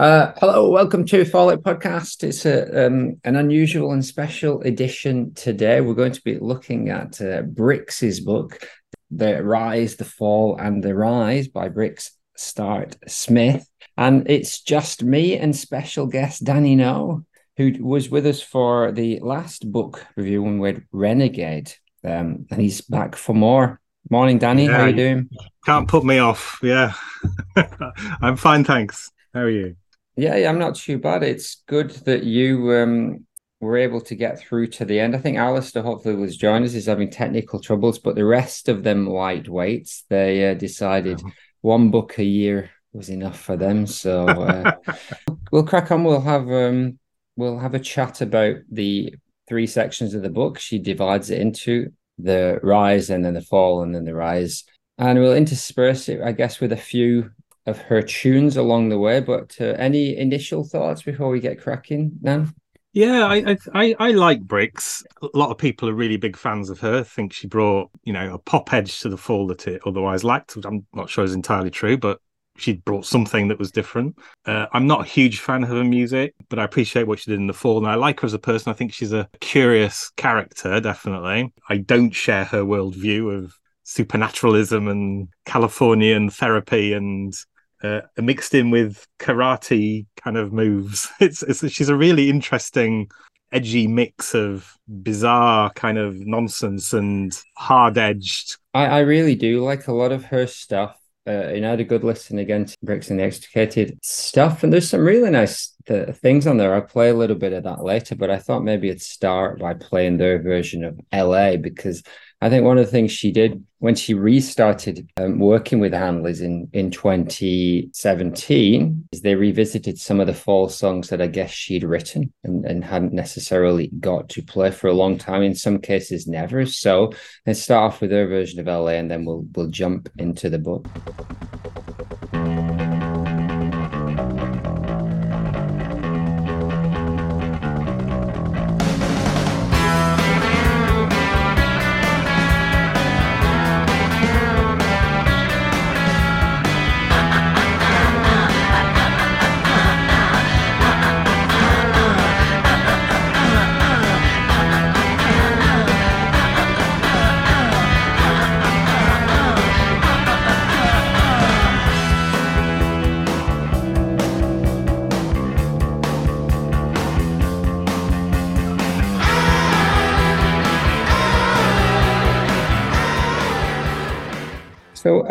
Uh, hello, welcome to Fallout Podcast. It's a, um, an unusual and special edition today. We're going to be looking at uh, Brix's book, The Rise, the Fall, and the Rise by Brix Start Smith. And it's just me and special guest Dannyno, who was with us for the last book review when we had Renegade. Um, and he's back for more. Morning, Danny. Yeah, How are you doing? Can't put me off. Yeah. I'm fine, thanks. How are you? Yeah, yeah, I'm not too bad. It's good that you um, were able to get through to the end. I think Alistair hopefully was joining us. He's having technical troubles, but the rest of them lightweights, they uh, decided oh. one book a year was enough for them. So uh, we'll crack on. We'll have um, we'll have a chat about the three sections of the book. She divides it into the rise and then the fall and then the rise. And we'll intersperse it, I guess, with a few of her tunes along the way. But uh, any initial thoughts before we get cracking, Nan? Yeah, I, I I like Brix. A lot of people are really big fans of her. Think she brought you know a pop edge to the fall that it otherwise lacked. I'm not sure is entirely true, but she brought something that was different. Uh, I'm not a huge fan of her music, but I appreciate what she did in the fall, and I like her as a person. I think she's a curious character, definitely. I don't share her worldview of supernaturalism and Californian therapy and uh, mixed in with karate kind of moves. It's, it's she's a really interesting, edgy mix of bizarre kind of nonsense and hard edged. I, I really do like a lot of her stuff. Uh, you know, I had a good listen again to Brix and the Extricated stuff, and there's some really nice th- things on there. I'll play a little bit of that later, but I thought maybe it'd start by playing their version of LA because I think one of the things she did when she restarted um, working with Hanleys in, in 2017 is they revisited some of the fall songs that I guess she'd written and, and hadn't necessarily got to play for a long time. In some cases, never. So let's start off with her version of LA and then we'll we'll jump into the book.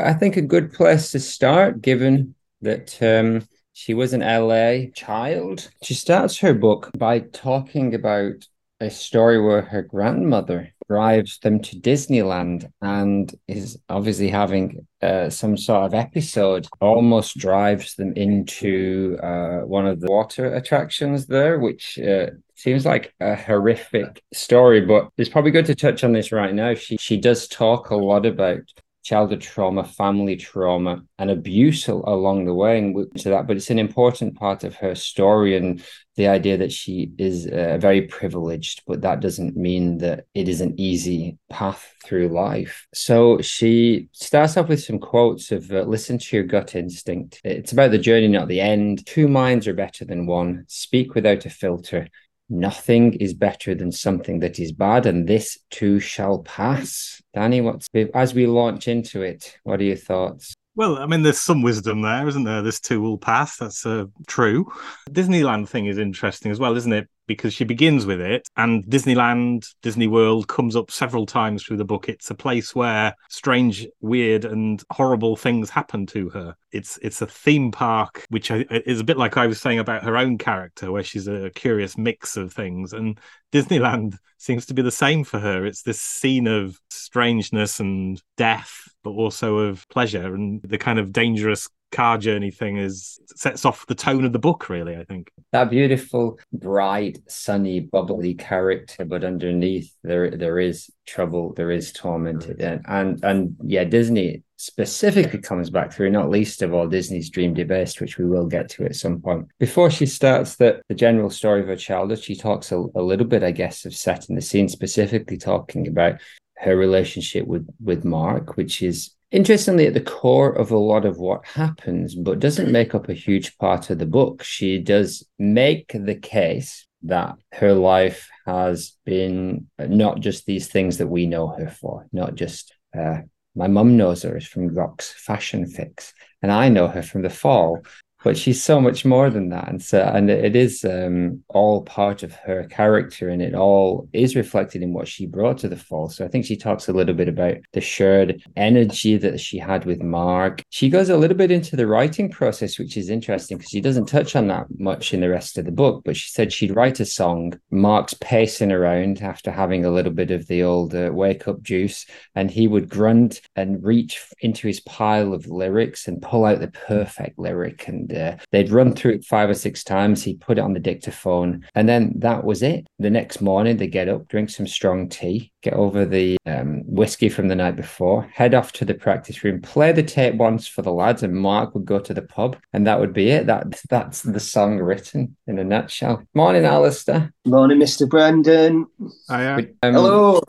I think a good place to start, given that um, she was an LA child. She starts her book by talking about a story where her grandmother drives them to Disneyland and is obviously having uh, some sort of episode, almost drives them into uh, one of the water attractions there, which uh, seems like a horrific story, but it's probably good to touch on this right now. She she does talk a lot about childhood trauma, family trauma, and abuse along the way, to that. But it's an important part of her story, and the idea that she is uh, very privileged, but that doesn't mean that it is an easy path through life. So she starts off with some quotes of uh, "Listen to your gut instinct." It's about the journey, not the end. Two minds are better than one. Speak without a filter nothing is better than something that is bad, and this too shall pass. Danny, what's as we launch into it? What are your thoughts? Well, I mean, there's some wisdom there, isn't there? This too will pass. That's uh, true. Disneyland thing is interesting as well, isn't it? Because she begins with it, and Disneyland, Disney World comes up several times through the book. It's a place where strange, weird, and horrible things happen to her. It's it's a theme park, which is a bit like I was saying about her own character, where she's a curious mix of things. And Disneyland seems to be the same for her. It's this scene of strangeness and death but also of pleasure and the kind of dangerous car journey thing is sets off the tone of the book really i think. That beautiful bright sunny bubbly character but underneath there there is trouble there is torment. And and, and yeah disney specifically comes back through not least of all disney's dream debased which we will get to at some point. Before she starts the, the general story of her childhood she talks a, a little bit i guess of setting the scene specifically talking about her relationship with with Mark, which is interestingly at the core of a lot of what happens, but doesn't make up a huge part of the book. She does make the case that her life has been not just these things that we know her for, not just uh, my mum knows her is from Gok's Fashion Fix, and I know her from The Fall but she's so much more than that. And so and it is um, all part of her character and it all is reflected in what she brought to the fall. So i think she talks a little bit about the shared energy that she had with mark. She goes a little bit into the writing process which is interesting because she doesn't touch on that much in the rest of the book but she said she'd write a song mark's pacing around after having a little bit of the old uh, wake up juice and he would grunt and reach into his pile of lyrics and pull out the perfect lyric and uh, they'd run through it five or six times. He'd put it on the dictaphone, and then that was it. The next morning, they get up, drink some strong tea, get over the um, whiskey from the night before, head off to the practice room, play the tape once for the lads, and Mark would go to the pub, and that would be it. That that's the song written in a nutshell. Morning, Alistair. Morning, Mr. Brandon. Hi, um, Hello.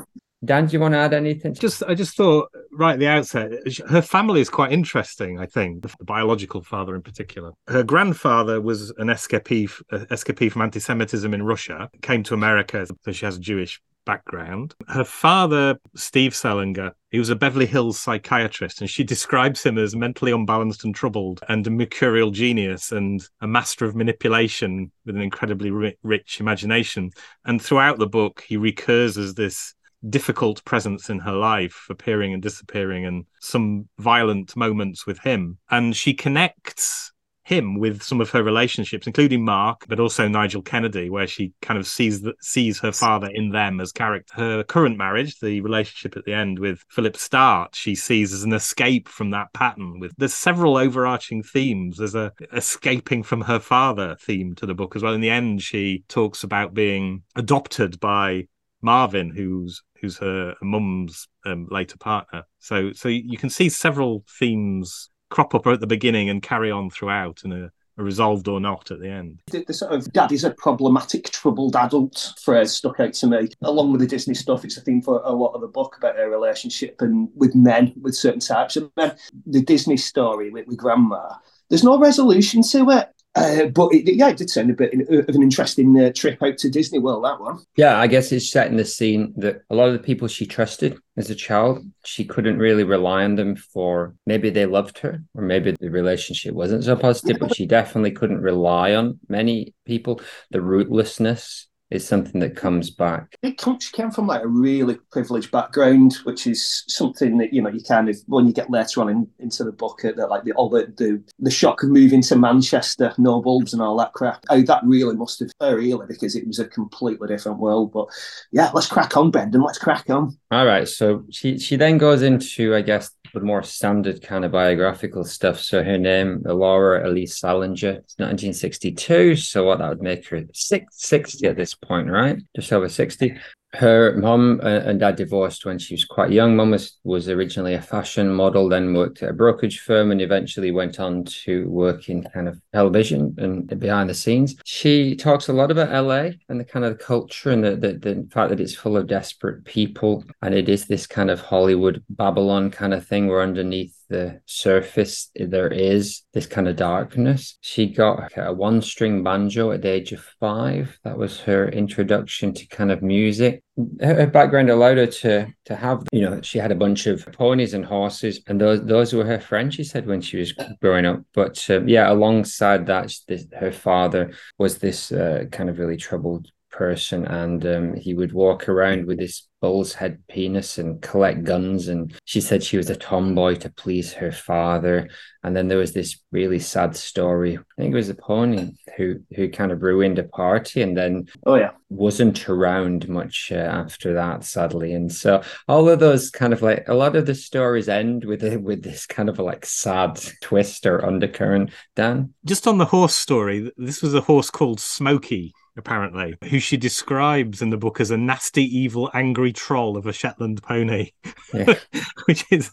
Dan, do you want to add anything? Just, I just thought right at the outset, her family is quite interesting. I think the biological father, in particular, her grandfather was an escapee, escapee from anti-Semitism in Russia. Came to America, so she has a Jewish background. Her father, Steve Selinger, he was a Beverly Hills psychiatrist, and she describes him as mentally unbalanced and troubled, and a mercurial genius, and a master of manipulation with an incredibly rich imagination. And throughout the book, he recurs as this difficult presence in her life, appearing and disappearing, and some violent moments with him. And she connects him with some of her relationships, including Mark, but also Nigel Kennedy, where she kind of sees the, sees her father in them as character. Her current marriage, the relationship at the end with Philip Start, she sees as an escape from that pattern. With there's several overarching themes. There's a escaping from her father theme to the book as well. In the end, she talks about being adopted by Marvin, who's who's her mum's um, later partner. So so you can see several themes crop up at the beginning and carry on throughout and are, resolved or not at the end. The, the, sort of dad is a problematic, troubled adult phrase stuck out to me. Along with the Disney stuff, it's a theme for a lot of the book about her relationship and with men, with certain types of men. The Disney story with, with grandma, there's no resolution to it. Uh, but it, yeah, it did sound a bit of an interesting uh, trip out to Disney World. That one. Yeah, I guess it's setting the scene that a lot of the people she trusted as a child, she couldn't really rely on them for maybe they loved her or maybe the relationship wasn't so positive, but she definitely couldn't rely on many people. The rootlessness is something that comes back. It comes came from like a really privileged background, which is something that you know you kind of when you get later on in, into the book that like the all the, the the shock of moving to Manchester, no bulbs and all that crap. Oh, that really must have uh, really because it was a completely different world. But yeah, let's crack on, Brendan. Let's crack on. All right. So she she then goes into I guess the more standard kind of biographical stuff. So her name, Laura Elise Salinger, it's 1962. So what that would make her 60 at this point, right? Just over 60 her mom and dad divorced when she was quite young. Mom was, was originally a fashion model, then worked at a brokerage firm, and eventually went on to work in kind of television and behind the scenes. She talks a lot about LA and the kind of culture and the, the, the fact that it's full of desperate people. And it is this kind of Hollywood Babylon kind of thing where underneath the surface there is this kind of darkness. She got a one string banjo at the age of five. That was her introduction to kind of music. Her background allowed her to to have, you know, she had a bunch of ponies and horses, and those those were her friends. She said when she was growing up. But um, yeah, alongside that, this, her father was this uh, kind of really troubled person and um, he would walk around with this bull's head penis and collect guns and she said she was a tomboy to please her father. And then there was this really sad story. I think it was a pony who who kind of ruined a party and then oh yeah. wasn't around much uh, after that sadly. And so all of those kind of like a lot of the stories end with a, with this kind of like sad twist or undercurrent. Dan? Just on the horse story this was a horse called smokey apparently, who she describes in the book as a nasty, evil, angry troll of a Shetland pony, yeah. which is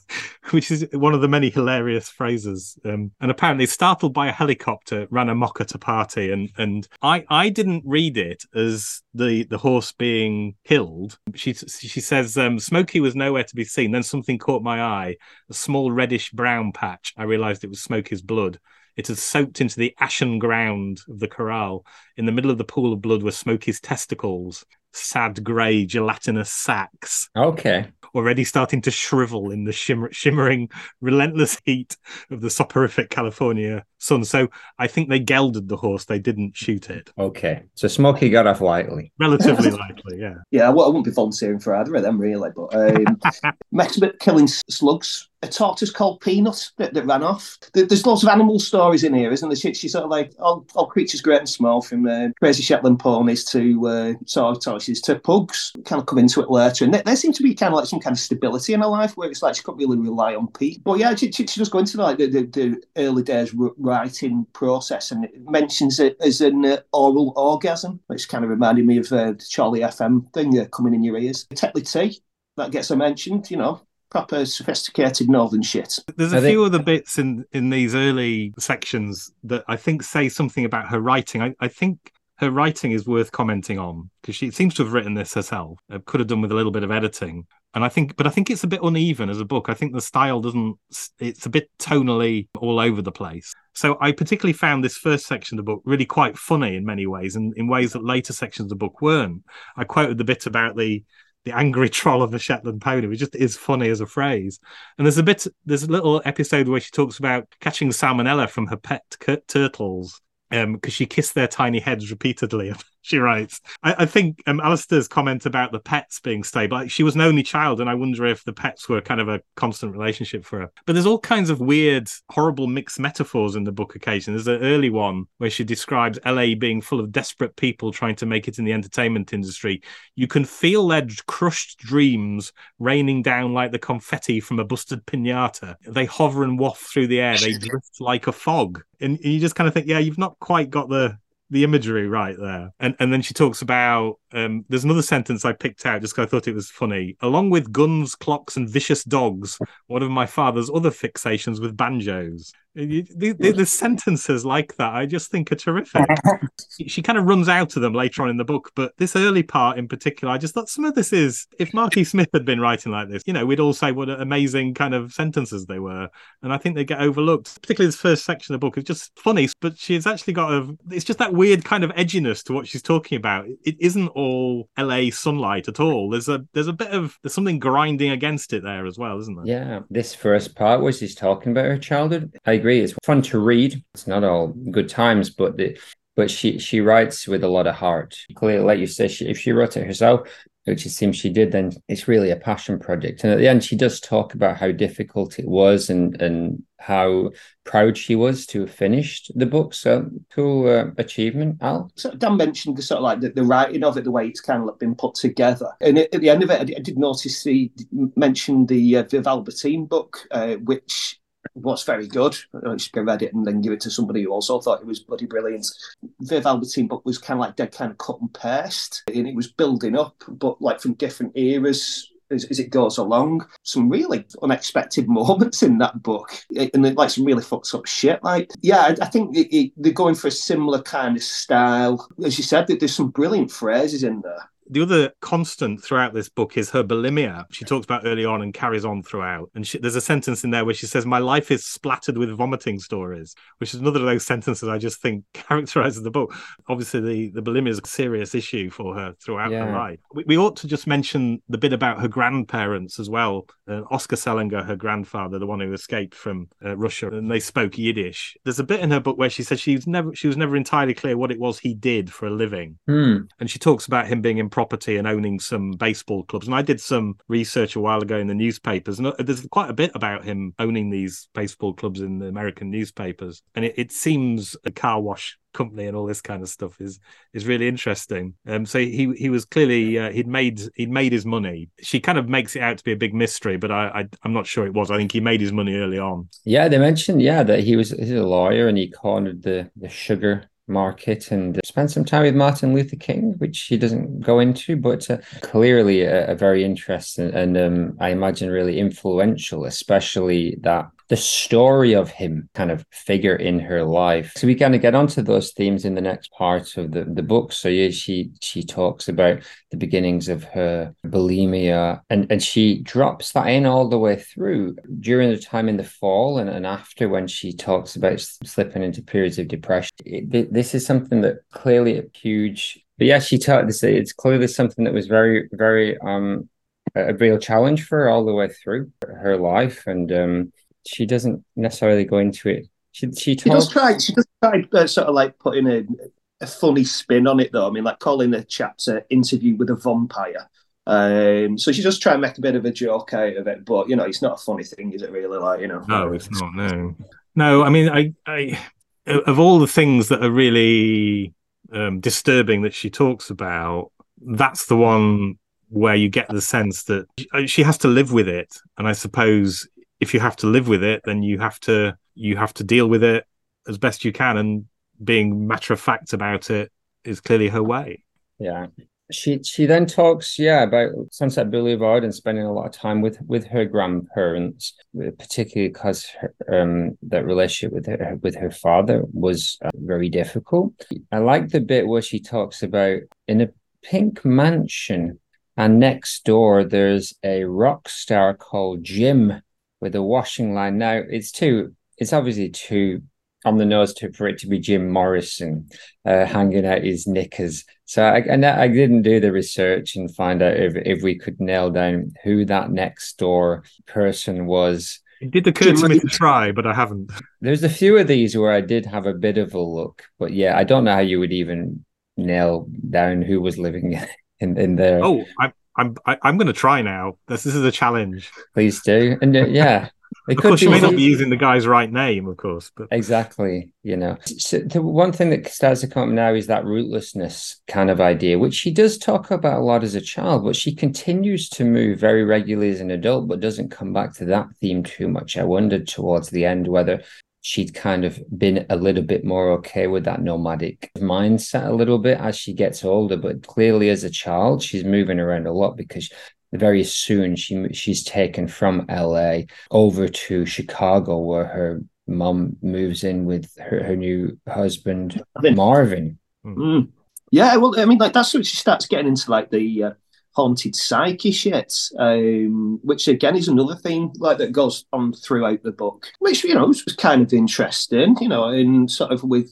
which is one of the many hilarious phrases. Um, and apparently, startled by a helicopter, ran amok at a party. And and I I didn't read it as the the horse being killed. She she says um, Smoky was nowhere to be seen. Then something caught my eye, a small reddish brown patch. I realised it was Smoky's blood. It had soaked into the ashen ground of the corral. In the middle of the pool of blood were Smoky's testicles, sad grey gelatinous sacs. Okay. Already starting to shrivel in the shimmer- shimmering, relentless heat of the soporific California sun. So I think they gelded the horse. They didn't shoot it. Okay. So Smoky got off lightly. Relatively lightly, yeah. Yeah, well, I wouldn't be volunteering for either of them, really. But um, Mexican killing slugs a tortoise called Peanut that, that ran off. There's lots of animal stories in here, isn't there? She, she's sort of like all, all creatures great and small, from uh, crazy Shetland ponies to uh, sort of tortoises to pugs. Kind of come into it later, and there, there seems to be kind of like some kind of stability in her life where it's like she couldn't really rely on Pete. But yeah, she, she, she does go into like the, the, the early days writing process, and it mentions it as an uh, oral orgasm, which kind of reminded me of uh, the Charlie FM thing uh, coming in your ears. Tetley Tea that gets a mentioned, you know, proper sophisticated northern shit. There's a I few think... other bits in in these early sections that I think say something about her writing. I, I think her writing is worth commenting on because she seems to have written this herself. Uh, could have done with a little bit of editing. And I think, but I think it's a bit uneven as a book. I think the style doesn't, it's a bit tonally all over the place. So I particularly found this first section of the book really quite funny in many ways and in ways that later sections of the book weren't. I quoted the bit about the the angry troll of a Shetland pony, which just is funny as a phrase. And there's a bit, there's a little episode where she talks about catching salmonella from her pet turtles because um, she kissed their tiny heads repeatedly. she writes. I, I think um, Alistair's comment about the pets being stable. Like, she was an only child, and I wonder if the pets were kind of a constant relationship for her. But there's all kinds of weird, horrible mixed metaphors in the book. Occasion there's an early one where she describes LA being full of desperate people trying to make it in the entertainment industry. You can feel their crushed dreams raining down like the confetti from a busted pinata. They hover and waft through the air. They drift like a fog, and you just kind of think, yeah, you've not quite got the the imagery right there. And and then she talks about um, there's another sentence I picked out just because I thought it was funny. Along with guns, clocks, and vicious dogs, one of my father's other fixations with banjos. The, the, the, sentences like that, I just think are terrific. she kind of runs out of them later on in the book, but this early part in particular, I just thought some of this is, if Marky Smith had been writing like this, you know, we'd all say what amazing kind of sentences they were. And I think they get overlooked, particularly this first section of the book. It's just funny, but she's actually got a, it's just that weird kind of edginess to what she's talking about. It isn't all LA sunlight at all. There's a, there's a bit of, there's something grinding against it there as well, isn't there? Yeah. This first part where she's talking about her childhood, I agree agree. It's fun to read. It's not all good times, but the, but she she writes with a lot of heart. Clearly, like you say, she, if she wrote it herself, which it seems she did, then it's really a passion project. And at the end, she does talk about how difficult it was and and how proud she was to have finished the book. So cool uh, achievement, Al. So Dan mentioned the sort of like the, the, writing of it, the way it's kind of been put together. And at, the end of it, I did notice he mentioned the uh, Viv Albertine book, uh, which was very good. I just read it and then give it to somebody who also thought it was bloody brilliant. Viv Albertine book was kind of like dead kind of cut and paste, and it was building up, but like from different eras. As, as, it goes along, some really unexpected moments in that book, eh, and it, like some really fucked up shit. Like, yeah, I, I think it, it, they're going for a similar kind of style. As you said, there's some brilliant phrases in there the other constant throughout this book is her bulimia. She talks about early on and carries on throughout. And she, there's a sentence in there where she says, "My life is splattered with vomiting stories," which is another of those sentences I just think characterizes the book. Obviously, the the bulimia is a serious issue for her throughout yeah. her life. We, we, ought to just mention the bit about her grandparents as well. Uh, Oscar Selinger, her grandfather, the one who escaped from uh, Russia, and they spoke Yiddish. There's a bit in her book where she says she's never she was never entirely clear what it was he did for a living, hmm. and she talks about him being in property and owning some baseball clubs. And I did some research a while ago in the newspapers, and there's quite a bit about him owning these baseball clubs in the American newspapers. And it, it seems a car wash company and all this kind of stuff is is really interesting. Um, so he he was clearly uh, he'd made he'd made his money. She kind of makes it out to be a big mystery, but I, I am not sure it was. I think he made his money early on. Yeah, they mentioned yeah that he was he's a lawyer and he cornered the the sugar market and spend some time with Martin Luther King, which he doesn't go into, but uh, clearly a, a, very interesting and um, I imagine really influential, especially that the story of him kind of figure in her life. So we kind of get onto those themes in the next part of the, the book. So yeah, she she talks about the beginnings of her bulimia and, and she drops that in all the way through during the time in the fall and, and after when she talks about slipping into periods of depression. It, this is something that clearly a huge but yeah, she taught this. It's clearly something that was very, very um a real challenge for her all the way through her life, and um, she doesn't necessarily go into it. She she, talks... she does try. She does try uh, sort of like putting a, a funny spin on it, though. I mean, like calling the chapter "Interview with a Vampire." Um, so she does try and make a bit of a joke out of it, but you know, it's not a funny thing, is it? Really, like you know? No, it's not. No, no. I mean, I, I, of all the things that are really um, disturbing that she talks about, that's the one where you get the sense that she has to live with it, and I suppose if you have to live with it, then you have to you have to deal with it as best you can, and being matter of fact about it is clearly her way. Yeah. She she then talks, yeah, about Sunset Boulevard and spending a lot of time with with her grandparents, particularly because um, that relationship with her with her father was uh, very difficult. I like the bit where she talks about in a pink mansion, and next door there's a rock star called Jim with a washing line. Now it's too, it's obviously too on the nose to, for it to be Jim Morrison uh, hanging out his knickers. So I, I, I didn't do the research and find out if, if we could nail down who that next door person was. It did occur to me to try, but I haven't. There's a few of these where I did have a bit of a look, but yeah, I don't know how you would even nail down who was living in, in there. Oh, I, I'm I, I'm going to try now. This this is a challenge. Please do, and uh, yeah. of course, you may not be using the guy's right name, of course, but exactly, you know. So the one thing that starts to come up now is that rootlessness kind of idea, which she does talk about a lot as a child, but she continues to move very regularly as an adult, but doesn't come back to that theme too much. I wondered towards the end whether she'd kind of been a little bit more okay with that nomadic mindset a little bit as she gets older. But clearly, as a child, she's moving around a lot because very soon she she's taken from LA over to Chicago, where her mom moves in with her, her new husband Marvin. Mm. Yeah, well, I mean, like that's when she starts getting into like the uh, haunted psyche shit, um, which again is another theme like that goes on throughout the book, which you know was, kind of interesting, you know, and sort of with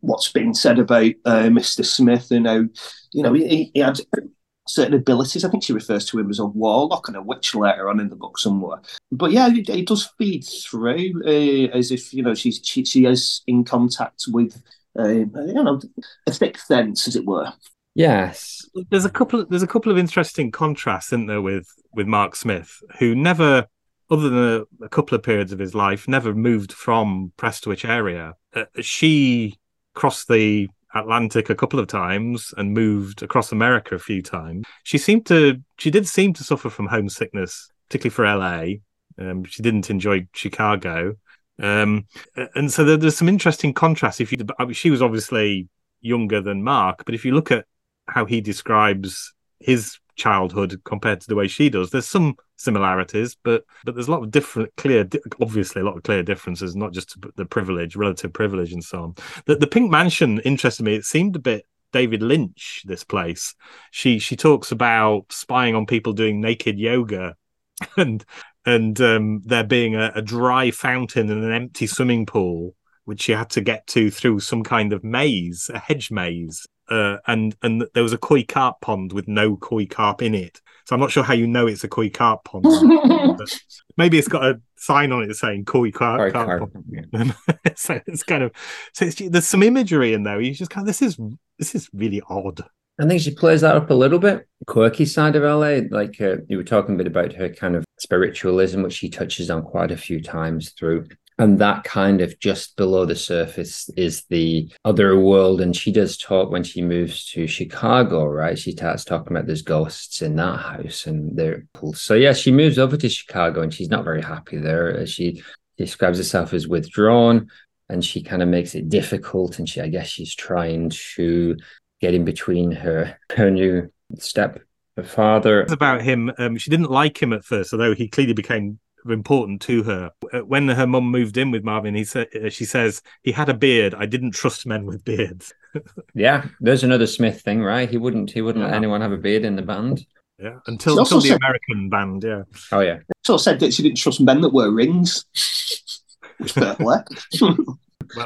what's been said about uh, Mr. Smith and how you know he, he had certain abilities. I think she refers to him as a warlock and a witch later on in the book somewhere. But yeah, it, it does feed through uh, as if you know she's she, she is in contact with uh, you know a thick fence, as it were. Yes, there's a couple. There's a couple of interesting contrasts, isn't there, with with Mark Smith, who never, other than a, a couple of periods of his life, never moved from Prestwich area. Uh, she crossed the Atlantic a couple of times and moved across America a few times. She seemed to, she did seem to suffer from homesickness, particularly for LA. Um, she didn't enjoy Chicago. Um, and so there, there's some interesting contrasts. If you, she was obviously younger than Mark, but if you look at how he describes his childhood compared to the way she does. There's some similarities, but but there's a lot of different, clear, obviously a lot of clear differences, not just the privilege, relative privilege, and so on. The, the Pink Mansion interested me. It seemed a bit David Lynch. This place. She she talks about spying on people doing naked yoga, and and um, there being a, a dry fountain and an empty swimming pool which she had to get to through some kind of maze, a hedge maze uh, and and there was a koi carp pond with no koi carp in it. So I'm not sure how you know it's a koi carp pond. maybe it's got a sign on it saying koi carp, carp, pond. Yeah. so it's kind of so there's some imagery in there. You just kind of this is this is really odd. I think she plays that up a little bit. Quirky side of LA, like uh, you were talking a bit about her kind of spiritualism, which she touches on quite a few times through and that kind of just below the surface is the other world and she does talk when she moves to chicago right she starts talking about there's ghosts in that house and they're so yeah she moves over to chicago and she's not very happy there she describes herself as withdrawn and she kind of makes it difficult. And she, I guess, she's trying to get in between her her new step father. It's about him. Um, she didn't like him at first, although he clearly became important to her. Uh, When her mum moved in with Marvin, he said, uh, "She says he had a beard. I didn't trust men with beards." Yeah, there's another Smith thing, right? He wouldn't he wouldn't let anyone have a beard in the band. Yeah, until She also until the said- American band. Yeah, Oh yeah. So said that she didn't trust men that wear rings. Which fair play. well,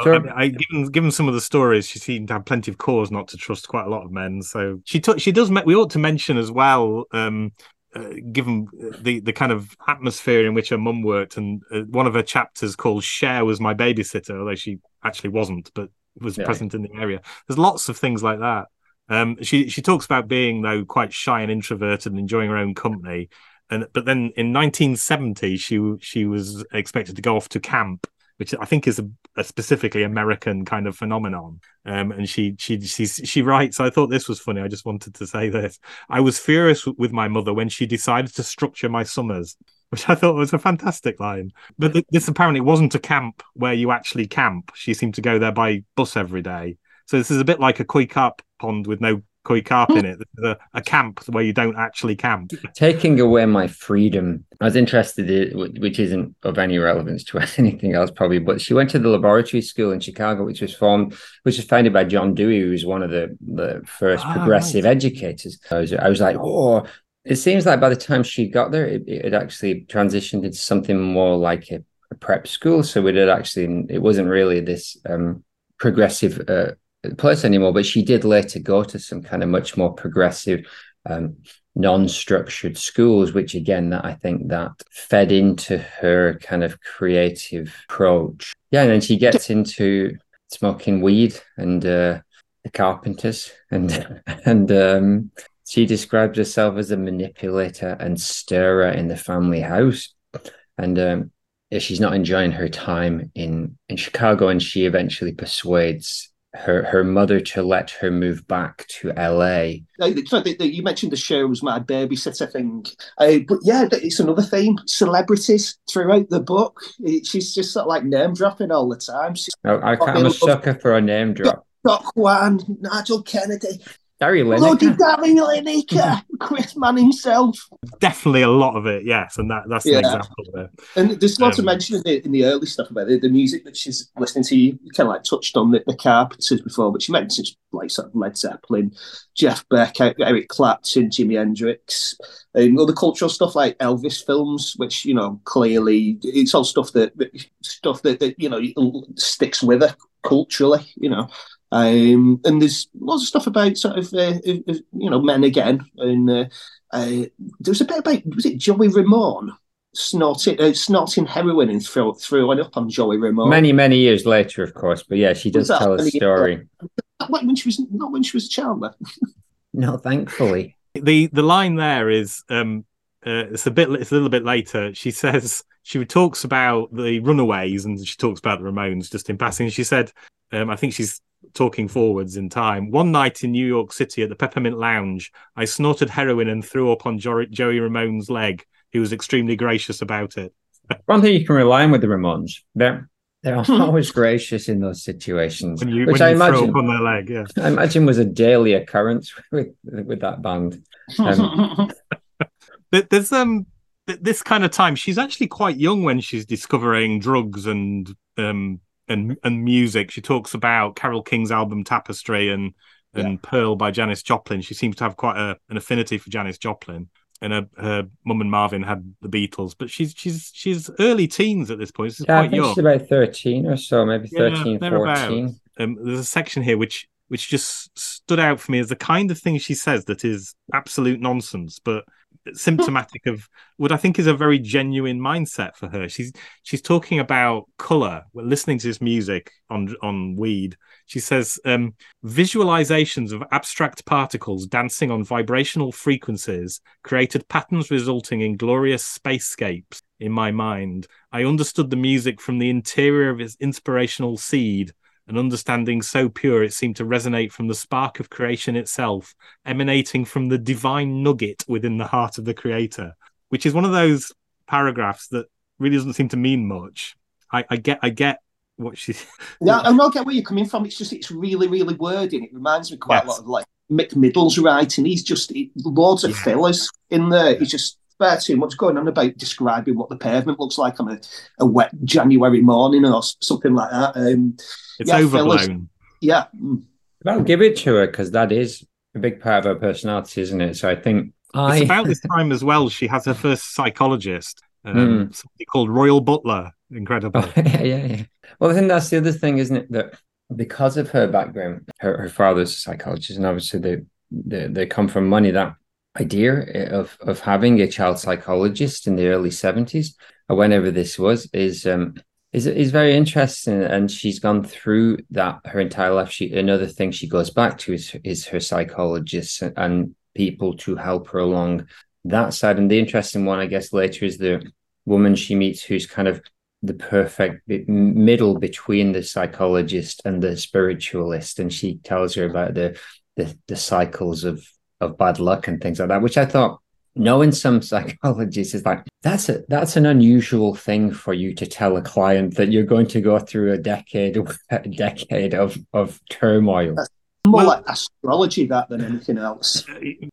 Sure. I, mean, I, given given some of the stories, she seemed to have plenty of cause not to trust quite a lot of men. So she took she does. me- We ought to mention as well. Um, uh, given the the kind of atmosphere in which her mum worked, and uh, one of her chapters called "Cher" was my babysitter," although she actually wasn't, but was Yeah. present in the area. There's lots of things like that. Um, she she talks about being though quite shy and introverted and enjoying her own company. And but then in 1970, she she was expected to go off to camp, which I think is a, a specifically American kind of phenomenon. Um, and she she she she writes. I thought this was funny. I just wanted to say this. I was furious with my mother when she decided to structure my summers. Which I thought was a fantastic line. But th- this apparently wasn't a camp where you actually camp. She seemed to go there by bus every day. So this is a bit like a koi carp pond with no koi carp in it. A, a camp where you don't actually camp. Taking away my freedom. I was interested in, which isn't of any relevance to anything else probably, but she went to the laboratory school in Chicago, which was formed, which was founded by John Dewey, who was one of the, the first Ah, progressive educators. I was, I was like, oh, it seems like by the time she got there, it, it actually transitioned into something more like a, a prep school. So it had actually, it wasn't really this um, progressive uh, place anymore, but she did later go to some kind of much more progressive, um, non-structured schools, which again, that I think that fed into her kind of creative approach. Yeah, and then she gets into smoking weed and uh, the carpenters, and and um, she describes herself as a manipulator and stirrer in the family house, and um, yeah, she's not enjoying her time in in Chicago, and she eventually persuades her her mother to let her move back to LA. Like, it's like the- the- you mentioned the show was my babysitter thing, uh, but yeah, it's another theme. Celebrities throughout the book. She's just sort of like name dropping all the time. She's I, I, I'm a sucker for a name drop. Gok Wan, Nigel Kennedy, Gary bloody Lineker. Gary Lineker, Chris Mann himself. Definitely a lot of it, yes, and that that's Yeah. an example of it. And there's lots Um, of mention in the, in the early stuff about it, the music that she's listening to. You kind of like touched on the, the Carpenters before, but she mentions like sort of Led Zeppelin, Jeff Beck, Eric Clapton, Jimi Hendrix, and other cultural stuff like Elvis films, which you know clearly it's all stuff that stuff that, that you know sticks with her culturally, you know. Um, and there's lots of stuff about sort of uh, you know men again, and uh, uh, there was a bit about was it Joey Ramone snorting uh, snorting heroin and throw, throwing up on Joey Ramone. Many many years later, of course, but yeah, she does tell a story. Not when she was not when she was a child. though. No, thankfully. the the line there is um uh, it's a bit it's a little bit later she says she talks about the runaways and she talks about the ramones just in passing she said um i think she's talking forwards in time. One night in new york city at the peppermint lounge i snorted heroin and threw up on joey ramone's leg. He was extremely gracious about it. One thing you can rely on with the Ramones, they're they're always gracious in those situations, when you which when I you throw imagine up on their leg yeah. I imagine was a daily occurrence with with that band. Um, There- there's um this kind of time she's actually quite young when she's discovering drugs and um and and music. She talks about carole king's album tapestry and and pearl by janis joplin. She seems to have quite a, an affinity for janis joplin. And her, her mum and marvin had the beatles but she's she's she's early teens at this point. Yeah, I think young. she's about 13 or so, maybe Yeah, 13, thereabouts. 14. um, there's a section here which which just stood out for me as the kind of thing she says that is absolute nonsense, but symptomatic of what I think is a very genuine mindset for her. She's she's talking about color. We're listening to this music on on weed. She says um, visualizations of abstract particles dancing on vibrational frequencies created patterns resulting in glorious spacescapes in my mind. I understood the music from the interior of its inspirational seed an understanding so pure it seemed to resonate from the spark of creation itself, emanating from the divine nugget within the heart of the creator, which is one of those paragraphs that really doesn't seem to mean much. I, I get, I get what she. Yeah, I don't get where you're coming from. It's just it's really really wordy, and it reminds me quite Yes. a lot of like Mick Middles' writing. He's just he, loads of Yeah. fillers in there. He's just far too much going on about describing what the pavement looks like on a, a wet January morning or something like that. Um, It's Yeah, overblown. fellas. yeah, mm. I'll give it to her because that is a big part of her personality, isn't it? So I think I It's about this time as well. She has her first psychologist, um, Mm. somebody called Royal Butler. Incredible. Oh, yeah, yeah, yeah. Well, I think that's the other thing, isn't it? That because of her background, her, her father's a psychologist, and obviously they, they they come from money. That idea of of having a child psychologist in the early seventies, or whenever this was, is um is is very interesting. And she's gone through that her entire life. She another thing she goes back to is is her psychologists and, and people to help her along that side. And the interesting one, I guess, later is the woman she meets who's kind of the perfect middle between the psychologist and the spiritualist, and she tells her about the the, the cycles of of bad luck and things like that, which I thought. Knowing some psychologists is like that's a that's an unusual thing for you to tell a client that you're going to go through a decade a decade of of turmoil. more Well- like astrology that than anything else.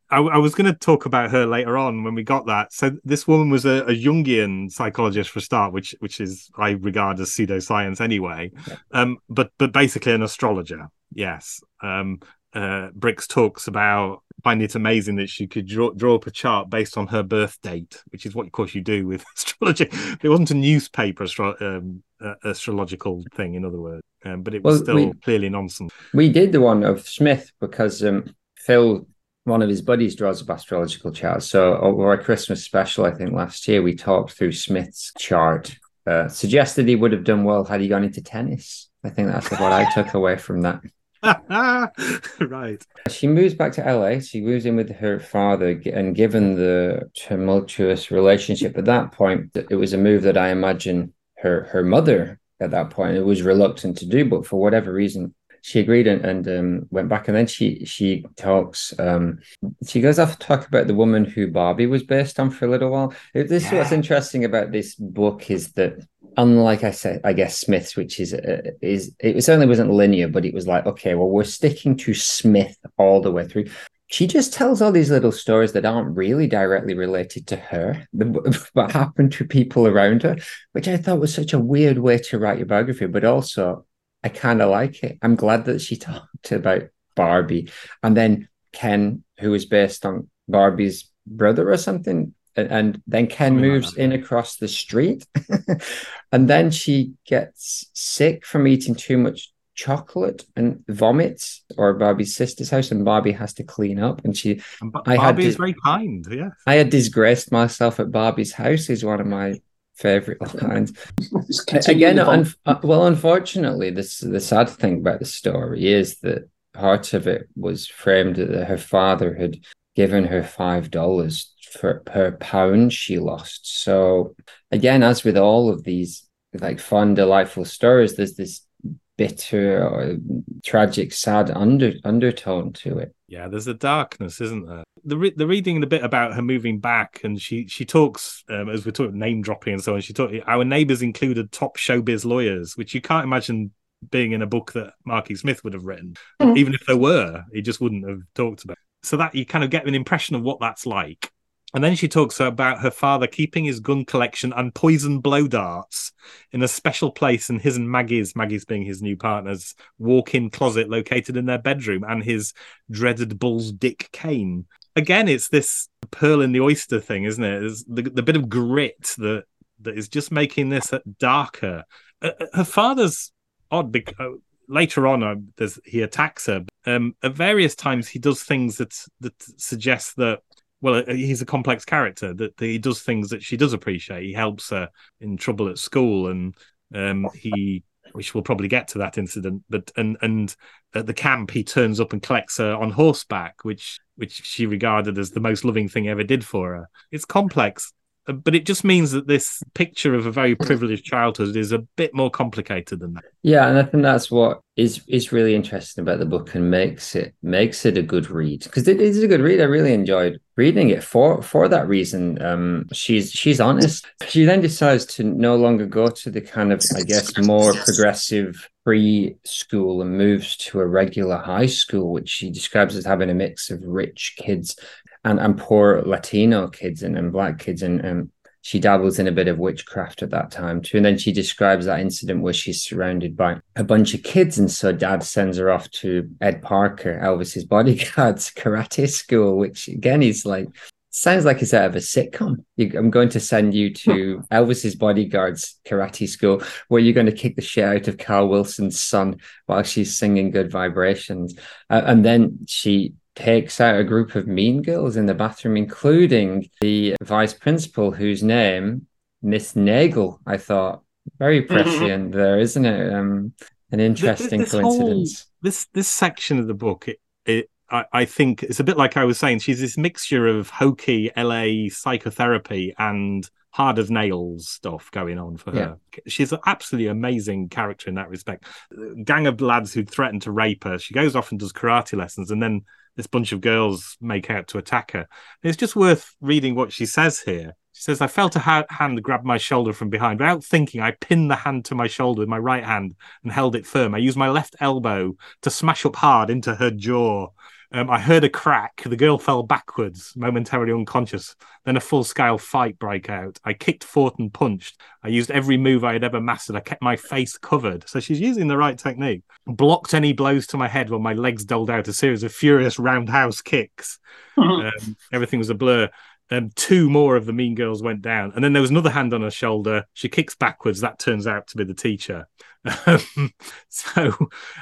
I, I was going to talk about her later on when we got that. So this woman was a, a Jungian psychologist for a start, which which is I regard as pseudoscience anyway. Yeah. Um, but but basically an astrologer. Yes. Um, uh, Brix talks about finding it amazing that she could draw, draw up a chart based on her birth date, which is what, of course, you do with astrology. It wasn't a newspaper astro- um, uh, astrological thing, in other words, um, but it was Well, still we- clearly nonsense. We did the one of Smith because um, Phil, one of his buddies, draws up astrological charts. So over our Christmas special, I think last year we talked through Smith's chart. Uh, suggested he would have done well had he gone into tennis. I think that's what I took away from that. right. She moves back to LA. She moves in with her father, and given the tumultuous relationship at that point, it was a move that I imagine her her mother at that point it was reluctant to do, but for whatever reason, she agreed and, and um, went back. And then she she talks. Um, she goes off to talk about the woman who Barbie was based on for a little while. This is what's interesting about this book is that unlike I said, I guess Smith's, which is uh, is it certainly wasn't linear, but it was like, okay, well, we're sticking to Smith all the way through. She just tells all these little stories that aren't really directly related to her, but happened to people around her, which I thought was such a weird way to write your biography. But also, I kind of like it. I'm glad that she talked about Barbie, and then Ken, who was based on Barbie's brother or something. And, and then Ken Something like moves that, in yeah. across the street. and then she gets sick from eating too much chocolate and vomits or Barbie's sister's house, and Barbie has to clean up. And she, And Ba- I had Barbie to- is very kind. Yeah. I had disgraced myself at Barbie's house, is one of my favorite lines. Just Again, un- uh, well, unfortunately, this the sad thing about the story is that part of it was framed that her father had given her five dollars for per pound she lost. So again, as with all of these like fun, delightful stories, there's this bitter or tragic, sad under undertone to it. Yeah, there's a darkness, isn't there? The re- the reading a bit about her moving back, and she she talks um, as we're talking name dropping and so on. She talked. Our neighbours included top showbiz lawyers, which you can't imagine being in a book that Marky Smith would have written. Mhm. Even if there were, he just wouldn't have talked about. It. So that you kind of get an impression of what that's like. And then she talks about her father keeping his gun collection and poison blow darts in a special place in his and Maggie's, Maggie's being his new partner's walk-in closet located in their bedroom, and his dreaded bull's dick cane. Again, it's this pearl in the oyster thing, isn't it? It's the, the bit of grit that that is just making this darker. Uh, uh, her father's odd because later on uh, there's, he attacks her. Um, at various times, he does things that that suggest that well, uh, he's a complex character that, he does things that she does appreciate. He helps her in trouble at school, and um, he, which we'll probably get to that incident, but and and at the camp he turns up and collects her on horseback, which which she regarded as the most loving thing ever did for her. It's complex. But it just means that this picture of a very privileged childhood is a bit more complicated than that. Yeah, and I think that's what is is really interesting about the book and makes it makes it a good read because it is a good read. I really enjoyed reading it for for that reason. Um, she's she's honest. She then decides to no longer go to the kind of I guess more progressive preschool and moves to a regular high school, which she describes as having a mix of rich kids and, and poor Latino kids and, and black kids and, and she dabbles in a bit of witchcraft at that time too. And then she describes that incident where she's surrounded by a bunch of kids. And so dad sends her off to Ed Parker, Elvis's bodyguard's karate school, which again is like, sounds like it's out of a sitcom. You, I'm going to send you to Elvis's bodyguard's karate school where you're going to kick the shit out of Carl Wilson's son while she's singing good vibrations. Uh, and then she takes out a group of mean girls in the bathroom, including the vice principal, whose name, Miss Nagel, I thought. Very mm-hmm. prescient mm-hmm. there, isn't it? Um, an interesting this, this coincidence. Whole, this this section of the book, it, it I, I, think it's a bit like I was saying. She's this mixture of hokey LA psychotherapy and hard as nails stuff going on for her. Yeah. She's an absolutely amazing character in that respect. Gang of lads who threaten to rape her. She goes off and does karate lessons, and then this bunch of girls make out to attack her. It's just worth reading what she says here. She says, I felt a ha- hand grab my shoulder from behind. Without thinking, I pinned the hand to my shoulder with my right hand and held it firm. I used my left elbow to smash up hard into her jaw. Um, I heard a crack. The girl fell backwards, momentarily unconscious. Then a full scale fight broke out. I kicked, fought, and punched. I used every move I had ever mastered. I kept my face covered. So she's using the right technique. Blocked any blows to my head while my legs doled out a series of furious roundhouse kicks. um, everything was a blur. Um, two more of the mean girls went down. And then there was another hand on her shoulder. She kicks backwards. That turns out to be the teacher. Um, so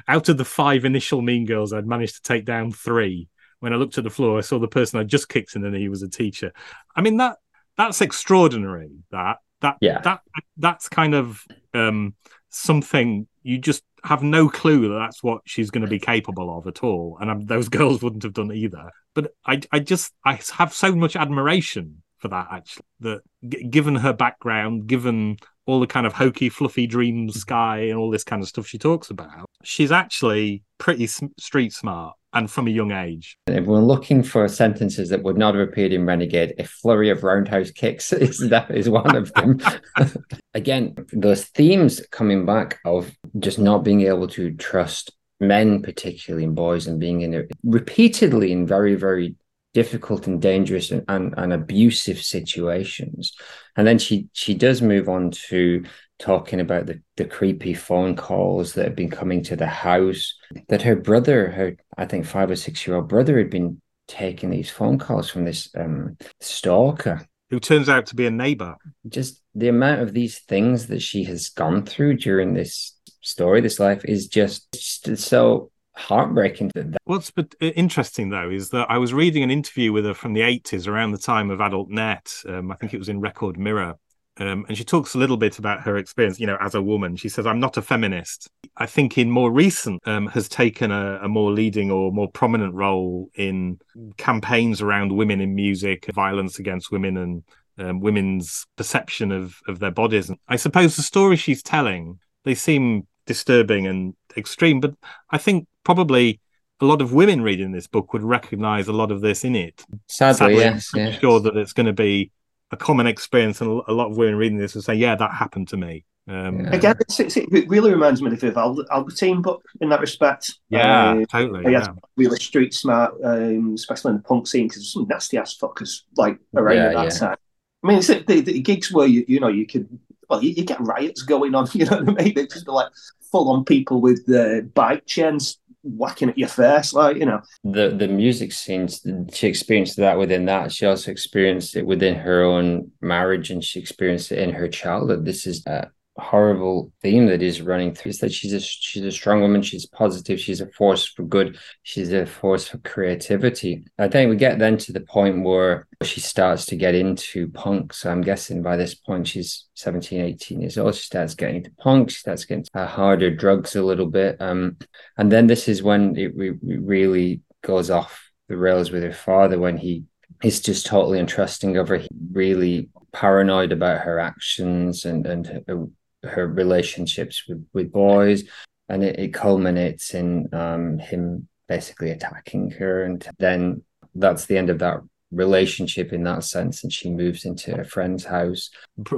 out of the five initial mean girls, I'd managed to take down three. When I looked at the floor, I saw the person I just kicked in, and he was a teacher. I mean that that's extraordinary. That that yeah. that that's kind of um, something you just have no clue that that's what she's going to be capable of at all. And I'm, those girls wouldn't have done either. But I, I just, I have so much admiration for that actually. That g- given her background, given all the kind of hokey, fluffy dream mm-hmm. sky and all this kind of stuff she talks about, she's actually pretty street smart and from a young age. If we're looking for sentences that would not have appeared in Renegade, a flurry of roundhouse kicks is that is one of them. Again, those themes coming back of just not being able to trust men, particularly in boys, and being in it repeatedly in very, very difficult and dangerous and, and, and, abusive situations. And then she she does move on to talking about the, the creepy phone calls that have been coming to the house. That her brother, her I think five or six year old brother, had been taking these phone calls from this um, stalker. Who turns out to be a neighbor. Just the amount of these things that she has gone through during this story, this life, is just, just so heartbreaking. What's but interesting though is that I was reading an interview with her from the 80s around the time of Adult Net. Um, I think it was in Record Mirror. Um, and she talks a little bit about her experience, you know, as a woman. She says, "I'm not a feminist. I think in more recent um, has taken a, a, more leading or more prominent role in campaigns around women in music, violence against women, and um, women's perception of of their bodies. And I suppose the stories she's telling they seem disturbing and extreme, but I think probably a lot of women reading this book would recognize a lot of this in it. Sadly, Sadly yes, I'm yes. sure that it's going to be a common experience, and a lot of women reading this will say, "Yeah, that happened to me." Um, yeah. Again, it's, it's, it really reminds me of the Albertine book in that respect. Yeah, uh, totally. Yeah. really street smart, um, especially in the punk scene, because some nasty ass fuckers like around yeah, at that yeah. time. I mean, it's the, the, gigs where you you know you could well you, you, get riots going on. You know what I mean? It's just like full on people with the bike chains whacking at your face, like you know. The the music scenes, she experienced that within that. She also experienced it within her own marriage, and she experienced it in her childhood. This is uh, horrible theme that is running through is that she's a she's a strong woman. She's positive. She's a force for good. She's a force for creativity. I think we get then to the point where she starts to get into punk. So i'm guessing by this point she's 17 18 years old. She starts getting into punk. She starts getting harder drugs a little bit. Um and then this is when it re- really goes off the rails with her father when he is just totally untrusting of her. He really paranoid about her actions and and her, her relationships with with boys, and it, it culminates in um, him basically attacking her, and then that's the end of that relationship in that sense and she moves into a friend's house.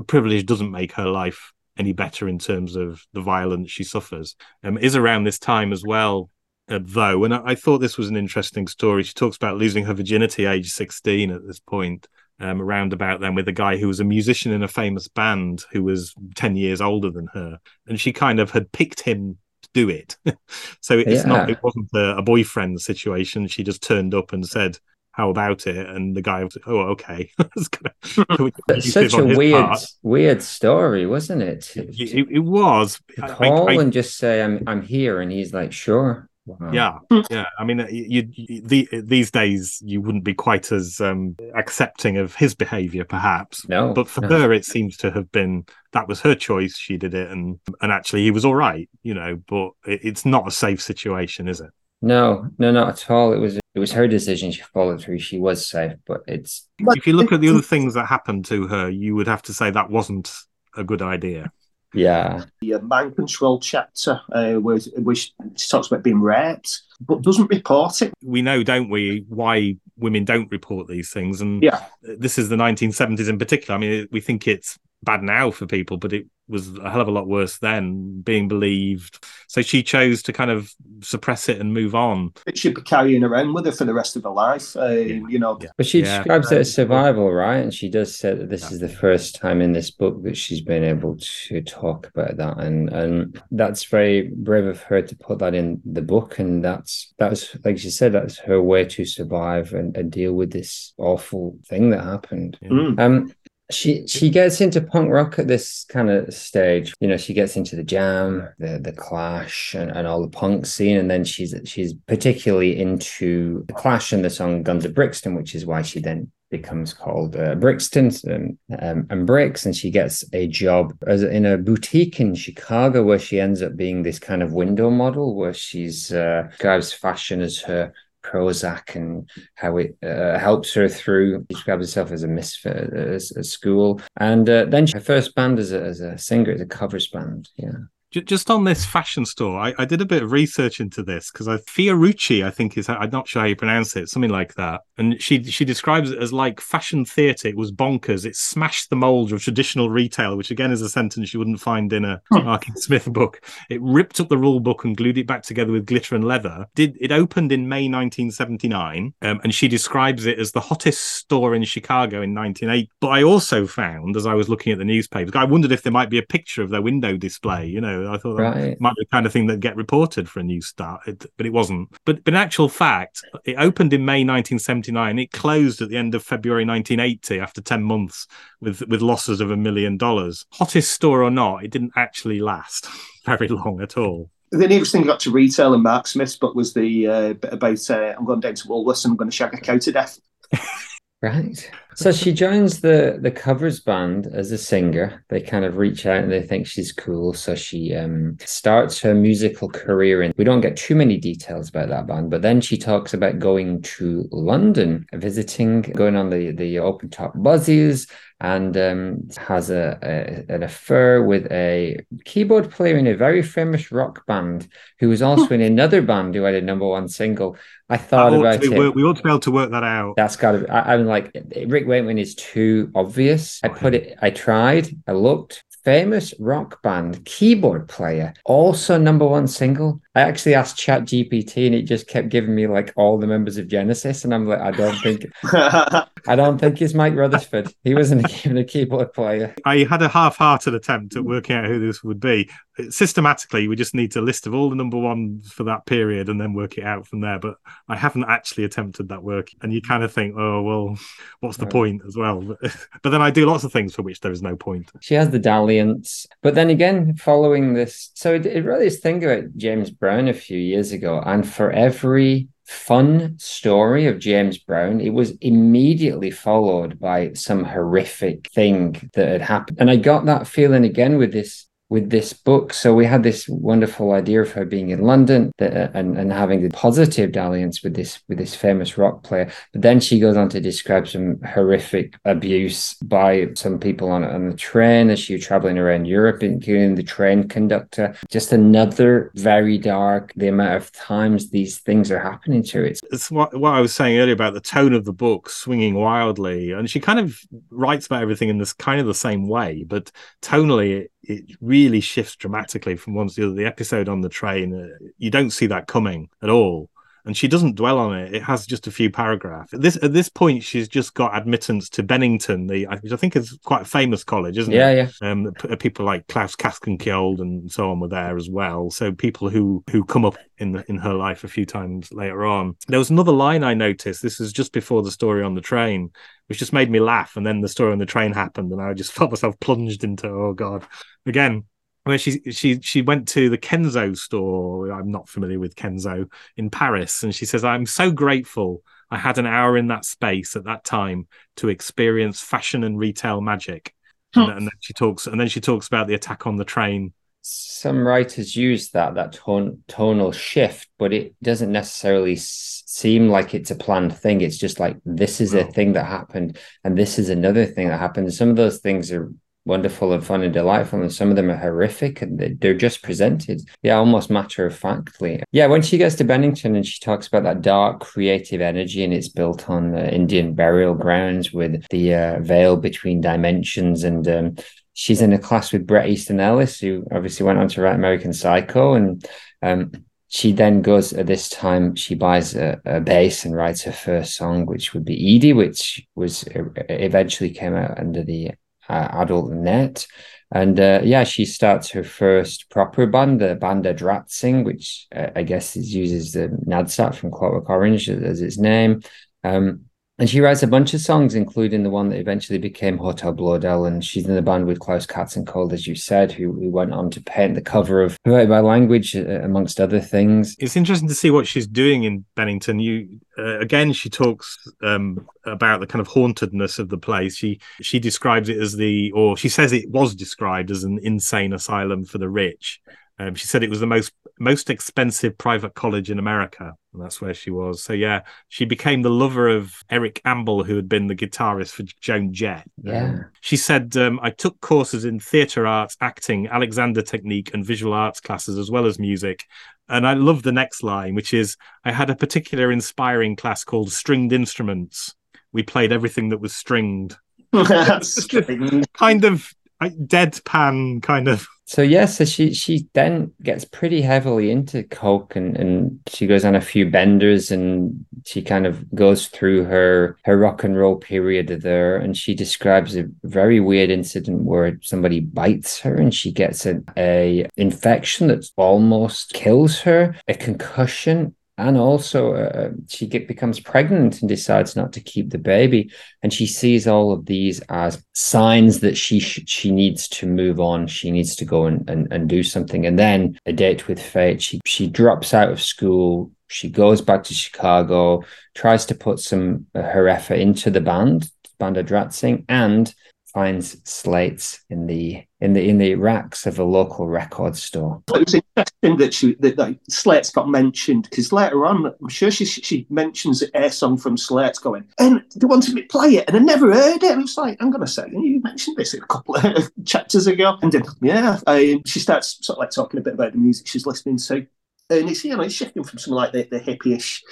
Privilege doesn't make her life any better in terms of the violence she suffers. Um, is around this time as well uh, though and I, I, thought this was an interesting story. She talks about losing her virginity age 16 at this point um, around about then with a guy who was a musician in a famous band who was 10 years older than her and she kind of had picked him to do it so it's yeah. not it wasn't a, a boyfriend situation she just turned up and said how about it? And the guy was, oh, okay. such a weird, part. weird story, wasn't it? It, it was. call I, I, and just say, "I'm, I'm here," and he's like, "Sure." Wow. Yeah, yeah. I mean, you, you, the, these days you wouldn't be quite as um, accepting of his behaviour, perhaps. No, but for no. her, it seems to have been that was her choice. She did it, and and actually, he was all right, you know. But it, it's not a safe situation, is it? No, no, not at all. It was it was her decision. She followed through. She was safe, but it's. If you look at the other things that happened to her, you would have to say that wasn't a good idea. Yeah. The mind control chapter, uh, where, where she talks about being raped, but doesn't report it. We know, don't we, why women don't report these things, and yeah, this is the 1970s in particular. I mean, we think it's bad now for people, but it was a hell of a lot worse then, being believed. So she chose to kind of suppress it and move on. She'd be carrying around with her for the rest of her life, uh, yeah. you know. Yeah. But she yeah. describes it as survival, right? And she does say that this is the first time in this book that she's been able to talk about that, and and that's very brave of her to put that in the book. And that's that's like she said, that's her way to survive and, and deal with this awful thing that happened. Mm. Um, she she gets into punk rock at this kind of stage. You know, she gets into the jam, the the clash and, and all the punk scene, and then she's she's particularly into the clash and the song Guns of Brixton, which is why she then becomes called uh, Brixton um, um, and Brix, and she gets a job as in a boutique in Chicago where she ends up being this kind of window model, where she's uh, describes fashion as her Prozac and how it uh, helps her through. She describes herself as a misfit at, school. And uh, then her first band as a, as a singer, as a covers band. Yeah. Just on this fashion store, I, I did a bit of research into this because I Fiorucci, I think is I'm not sure how you pronounce it, something like that. And she she describes it as like fashion theatre. It was bonkers. It smashed the mold of traditional retail, which again is a sentence you wouldn't find in a hmm. Marking Smith book. It ripped up the rule book and glued it back together with glitter and leather. Did it opened in May 1979, um, and she describes it as the hottest store in Chicago in 1980. But I also found, as I was looking at the newspapers, I wondered if there might be a picture of their window display. You know I thought right. that might be the kind of thing that get reported for a new start, it, but it wasn't. But, but in actual fact, it opened in May 1979. It closed at the end of February 1980 after 10 months with, with losses of a million dollars. Hottest store or not, it didn't actually last very long at all. The nearest thing I got to retail in Mark Smith's book was the uh, bit about uh, I'm going down to Woolworths and I'm going to shag a cow to death. Right. So she joins the the covers band as a singer. They kind of reach out and they think she's cool. So she um, starts her musical career. And we don't get too many details about that band, but then she talks about going to London, visiting, going on the the open top buzzies, and um, has a, a, an affair with a keyboard player in a very famous rock band who was also in another band who had a number one single. I thought about it. Work, we ought to be able to work that out. That's got to. Be, I, I'm like Rick Wakeman is too obvious. I put it. I tried. I looked famous rock band keyboard player, also number one single. I actually asked Chat GPT and it just kept giving me like all the members of Genesis, and I'm like, I don't think, I don't think it's Mike Rutherford. He wasn't even a keyboard player. I had a half-hearted attempt at working out who this would be. Systematically, we just need to list of all the number ones for that period and then work it out from there. But I haven't actually attempted that work, and you kind of think, oh well, what's the right. point as well? but then I do lots of things for which there is no point. She has the dalliance, but then again, following this, so it, it really is thing about James Brown a few years ago, and for every fun story of James Brown, it was immediately followed by some horrific thing that had happened. And I got that feeling again with this with this book. So we had this wonderful idea of her being in London that, and, and having the positive dalliance with this with this famous rock player. But then she goes on to describe some horrific abuse by some people on, on the train as she was traveling around Europe, including the train conductor. Just another very dark, the amount of times these things are happening to. It's, it's what, what I was saying earlier about the tone of the book swinging wildly. And she kind of writes about everything in this kind of the same way, but tonally it, really shifts dramatically from one to the other. The episode on the train, uh, you don't see that coming at all and she doesn't dwell on it. It has just a few paragraphs. At this at this point, she's just got admittance to Bennington, the which I think is quite a famous college, isn't yeah, it? Yeah, yeah. Um, people like Claus Castenskiold and so on were there as well. So people who who come up in the, in her life a few times later on. There was another line I noticed. This is just before the story on the train, which just made me laugh. And then the story on the train happened, and I just felt myself plunged into oh god again where she she she went to the Kenzo store. I'm not familiar with Kenzo in Paris, and she says, "I'm so grateful I had an hour in that space at that time to experience fashion and retail magic." and, and, then she talks, and then she talks about the attack on the train. Some writers use that that tone, tonal shift, but it doesn't necessarily seem like it's a planned thing. It's just like this is a thing that happened, and this is another thing that happened. Some of those things are wonderful and fun and delightful, and some of them are horrific and they're just presented, yeah, almost matter of factly. Yeah, when she gets to Bennington and she talks about that dark creative energy and it's built on uh, Indian burial grounds with the uh, veil between dimensions and um, she's in a class with Bret Easton Ellis, who obviously went on to write American Psycho. And um, she then goes at this time, she buys a, a, bass and writes her first song, which would be Edie, which was eventually came out under the uh, adult net. And uh, yeah, she starts her first proper band, the Banda Dratsing, which uh, I guess is, uses the Nadsat from Clockwork Orange as its name. Um, and she writes a bunch of songs, including the one that eventually became Hotel Blöedel. And she's in the band with Claus Castenskiold, as you said, who, who went on to paint the cover of Perverted by Language, uh, amongst other things. It's interesting to see what she's doing in Bennington. You uh, again, she talks um, about the kind of hauntedness of the place. She she describes it as the, or she says it was described as an insane asylum for the rich. Um, she said it was the most most expensive private college in America, and that's where she was. So yeah, she became the lover of Eric Ambel, who had been the guitarist for Joan Jett. Yeah. Um, she said, um, "I took courses in theatre arts, acting, Alexander technique, and visual arts classes, as well as music." And I love the next line, which is, "I had a particular inspiring class called stringed instruments. We played everything that was stringed." kind of deadpan kind of. So yeah, so she she then gets pretty heavily into coke and and she goes on a few benders and she kind of goes through her her rock and roll period there and she describes a very weird incident where somebody bites her and she gets a, a infection that almost kills her, a concussion and also uh, she get, becomes pregnant and decides not to keep the baby. And she sees all of these as signs that she sh- she needs to move on. She needs to go and, and, and do something. And then a date with fate she she drops out of school. She goes back to chicago tries to put some uh, her effort into the band Banda Dratsing and finds slates in the in the in the racks of a local record store. It was interesting that she that, that slates got mentioned because later on, I'm sure she she mentions a song from Slates going, and they wanted me to play it, and I never heard it. And it's like, I'm gonna say, you mentioned this a couple of chapters ago, and then yeah, I, she starts sort of like talking a bit about the music she's listening to, and it's you know it's shifting from some like the, the hippie-ish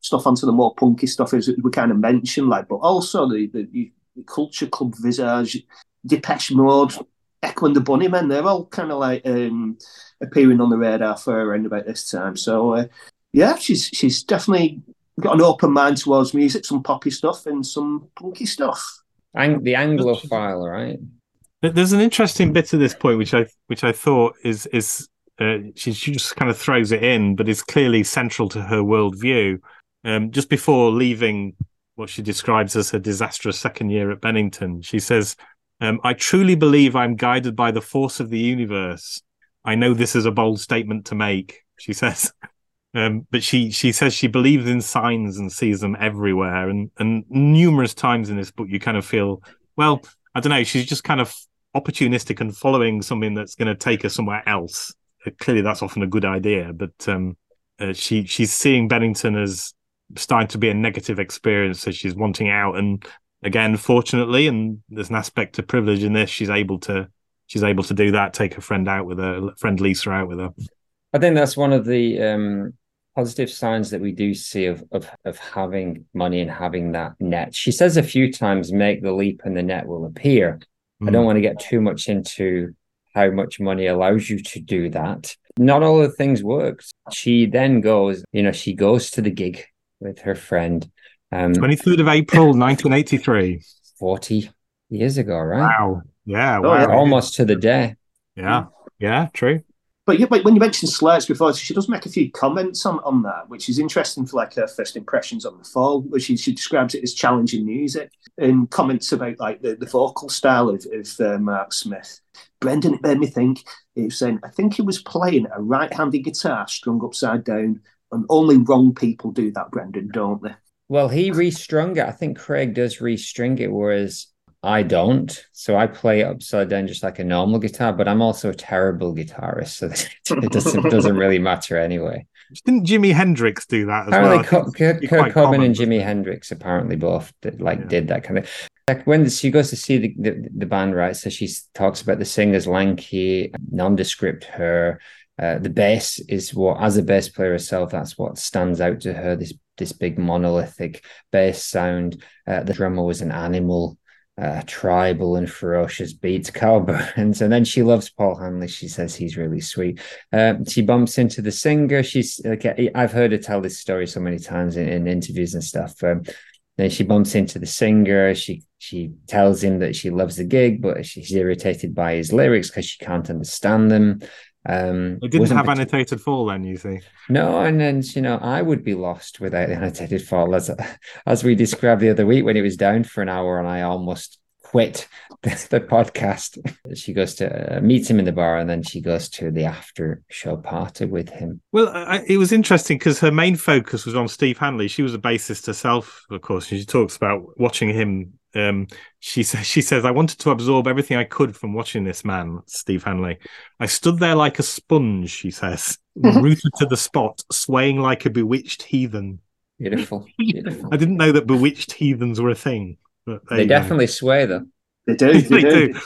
stuff onto the more punky stuff as we kind of mentioned, like, but also the the Culture Club Visage, Depeche Mode, Echo and the Bunnymen, they're all kind of like um, appearing on the radar for her around about this time. So, uh, yeah, she's she's definitely got an open mind towards music, some poppy stuff and some punky stuff. Ang- the Anglophile, right? There's an interesting bit at this point, which I which I thought is is uh, she, she just kind of throws it in, but is clearly central to her worldview. Um, just before leaving what she describes as her disastrous second year at Bennington. She says, um, I truly believe I'm guided by the force of the universe. I know this is a bold statement to make, she says. Um, but she she says she believes in signs and sees them everywhere. And and numerous times in this book, you kind of feel, well, I don't know, she's just kind of opportunistic and following something that's going to take her somewhere else. Uh, clearly, that's often a good idea, but um, uh, she she's seeing Bennington as starting to be a negative experience, so she's wanting out. And again, fortunately, and there's an aspect of privilege in this, she's able to she's able to do that. Take her friend out with her friend Lisa out with her. I think that's one of the um, positive signs that we do see of, of of having money and having that net. She says a few times, "Make the leap, and the net will appear." Mm. I don't want to get too much into how much money allows you to do that. Not all of the things work. She then goes, you know, she goes to the gig with her friend. Um, 23rd of April, 1983. 40 years ago, right? Wow. Yeah. Oh, wow. Almost to the day. Yeah. Yeah. True. But yeah, but when you mentioned slurs before, she does make a few comments on, on that, which is interesting for like her first impressions on the fall, where she, she describes it as challenging music and comments about like the, the vocal style of, of uh, Mark Smith. Brendan, it made me think, he was saying, I think he was playing a right handed guitar strung upside down, and only wrong people do that, Brendan, don't they? Well, he restrung it. I think Craig does restring it, whereas I don't. So I play it upside down just like a normal guitar, but I'm also a terrible guitarist. So it doesn't doesn't really matter anyway. Didn't Jimi Hendrix do that as apparently, well? Kurt, Kurt Cobain and Jimi Hendrix apparently both did, like yeah. did that kind of. Like when she goes to see the, the, the band, right? So she talks about the singer's lanky, nondescript hair. Uh, the bass is what, as a bass player herself, that's what stands out to her. This this big monolithic bass sound. Uh, the drummer was an animal uh, tribal and ferocious beats Karl Burns. And then she loves Paul Hanley. She says he's really sweet. Um, she bumps into the singer. She's okay. I've heard her tell this story so many times in, in interviews and stuff. Um, then she bumps into the singer. She she tells him that she loves the gig, but she's irritated by his lyrics because she can't understand them. Um, it didn't have annotated fall, then you see. No, and then you know I would be lost without the annotated fall, as as we described the other week when it was down for an hour and I almost quit the, the podcast. She goes to uh, meets him in the bar, and then she goes to the after show party with him. Well, I, it was interesting because her main focus was on Steve Hanley. She was a bassist herself, of course, and she talks about watching him um, she says she says I wanted to absorb everything I could from watching this man, Steve Hanley. I stood there like a sponge, she says, rooted to the spot, swaying like a bewitched heathen. Beautiful. Beautiful. I didn't know that bewitched heathens were a thing. they definitely sway though. They do. They, they do. do.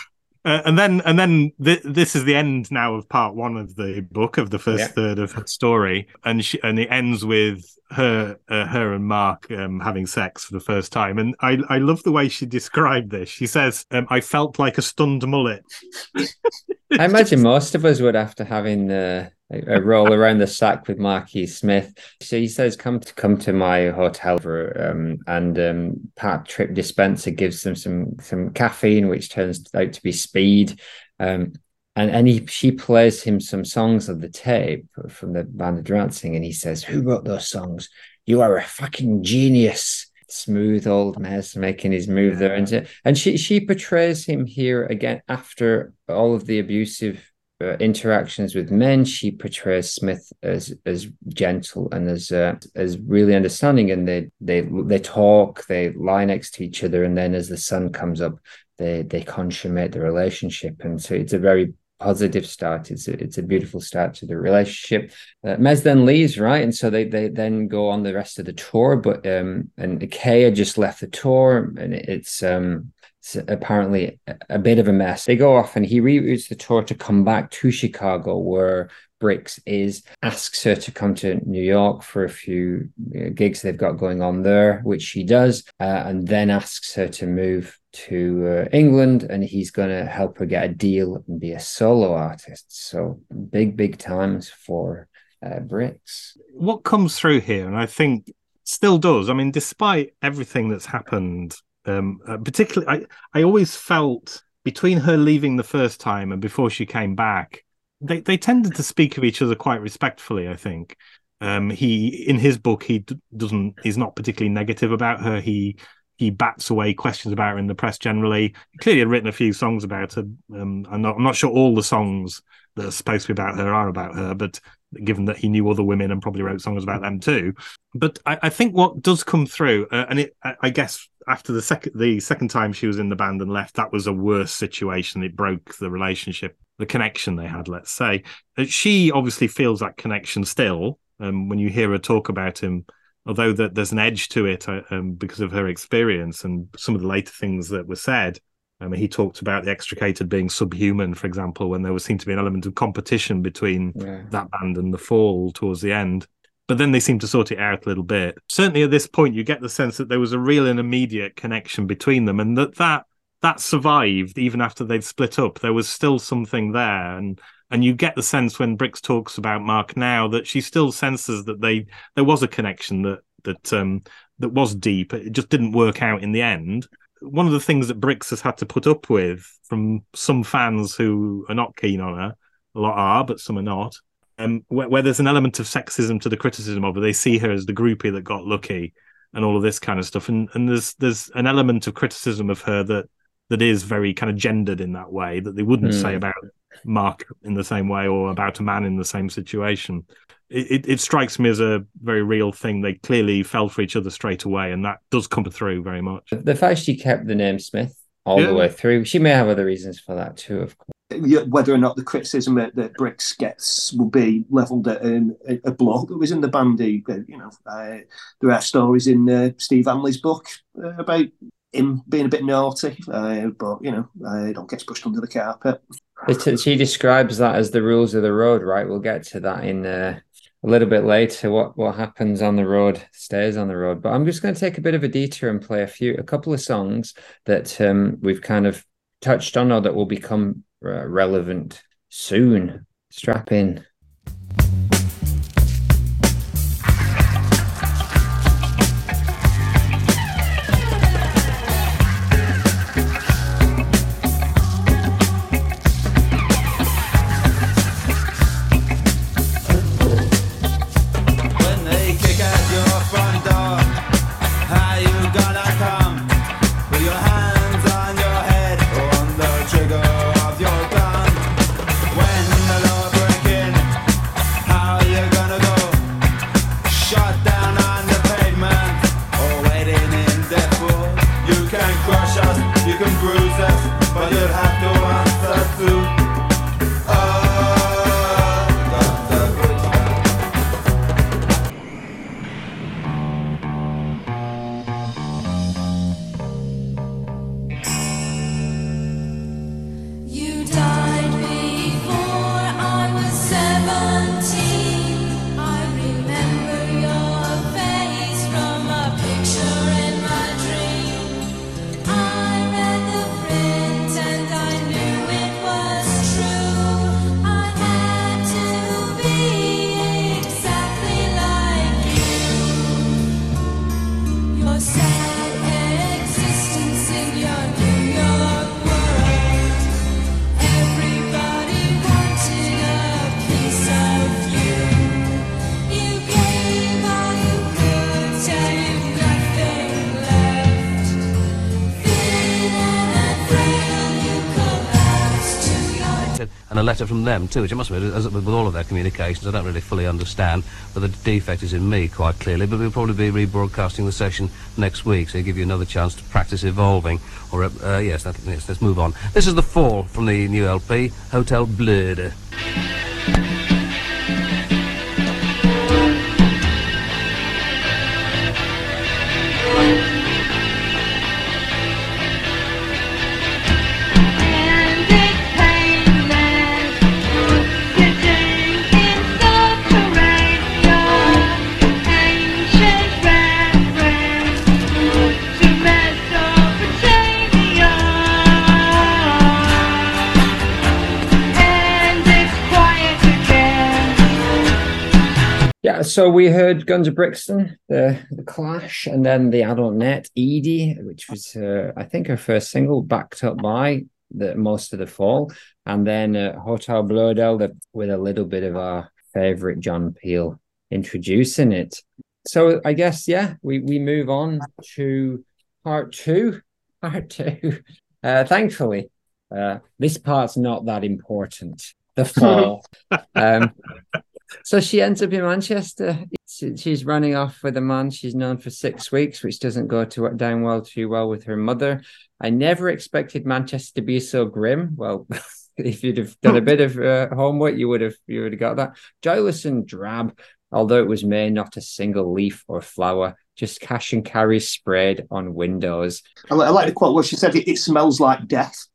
Uh, and then and then th- this is the end now of part one of the book of the first yeah. third of her story. And she and it ends with her uh, her and mark um, having sex for the first time. And i i love the way she described this. She says um, i felt like a stunned mullet. I imagine most of us would after having the a roll around the sack with Marquis Smith. So he says, "Come to come to my hotel for," um, and um, Pat Trip Dispenser gives them some some caffeine, which turns out to be speed. Um, and and he she plays him some songs of the tape from the Banda Dratsing, and he says, "Who wrote those songs? You are a fucking genius." Smooth old Mez making his move there, and and she she portrays him here again after all of the abusive interactions with men, she portrays Smith as as gentle and as uh, as really understanding. And they they they talk, they lie next to each other, and then as the sun comes up, they they consummate the relationship. And so it's a very positive start. It's a, it's a beautiful start to the relationship. Uh, Mez then leaves, right, and so they they then go on the rest of the tour. But um, and Kaya just left the tour, and it's um apparently a bit of a mess. They go off and he reroutes the tour to come back to Chicago, where Brix is, asks her to come to New York for a few uh, gigs they've got going on there, which she does, uh, and then asks her to move to uh, England and he's going to help her get a deal and be a solo artist. So big, big times for uh, Brix. What comes through here, and I think still does, I mean, despite everything that's happened um, uh, particularly, I I always felt between her leaving the first time and before she came back, they they tended to speak of each other quite respectfully. I think. Um, he in his book he d- doesn't he's not particularly negative about her. He he bats away questions about her in the press generally. He clearly had written a few songs about her. Um, I'm not I'm not sure all the songs that are supposed to be about her are about her, but given that he knew other women and probably wrote songs about them too. But I, I think what does come through, uh, and it, I, guess after the second the second time she was in the band and left, that was a worse situation. It broke the relationship, the connection they had. Let's say uh, she obviously feels that connection still. Um, when you hear her talk about him, although that there's an edge to it uh, um, because of her experience and some of the later things that were said. I mean, he talked about the extricated being subhuman, for example, when there was seemed to be an element of competition between yeah. that band and the Fall towards the end. But then they seemed to sort it out a little bit. Certainly, at this point, you get the sense that there was a real and immediate connection between them, and that that that survived even after they'd split up. There was still something there, and and you get the sense when Brix talks about Mark now that she still senses that they there was a connection that that um that was deep. It just didn't work out in the end one of the things that Brix has had to put up with from some fans who are not keen on her, a lot are, but some are not, um, where, where, there's an element of sexism to the criticism of her. They see her as the groupie that got lucky and all of this kind of stuff. And and there's there's an element of criticism of her that that is very kind of gendered in that way that they wouldn't mm. say about Mark in the same way or about a man in the same situation it, it strikes me as a very real thing. They clearly fell for each other straight away, and that does come through very much. The fact she kept the name Smith all yeah. the way through, she may have other reasons for that too, of course. Whether or not the criticism that, that Brix gets will be levelled at um, a bloke that was in the band. You know, uh, there are stories in uh, Steve Hanley's book uh, about him being a bit naughty, uh, but you know, uh, don't get pushed under the carpet. She describes that as the rules of the road, right? We'll get to that in uh, a little bit later what what happens on the road stays on the road. But i'm just going to take a bit of a detour and play a few a couple of songs that um, we've kind of touched on or that will become uh, relevant soon. Strap in from them too, which I must admit, as with all of their communications, I don't really fully understand. But the defect is in me quite clearly. But we'll probably be rebroadcasting the session next week, so give you another chance to practice evolving. Or uh, yes, that, yes, let's move on. This is the fall from the new LP, Hotel Blöedel. So we heard Guns of Brixton, the the Clash, and then the Adult Net, Edie, which was uh, I think her first single, backed up by the most of the fall, and then uh, Hotel Blöedel the, with a little bit of our favorite John Peel introducing it. So I guess yeah, we we move on to part two. Part two. Uh, thankfully, uh, this part's not that important the fall. um, so she ends up in Manchester. She's running off with a man she's known for six weeks, which doesn't go to down well too well with her mother. I never expected Manchester to be so grim. Well, if you'd have done a bit of uh, homework, you would have you would have got that. Joyless and drab, although it was May, not a single leaf or flower, just cash and carry spread on windows. I, like the quote where she said, "It, it smells like death."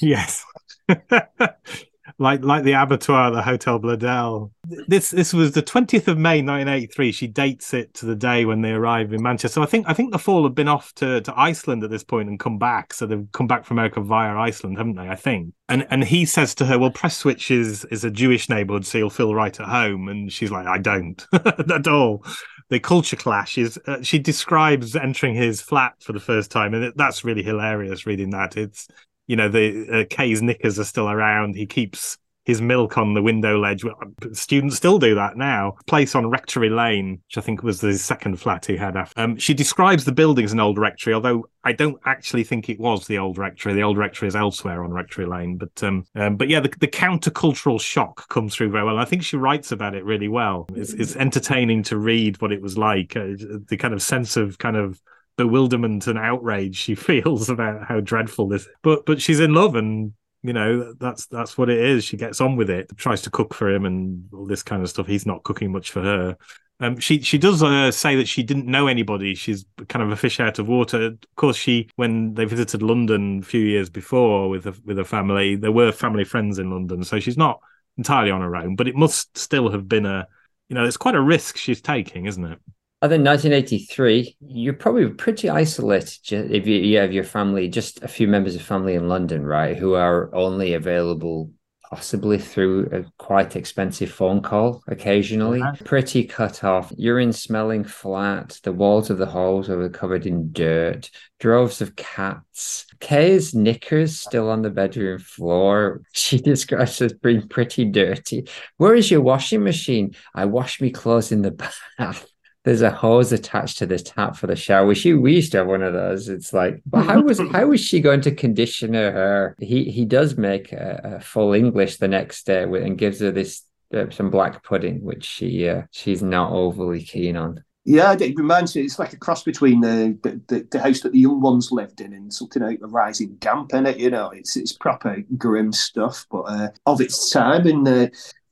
Yes. like like the abattoir, the Hotel Blöedel. This this was the twentieth of May, nineteen eighty three. She dates it to the day when they arrive in Manchester. So I think I think the fall had been off to, to Iceland at this point and come back. So they've come back from America via Iceland, haven't they? I think. And and he says to her, "Well, Prestwich is is a Jewish neighbourhood, so you'll feel right at home." And she's like, "I don't at all." The culture clash is. Uh, she describes entering his flat for the first time, and it, that's really hilarious. Reading that, it's you know the uh, Kay's knickers are still around. He keeps his milk on the window ledge. Students still do that now. Place on Rectory Lane, which I think was the second flat he had after. Um, she describes the building as an old rectory, although I don't actually think it was the old rectory. The old rectory is elsewhere on Rectory Lane. But um, um, but yeah, the, the countercultural shock comes through very well. I think she writes about it really well. It's, it's entertaining to read what it was like, uh, the kind of sense of kind of bewilderment and outrage she feels about how dreadful this but but she's in love and you know that's that's what it is she gets on with it tries to cook for him and all this kind of stuff he's not cooking much for her um, she she does uh, say that she didn't know anybody. She's kind of a fish out of water. Of course, she when they visited London a few years before with a, with a family, there were family friends in London, so she's not entirely on her own. But it must still have been a, you know, it's quite a risk she's taking, isn't it? I think 1983, you're probably pretty isolated if you, you have your family, just a few members of family in London, right, who are only available possibly through a quite expensive phone call occasionally. Uh-huh. Pretty cut off. Urine smelling flat. The walls of the halls are covered in dirt. Droves of cats. Kay's knickers still on the bedroom floor. She describes as being pretty dirty. Where is your washing machine? I wash me clothes in the bath there's a hose attached to the tap for the shower. We, she, we used to have one of those. It's like, but how was how was she going to condition her hair? He he does make a, a full English the next day with, and gives her this uh, some black pudding, which she uh, she's not overly keen on. Yeah, it reminds me. It's like a cross between the, the, the house that the young ones lived in and something like the Rising Damp in it. You know, it's it's proper grim stuff, but uh, of its time. And uh,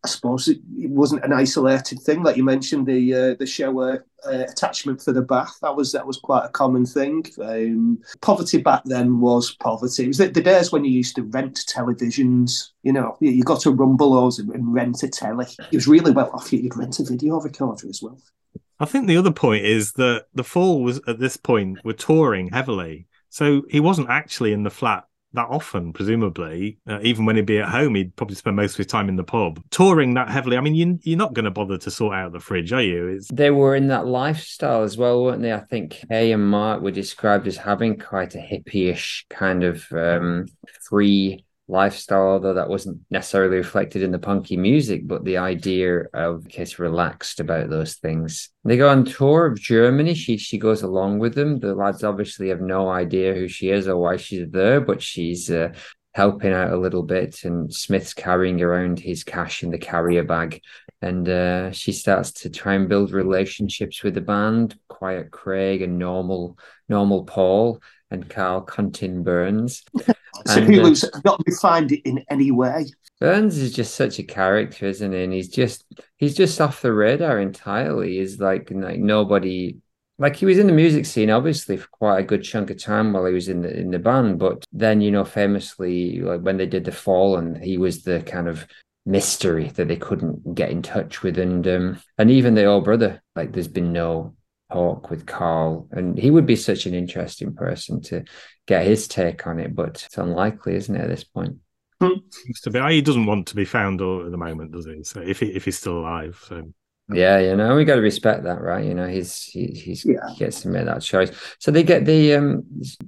I suppose it, it, wasn't an isolated thing, like you mentioned the uh, the shower uh, attachment for the bath. That was that was quite a common thing. Um, poverty back then was poverty. It was the, the, days when you used to rent televisions. You know, you, you got to Rumbelows and, and rent a telly. It was really well off. You'd rent a video recorder as well. I think the other point is that the Fall was at this point were touring heavily, so he wasn't actually in the flat that often, presumably. Uh, even when he'd be at home, he'd probably spend most of his time in the pub. Touring that heavily, I mean, you, you're not going to bother to sort out the fridge, are you? It's... They were in that lifestyle as well, weren't they? I think Kay and Mark were described as having quite a hippie-ish kind of um, free lifestyle, although that wasn't necessarily reflected in the punky music, but the idea of Kiss relaxed about those things. They go on tour of Germany. She she goes along with them. The lads obviously have no idea who she is or why she's there, but she's uh, helping out a little bit. And Smith's carrying around his cash in the carrier bag. And uh, she starts to try and build relationships with the band, Quiet Craig and Normal Normal Paul and Karl Cuntin Burns. So who looks not defined in any way. Burns is just such a character, isn't he? And he's just he's just off the radar entirely. He's like like nobody like he was in the music scene obviously for quite a good chunk of time while he was in the in the band but then you know famously like when they did the fall and he was the kind of mystery that they couldn't get in touch with and um and even the old brother like there's been no talk with Karl, and he would be such an interesting person to get his take on it. But it's unlikely, isn't it, at this point? Hmm. Be. He doesn't want to be found at the moment, does he? So if he, if he's still alive, so Yeah, you know, we got to respect that, right? You know, he's he, he's Yeah. he gets to make that choice. So they get the um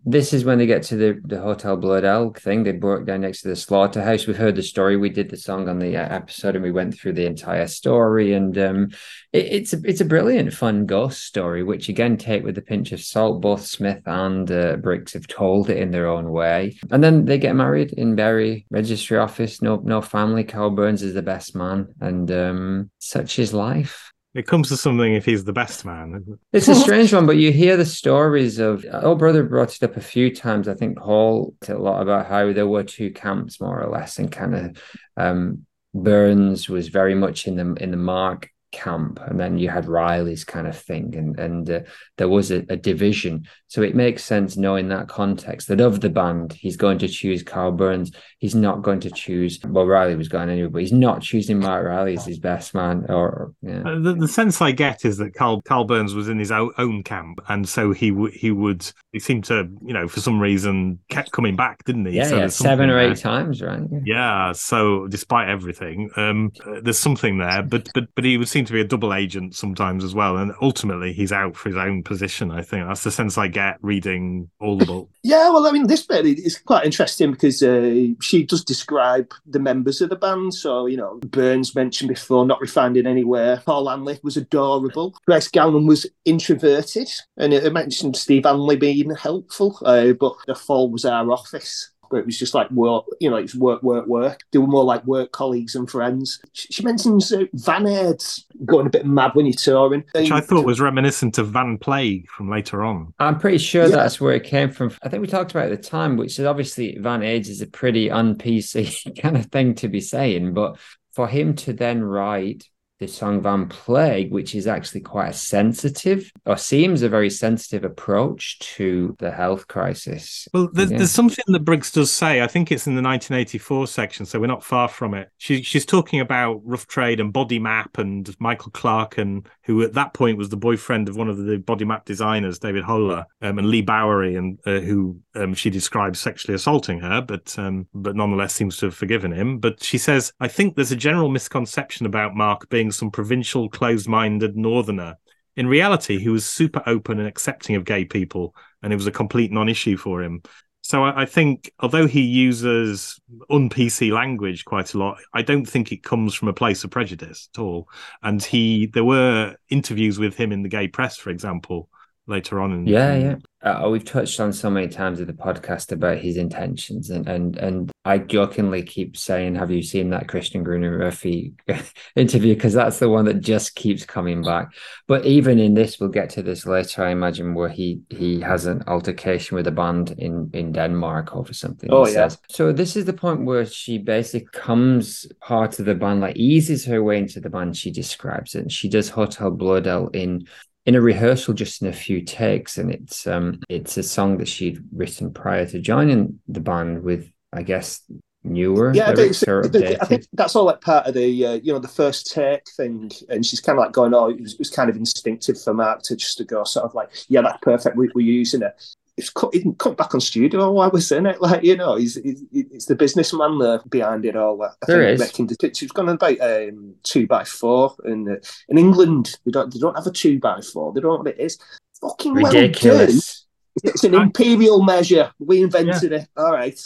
this is when they get to the the Hotel Blöedel thing. They brought down next to the slaughterhouse. We've heard the story. We did the song on the uh, episode and we went through the entire story. And um it, it's a it's a brilliant, fun ghost story, which again take with a pinch of salt. Both Smith and uh, Brix have told it in their own way. And then they get married in Berry Registry Office. No no family. Karl Burns is the best man, and um such is life. It comes to something if he's the best man. It's a strange one, but you hear the stories of. Oh, brother brought it up a few times. I think Paul a lot about how there were two camps, more or less, and kind of um, Burns was very much in the in the Mark camp, and then you had Riley's kind of thing, and and uh, there was a, a division. So it makes sense knowing that context that of the band, he's going to choose Karl Burns. He's not going to choose. Well, Riley was going anyway, but he's not choosing Marc Riley as his best man. Or, yeah. Uh, The, the sense I get is that Karl Karl Burns was in his own, own camp, and so he would he would he seemed to you know for some reason kept coming back, didn't he? yeah, So yeah, seven or there. eight times, right? Yeah. Yeah, so despite everything, um, uh, there's something there, but but but he would seem to be a double agent sometimes as well, and ultimately he's out for his own position. I think that's the sense I get reading all the book. Yeah, well, I mean, this bit is quite interesting because uh, she does describe the members of the band. So, you know, Burns mentioned before, not refined in anywhere. Paul Hanley was adorable. Craig Scanlon was introverted. And it mentioned Steve Hanley being helpful, uh, but the fall was our office. Where it was just like work, you know, it's work, work, work. They were more like work colleagues and friends. She, she mentions uh, Van Aerts going a bit mad when you're touring. Which I thought was reminiscent of Van Plague from later on. I'm pretty sure Yeah. that's where it came from. I think we talked about it at the time, which is obviously Van Age is a pretty un PC kind of thing to be saying, but for him to then write the song Van Plague, which is actually quite a sensitive or seems a very sensitive approach to the health crisis. Well, there's, Yeah. there's something that Brix does say. I think it's in the 1984 section, so we're not far from it. She, she's talking about Rough Trade and Body Map and Michael Clark, and who at that point was the boyfriend of one of the Body Map designers, David Holah, um, and Leigh Bowery, and uh, who um, she describes sexually assaulting her, but um, but nonetheless seems to have forgiven him. But she says, I think there's a general misconception about Mark being some provincial, closed-minded northerner. In reality, he was super open and accepting of gay people, and it was a complete non-issue for him. So I, I think, although he uses un-PC language quite a lot, I don't think it comes from a place of prejudice at all. And he, there were interviews with him in the gay press, for example, later on. In, Yeah, in- yeah. Uh, we've touched on so many times in the podcast about his intentions, and and and I jokingly keep saying, "Have you seen that Christian Gruner Murphy interview?" Because that's the one that just keeps coming back. But even in this, we'll get to this later, I imagine, where he he has an altercation with a band in in Denmark over something. Oh, he yeah. says. So this is the point where she basically comes part of the band, like eases her way into the band. She describes it, and she does Hotel Blöedel in in a rehearsal just in a few takes and it's um it's a song that she'd written prior to joining the band with i guess newer Yeah, I think, lyrics or I think- I think that's all like part of the uh, you know the first take thing, and she's kind of like going, "Oh, it was, it was kind of instinctive for Mark to just to go sort of like, yeah, that's perfect. We, we're using it." It's cut, he cut back on studio while we're in it, like you know, he's, he's it's the businessman there behind it all. I There think is. making the She's gone about um, two by four, and uh, in England they don't they don't have a two by four. They don't know what it is. Fucking ridiculous It's an imperial measure. We invented it. All right.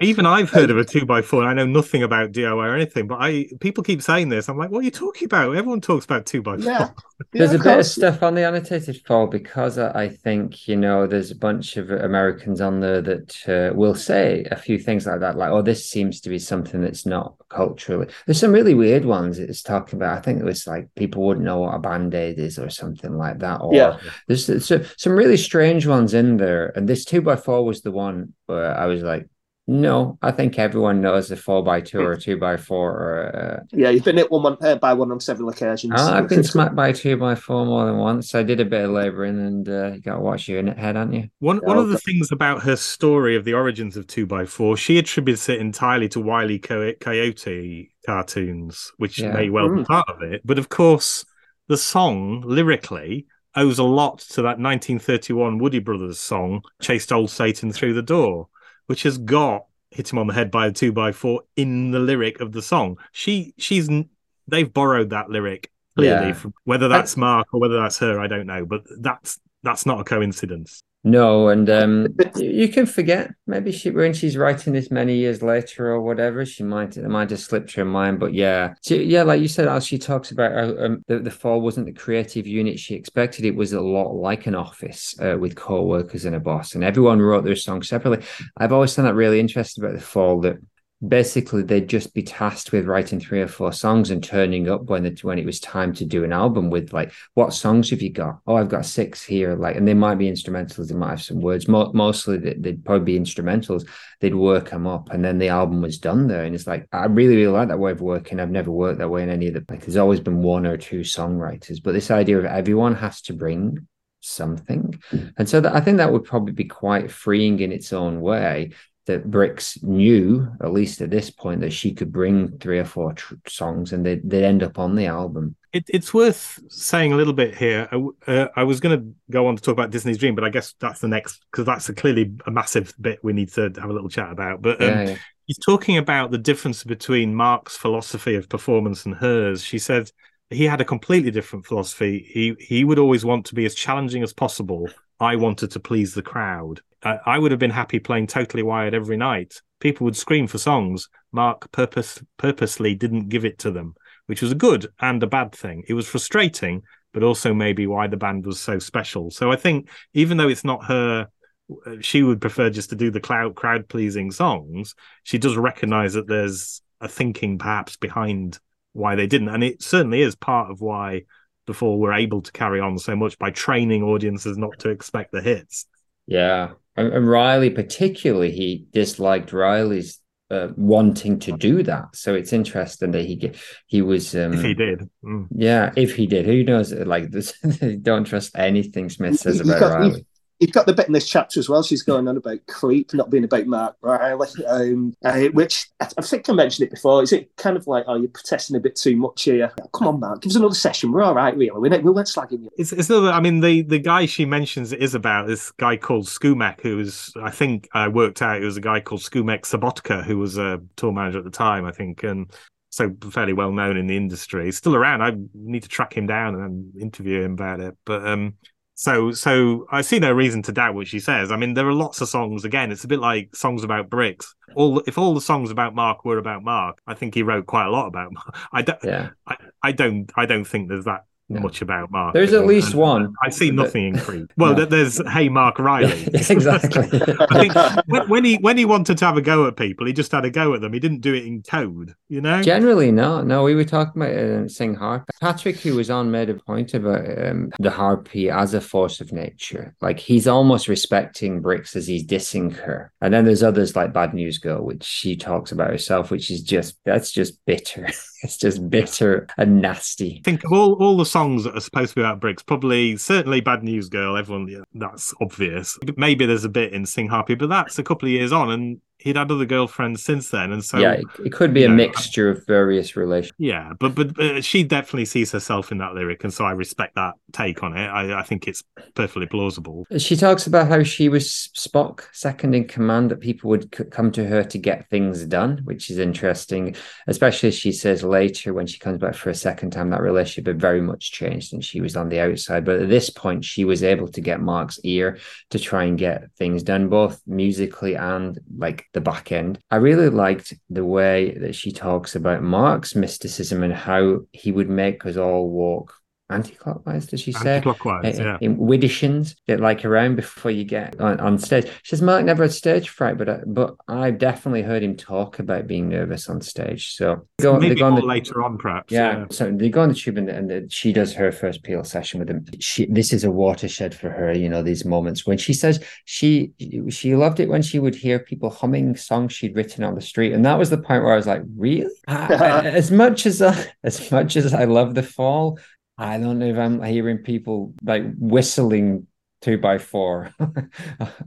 Even I've heard of a two by four. and I know nothing about DIY or anything, but I people keep saying this. I'm like, what are you talking about? Everyone talks about two by four. yeah. There's Yeah, a bit of stuff on the annotated fall because I I think you know there's a bunch of Americans on there that uh, will say a few things like that, like "Oh, this seems to be something that's not culturally." There's some really weird ones it's talking about. I think it was like people wouldn't know what a band aid is or something like that. Or Yeah. there's, there's some- some really strange ones in there, and this two by four was the one where I was like, "No, I think everyone knows a four by two or a two by four or." Uh, Yeah, you've been hit one on, uh, by one on several occasions. Oh, I've been smacked by two by four more than once. I did a bit of labouring, and uh, you got to watch your head, haven't you? One one of the Okay. things about her story of the origins of two by four, she attributes it entirely to Wiley Co- Coyote cartoons, which Yeah. may well be Mm. part of it. But of course, the song lyrically owes a lot to that 1931 Woody Brothers song, "Chased Old Satan Through the Door," which has got "Hit Him on the Head by a Two by Four in the lyric of the song. She she's they've borrowed that lyric Clearly, Yeah. from, whether that's Mark or whether that's her, I don't know. But that's that's not a coincidence. No, and um, you can forget. Maybe she, when she's writing this many years later or whatever, she might it might have slipped her mind. But yeah, she, yeah, like you said, as she talks about how um, the the fall wasn't the creative unit she expected. It was a lot like an office uh, with co-workers and a boss, and everyone wrote their song separately. I've always found that really interesting about the fall that basically they'd just be tasked with writing three or four songs and turning up when it when it was time to do an album with like what songs have you got? Oh i've got six here like and they might be instrumentals they might have some words. Mo- mostly they- they'd probably be instrumentals. They'd work them up and then the album was done there and it's like i really really like that way of working. I've never worked that way in any of the like there's always been one or two songwriters but this idea of everyone has to bring something. And so that, i think that would probably be quite freeing in its own way that Brix knew, at least at this point, that she could bring three or four tr- songs and they'd, they'd end up on the album. It, it's worth saying a little bit here. I, uh, I was going to go on to talk about Disney's Dream, but I guess that's the next because that's a clearly a massive bit we need to have a little chat about. But um, Yeah, yeah. he's talking about the difference between Mark's philosophy of performance and hers. She said he had a completely different philosophy. He he would always want to be as challenging as possible. I wanted to please the crowd. I, I would have been happy playing Totally Wired every night. People would scream for songs. Mark purpose purposely didn't give it to them, which was a good and a bad thing. It was frustrating, but also maybe why the band was so special. So I think even though it's not her uh, she would prefer just to do the crowd crowd pleasing songs. She does recognize that there's a thinking perhaps behind why they didn't, and it certainly is part of why before we're able to carry on so much by training audiences not to expect the hits. Yeah. And, and Riley, particularly, he disliked Riley's uh, wanting to do that. So it's interesting that he he was. Um, If he did, Mm. Yeah, if he did. Who knows? Like, this, don't trust anything Smith says about you got- you- Riley. You've got the bit in this chapter as well. She's going on about creep, not being about Marc Riley, um, uh, which I, I think I mentioned it before. Is it kind of like, oh, you're protesting a bit too much here? Come on, Mark, give us another session. We're all right, really. We're we weren't slagging you. It's, it's not. I mean, the the guy she mentions is about this guy called Skumek, who was, I think, I worked out it was a guy called Skumek Sabotka, who was a tour manager at the time, I think, and so fairly well known in the industry. He's still around. I need to track him down and interview him about it. But um, so so I see no reason to doubt what she says. I mean, there are lots of songs. Again, it's a bit like songs about Brix. All if all the songs about Mark were about Mark, I think he wrote quite a lot about. Mark. I don't. Yeah. I, I don't. I don't think there's that Much about Mark. There's at least and one. I see nothing in Creep. Well, No. there's Hey Marc Riley. exactly. I think when, when he when he wanted to have a go at people, he just had a go at them. He didn't do it in code, you know. Generally, no, no. We were talking about uh, Sing Harp. Patrick, who was on, made a point about um, the harpy as a force of nature. Like he's almost respecting Brix as he's dissing her. And then there's others like Bad News Girl, which she talks about herself, which is just that's just bitter. it's just bitter and nasty. I think of all, all the songs that are supposed to be about Brix, probably certainly Bad News Girl, everyone yeah, that's obvious. Maybe there's a bit in Sing Harpy, but that's a couple of years on and he'd had other girlfriends since then. And so yeah, it, could be a know, mixture of various relations. yeah, but but uh, she definitely sees herself in that lyric, and so I respect that take on it. I, I think it's perfectly plausible. She talks about how she was Spock, second in command, that people would c- come to her to get things done, which is interesting. Especially as she says later when she comes back for a second time, that relationship had very much changed and she was on the outside. But at this point, she was able to get Mark's ear to try and get things done, both musically and like the back end. I really liked the way that she talks about Mark's mysticism and how he would make us all walk anti-clockwise, does she say? Anti-clockwise, uh, yeah. in Widdershins, get like around before you get on, on stage. She says Mark never had stage fright, but I, but I definitely heard him talk about being nervous on stage. So go, they Maybe go on the, later on, perhaps. yeah, so they go on the tube and, and the, she does her first Peel session with him. She this is a watershed for her, you know, these moments when she says she she loved it when she would hear people humming songs she'd written on the street, and that was the point where I was like, really? I- as much as I, as much as I love the fall, I don't know if I'm hearing people like whistling two by four uh,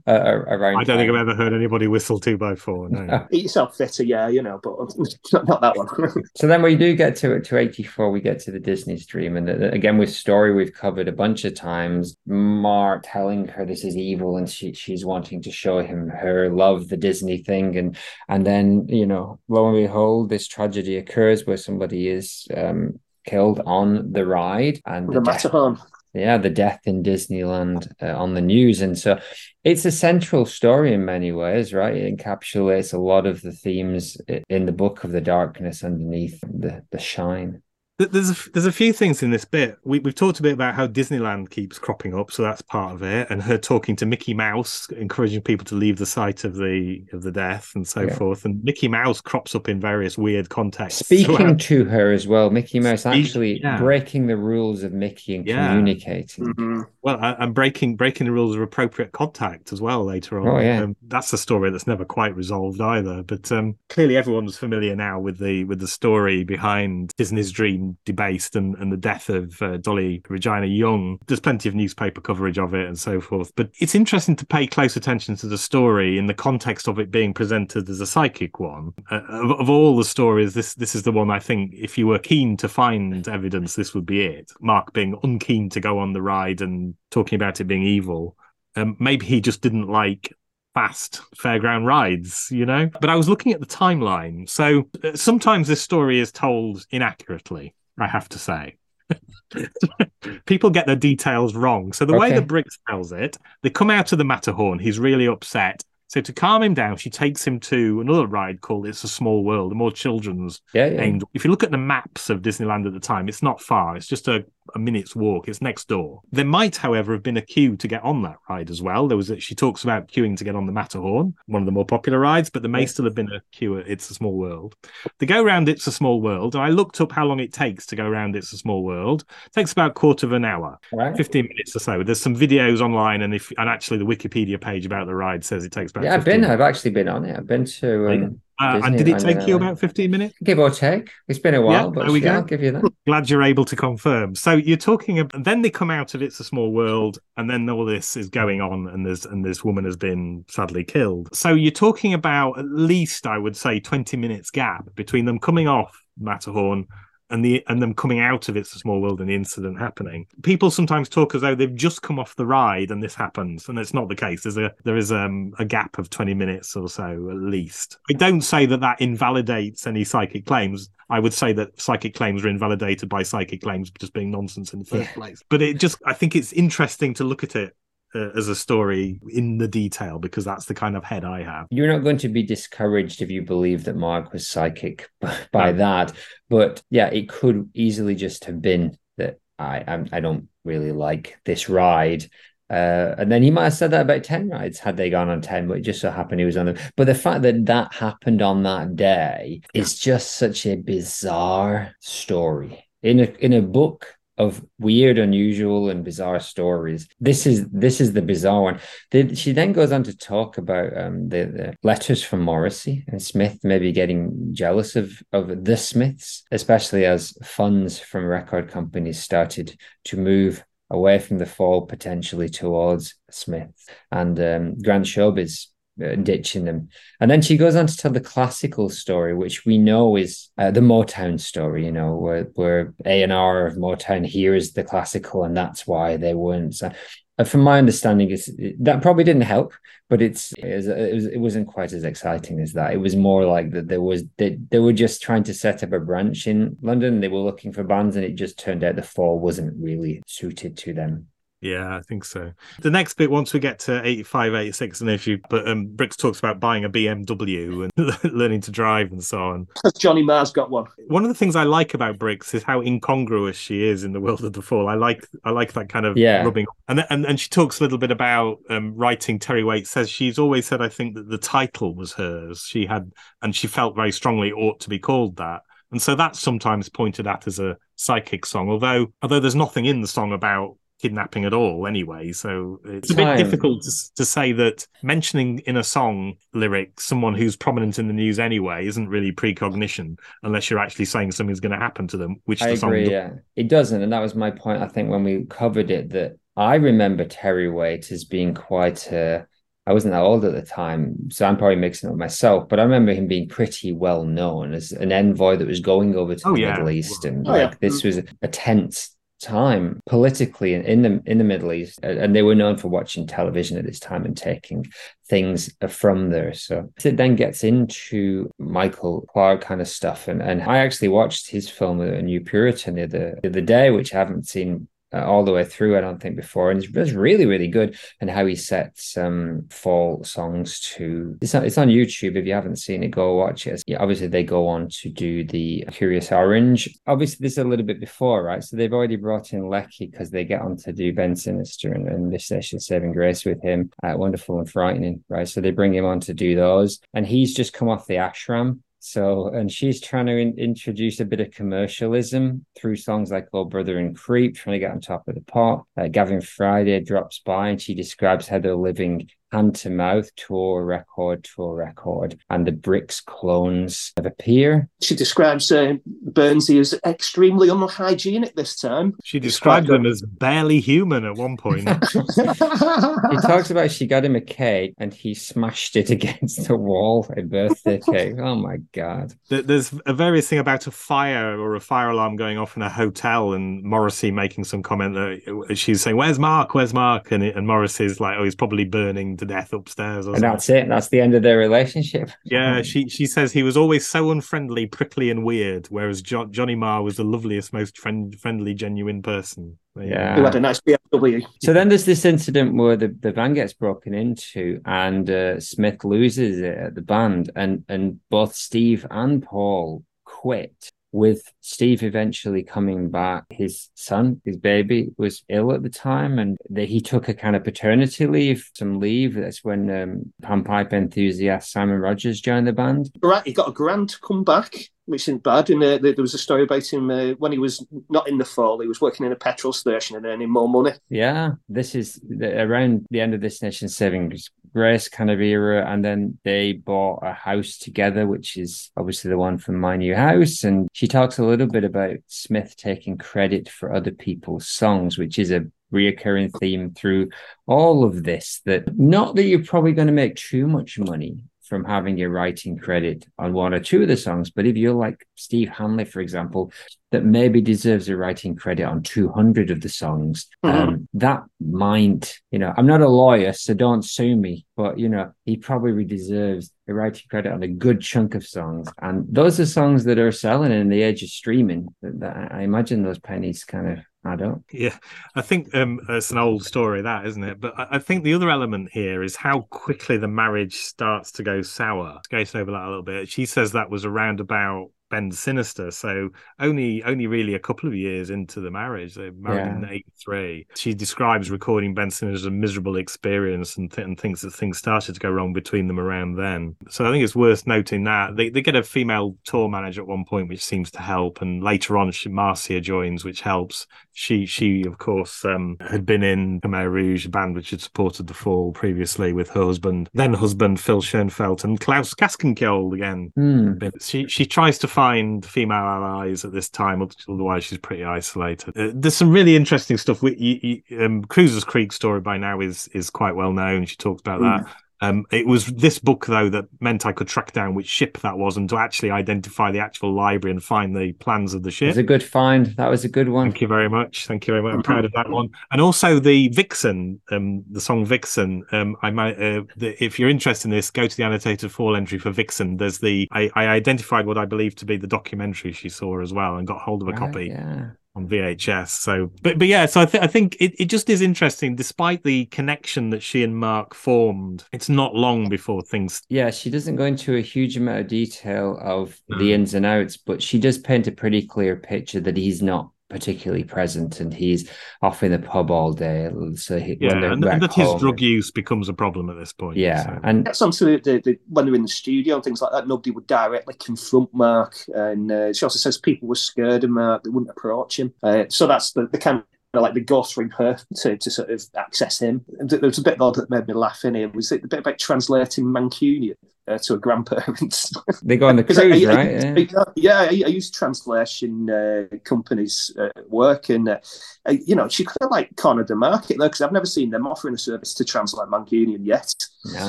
around. I don't think. I've ever heard anybody whistle two by four. No. Eat yourself fitter, yeah, you know, but not, not that one. So then we do get to to 84, we get to the Disney's dream. And uh, again, with story, we've covered a bunch of times. Mark telling her this is evil and she she's wanting to show him her love, the Disney thing. And and then, you know, lo and behold, this tragedy occurs where somebody is um killed on the ride and The the death Matterhorn. yeah the death in disneyland uh, on the news. And so it's a central story in many ways right? It encapsulates a lot of the themes in the book of the darkness underneath the the shine There's a, f- there's a few things in this bit. We, we've talked a bit about how Disneyland keeps cropping up, so that's part of it, and her talking to Mickey Mouse, encouraging people to leave the site of the of the death and so Yeah. forth. And Mickey Mouse crops up in various weird contexts. speaking throughout. to her as well mickey mouse Speak- actually yeah. breaking the rules of mickey and Yeah. communicating Mhm. Well, I- I'm breaking breaking the rules of appropriate contact as well later on. Oh, yeah. um, that's a story that's never quite resolved either. But um, clearly, everyone's familiar now with the with the story behind Disney's Dream debased and, and the death of uh, Dolly Regina Young. There's plenty of newspaper coverage of it and so forth. But it's interesting to pay close attention to the story in the context of it being presented as a psychic one. Uh, of, of all the stories, this this is the one I think if you were keen to find evidence, this would be it. Mark being unkeen to go on the ride and talking about it being evil. Um, maybe he just didn't like fast fairground rides, you know? But I was looking at the timeline. So uh, sometimes this story is told inaccurately, I have to say. People get their details wrong. So the way Okay. that Brix tells it, they come out of the Matterhorn. He's really upset. So to calm him down, she takes him to another ride called It's a Small World, a more children's yeah, yeah. aimed. If you look at the maps of Disneyland at the time, it's not far. It's just a, a minute's walk. It's next door. There might, however, have been a queue to get on that ride as well. There was a, she talks about queuing to get on the Matterhorn, one of the more popular rides, but there may still have been a queue at It's a Small World. The go around It's a Small World, I looked up how long it takes to go around It's a Small World. It takes about a quarter of an hour. Right. 15 minutes or so. There's some videos online, and if and actually the Wikipedia page about the ride says it takes about. Yeah, I've 15 been. I've actually been on it. I've been to um, Uh, and did it take you about 15 minutes? give or take. It's been a while, but there we yeah, go. I'll give you that. Glad you're able to confirm. So you're talking about then they come out of It's a Small World, and then all this is going on, and there's and this woman has been sadly killed. So you're talking about at least I would say 20 minutes gap between them coming off Matterhorn and the and them coming out of It's a Small World and the incident happening. People sometimes talk as though they've just come off the ride and this happens, and it's not the case. There's a there is um, a gap of 20 minutes or so at least. I don't say that that invalidates any psychic claims. I would say that psychic claims are invalidated by psychic claims just being nonsense in the first Yeah. place. But it just I think it's interesting to look at it uh, as a story in the detail because that's the kind of head I have. You're not going to be discouraged if you believe that Mark was psychic by No. that, but yeah, it could easily just have been that I I'm, I don't really like this ride. Uh, and then he might have said that about 10 rides had they gone on 10, but it just so happened he was on them. But the fact that that happened on that day is just such a bizarre story. In a in a book of weird, unusual, and bizarre stories, this is this is the bizarre one. The, she then goes on to talk about um, the, the letters from Morrissey and Smith maybe getting jealous of, of the Smiths, especially as funds from record companies started to move away from the fall potentially towards Smith and um, Grand Showbiz uh, ditching them. And then she goes on to tell the classical story, which we know is uh, the Motown story, you know, where, where A&R of Motown hears the classical and that's why they weren't. So, uh, from my understanding, it's, that probably didn't help, but it's it, was, wasn't quite as exciting as that. It was more like that there was they, they were just trying to set up a branch in London. They were looking for bands, and it just turned out the fall wasn't really suited to them. Yeah, I think so. The next bit, once we get to 85, 86, and if you, but um, Brix talks about buying a BMW and learning to drive and so on. Has Johnny Marr's got one. One of the things I like about Brix is how incongruous she is in the world of the fall. I like, I like that kind of Yeah. rubbing. And and and she talks a little bit about um, writing. Terry Waite says she's always said, I think that the title was hers. She had, and she felt very strongly it ought to be called that. And so that's sometimes pointed at as a psychic song, although although there's nothing in the song about kidnapping at all anyway so it's a bit Time. difficult to, to say that mentioning in a song lyric someone who's prominent in the news anyway isn't really precognition unless you're actually saying something's going to happen to them which I the song agree. does. Yeah, it doesn't, and that was my point. I think when we covered it, that I remember Terry Waite as being quite a. I wasn't that old at the time, so I'm probably mixing it up myself. But I remember him being pretty well known as an envoy that was going over to Oh, the yeah. Middle East, and Oh, yeah. like this was a tense time politically in, the in the Middle East, and they were known for watching television at this time and taking things from there. So it then gets into Michael Clark kind of stuff, and and I actually watched his film A New Puritan the other, the other day, which I haven't seen uh, all the way through. I don't think before, and it's, really really good. And how he sets um fall songs to it's on, it's on YouTube. If you haven't seen it, go watch it. Yeah, obviously they go on to do the Curious Orange. Obviously, this is a little bit before, right? So they've already brought in Leckie because they get on to do Bend Sinister and, and This Nation's Saving Grace with him. Uh, wonderful and frightening, right? So they bring him on to do those, and he's just come off the ashram so, and she's trying to in- introduce a bit of commercialism through songs like "Oh Brother" and "Creep," trying to get on top of the pot. Uh, Gavin Friday drops by and she describes how they're living hand to mouth, tour record, tour record, and the Brix clones appear. She describes uh, Burnsey as extremely unhygienic this time. She described him as barely human at one point. he talks about she got him a cake and he smashed it against the wall, a birthday cake. Oh my God. There's a various thing about a fire or a fire alarm going off in a hotel, and Morrissey making some comment that she's saying, Where's Mark? Where's Mark? And, and Morrissey's like, Oh, he's probably burning to death upstairs. and that's it. That's the end of their relationship. Yeah, she she says he was always so unfriendly, prickly, and weird, whereas jo- Johnny Marr was the loveliest, most friend- friendly, genuine person. Yeah, who had a nice BMW. So then there's this incident where the, the van gets broken into, and uh, Smith loses it at the band, and and both Steve and Paul quit with Steve eventually coming back, his son, his baby, was ill at the time, and the, he took a kind of paternity leave, some leave. That's when um, panpipe enthusiast Simon Rogers joined the band. Right, he got a grant to come back which isn't bad. And uh, there was a story about him uh, when he was not in the fall, he was working in a petrol station and earning more money. Yeah, this is the, around the end of this nation saving grace kind of era. And then they bought a house together, which is obviously the one from my new house. And she talks a little bit about Smith taking credit for other people's songs, which is a reoccurring theme through all of this that not that you're probably going to make too much money from having your writing credit on one or two of the songs. But if you're like Steve Hanley, for example, that maybe deserves a writing credit on 200 of the songs, mm-hmm. um, that might, you know, I'm not a lawyer, so don't sue me, but, you know, he probably deserves a writing credit on a good chunk of songs. And those are songs that are selling in the age of streaming. That, I imagine those pennies kind of I don't. Yeah, I think um, it's an old story, that isn't it? But I, I, think the other element here is how quickly the marriage starts to go sour. Going over that a little bit, she says that was around about Bend Sinister. So only only really a couple of years into the marriage, they married yeah. in '83. She describes recording Bend Sinister as a miserable experience and, th- and thinks that things started to go wrong between them around then. So I think it's worth noting that they, they get a female tour manager at one point, which seems to help, and later on, she, Marcia joins, which helps. She she of course um, had been in Khmer Rouge, a band which had supported the Fall previously with her husband, then husband Phil Schoenfeld and Claus Castenskiold again. Mm. She she tries to find female allies at this time, otherwise she's pretty isolated. Uh, there's some really interesting stuff. We, you, you, um, Cruisers Creek story by now is is quite well known. She talks about mm. that. Um, it was this book though that meant I could track down which ship that was and to actually identify the actual library and find the plans of the ship. It was a good find. That was a good one. Thank you very much. Thank you very much. I'm proud of that one. And also the Vixen, um, the song Vixen. Um, I might, uh, the, if you're interested in this, go to the annotated fall entry for Vixen. There's the I, I identified what I believe to be the documentary she saw as well and got hold of a copy. Yeah on VHS. So, but but yeah, so I think I think it, it just is interesting. Despite the connection that she and Mark formed, it's not long before things. Yeah, she doesn't go into a huge amount of detail of no. the mm. ins and outs, but she does paint a pretty clear picture that he's not particularly present and he's off in the pub all day so he, yeah and, and, that his drug use becomes a problem at this point yeah so. and that's something that the, the, when they're in the studio and things like that nobody would directly confront mark and uh, she also says people were scared of mark they wouldn't approach him uh, so that's the, the kind of like the ghost from her to, to sort of access him. There was a bit odd that made me laugh in here. Was it a bit about translating Mancunian? uh, to a grandparent? they go on the cruise, I, I, right? I, yeah, yeah I, use translation uh, companies uh, work, and uh, you know she could have like cornered the market though, because I've never seen them offering a service to translate Mancunian yet. No,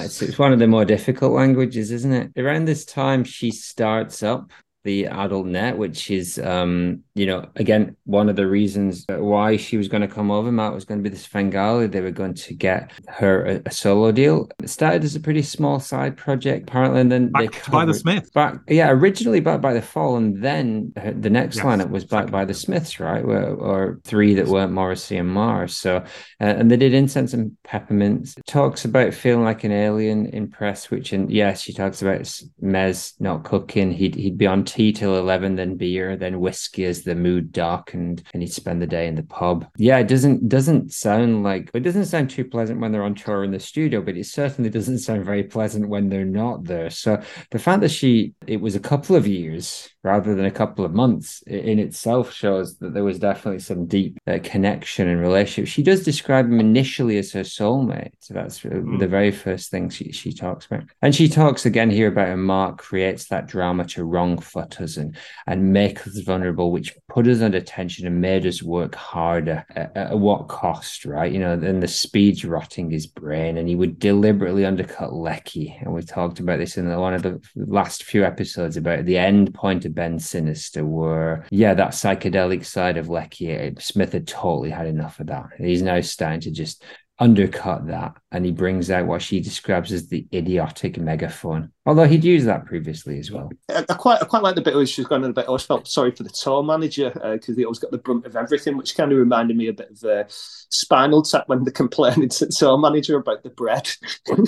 it's, it's one of the more difficult languages, isn't it? Around this time, she starts up the adult net, which is, um, you know, again, one of the reasons why she was going to come over. Matt was going to be this Svengali. They were going to get her a, a, solo deal. It started as a pretty small side project, apparently, and then backed they by the Smiths. Back, yeah, originally backed by the Fall, and then the next yes. lineup was backed by the Smiths, right? Or, or three that weren't Morrissey and Marr. So, uh, and they did Incense and Peppermints. Talks about feeling like an alien in press, which, and yes, she talks about Mez not cooking. He'd he'd be on tea till eleven, then beer, then whiskey as the mood darkened, and he'd spend the day in the pub. Yeah, it doesn't doesn't sound like it doesn't sound too pleasant when they're on tour in the studio, but it certainly doesn't sound very pleasant when they're not there. So the fact that she it was a couple of years rather than a couple of months in itself shows that there was definitely some deep uh, connection and relationship. She does describe him initially as her soulmate. So that's mm. the very first thing she, she talks about. And she talks again here about how Mark creates that drama to wrong foot us and, and make us vulnerable, which put us under tension and made us work harder at, at what cost, right? You know, then the speed's rotting his brain and he would deliberately undercut Leckie. And we talked about this in one of the last few episodes about the end point to Bend Sinister were, yeah, that psychedelic side of Leckie, Smith had totally had enough of that. He's now starting to just undercut that and he brings out what she describes as the idiotic megaphone. Although he'd used that previously as well. I, quite i quite like the bit where she's going on a bit i always felt sorry for the tour manager because uh, he always got the brunt of everything which kind of reminded me a bit of uh, spinal tap when they're complaining to the tour manager about the bread.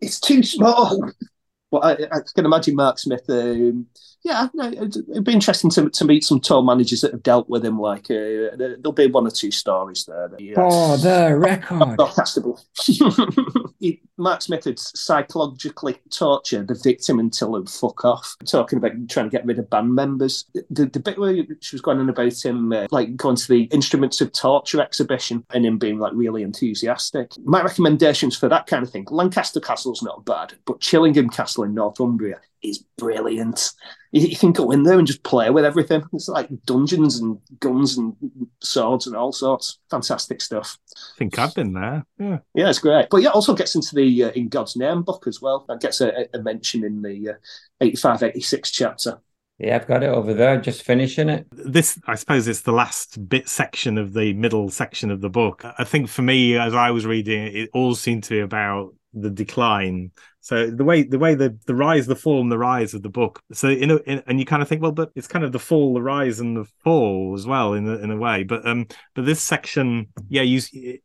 It's too small. Well I, I, can imagine mark smith um, yeah, no, it'd be interesting to, to meet some tour managers that have dealt with him. Like, uh, there'll be one or two stories there. That, yeah. Oh, the record. Broadcastable. Mark Smith had psychologically tortured the victim until he'd fuck off. Talking about trying to get rid of band members. The, the bit where she was going on about him, uh, like going to the Instruments of Torture exhibition and him being like really enthusiastic. My recommendations for that kind of thing Lancaster Castle's not bad, but Chillingham Castle in Northumbria is brilliant. You, you, can go in there and just play with everything. It's like dungeons and guns and swords and all sorts. Fantastic stuff. I think I've been there. Yeah, yeah, it's great. But yeah, also gets into the uh, In God's Name book as well. That gets a, a mention in the uh, 85 86 chapter. Yeah, I've got it over there, just finishing it. This, I suppose, it's the last bit section of the middle section of the book. I think for me, as I was reading it, it all seemed to be about the decline so the way the way the the rise, the fall, and the rise of the book. So you know, in, and you kind of think, well, but it's kind of the fall, the rise, and the fall as well in a, in a way. But um, but this section, yeah, you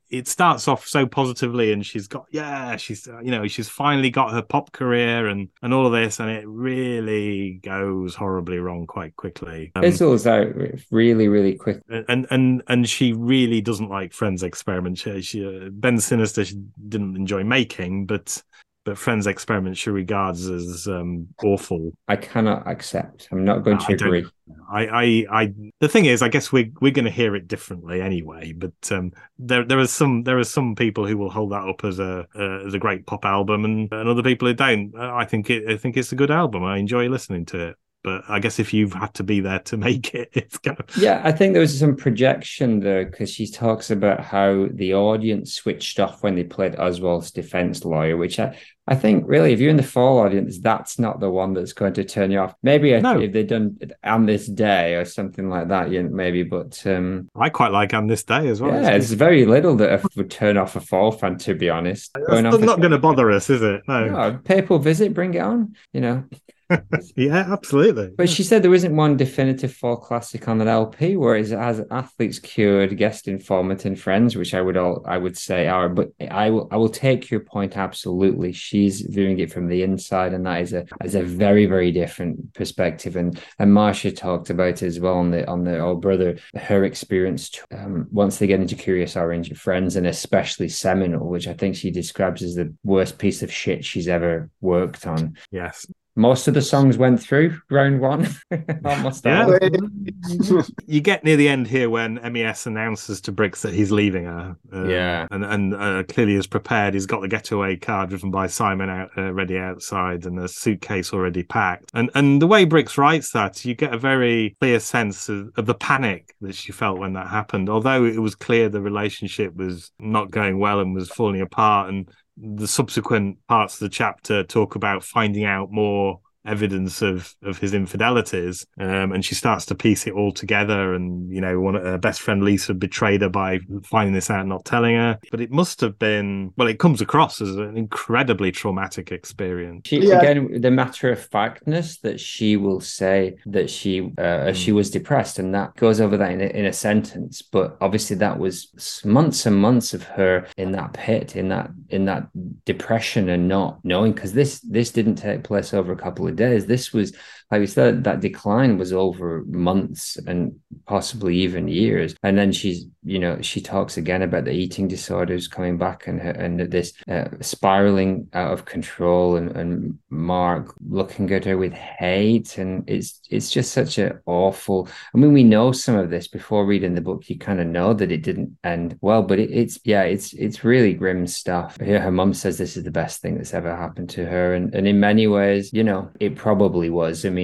it starts off so positively, and she's got yeah, she's uh, you know she's finally got her pop career and and all of this, and it really goes horribly wrong quite quickly. Um, Fizzles out really really quick, and and and she really doesn't like Frenz Experiment. She, she uh, Bend Sinister she didn't enjoy making, but but Frenz Experiment she regards as um, awful. I cannot accept. I'm not going to I agree. I, I, I, the thing is, I guess we're we're going to hear it differently anyway. But um, there, there are some, there are some people who will hold that up as a uh, as a great pop album, and, and other people who don't. I think it, I think it's a good album. I enjoy listening to it but I guess if you've had to be there to make it, it's kind of yeah. I think there was some projection there because she talks about how the audience switched off when they played Oswald's defense lawyer, which I, I think really, if you're in the fall audience, that's not the one that's going to turn you off. Maybe no. if they'd done on this day or something like that, yeah, maybe. But um, I quite like on this day as well. Yeah, it's very little that would turn off a fall fan, to be honest. It's not going to bother us, is it? No. no. Papal visit, bring it on. You know. yeah, absolutely. But she said there isn't one definitive fall classic on that LP, whereas it has athletes cured, guest informant, and friends, which I would all I would say are. But I will I will take your point absolutely. She's viewing it from the inside, and that is a is a very very different perspective. And and Marcia talked about it as well on the on the old brother her experience um, once they get into Curious Orange Friends, and especially Seminole, which I think she describes as the worst piece of shit she's ever worked on. Yes most of the songs went through round one. Almost yeah. you get near the end here when MES announces to Brix that he's leaving her. Uh, yeah. And and uh, clearly is prepared. He's got the getaway car driven by Simon out uh, ready outside and a suitcase already packed. And and the way Brix writes that, you get a very clear sense of, of the panic that she felt when that happened. Although it was clear the relationship was not going well and was falling apart and the subsequent parts of the chapter talk about finding out more evidence of of his infidelities, um, and she starts to piece it all together. And you know, one of her best friend Lisa betrayed her by finding this out, and not telling her. But it must have been well, it comes across as an incredibly traumatic experience. She, Yeah. Again, the matter of factness that she will say that she uh, she was depressed, and that goes over that in a, in a sentence. But obviously, that was months and months of her in that pit, in that in that depression, and not knowing because this this didn't take place over a couple of days. This was like we said, that decline was over months and possibly even years. And then she's, you know, she talks again about the eating disorders coming back and and this uh, spiraling out of control, and, and Mark looking at her with hate, and it's it's just such an awful. I mean, we know some of this before reading the book. You kind of know that it didn't end well, but it, it's yeah, it's it's really grim stuff. Here, her mum says this is the best thing that's ever happened to her, and and in many ways, you know, it probably was. I mean,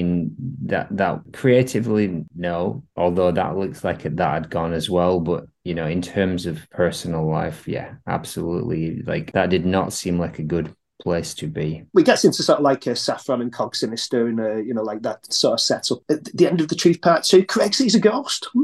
that that creatively, no, although that looks like it, that had gone as well, but you know, in terms of personal life, yeah, absolutely. Like that did not seem like a good place to be. we gets into sort of like a Saffron and Cog Sinister and uh, you know like that sort of setup. At the end of the Truth Part Two, Craig sees a ghost.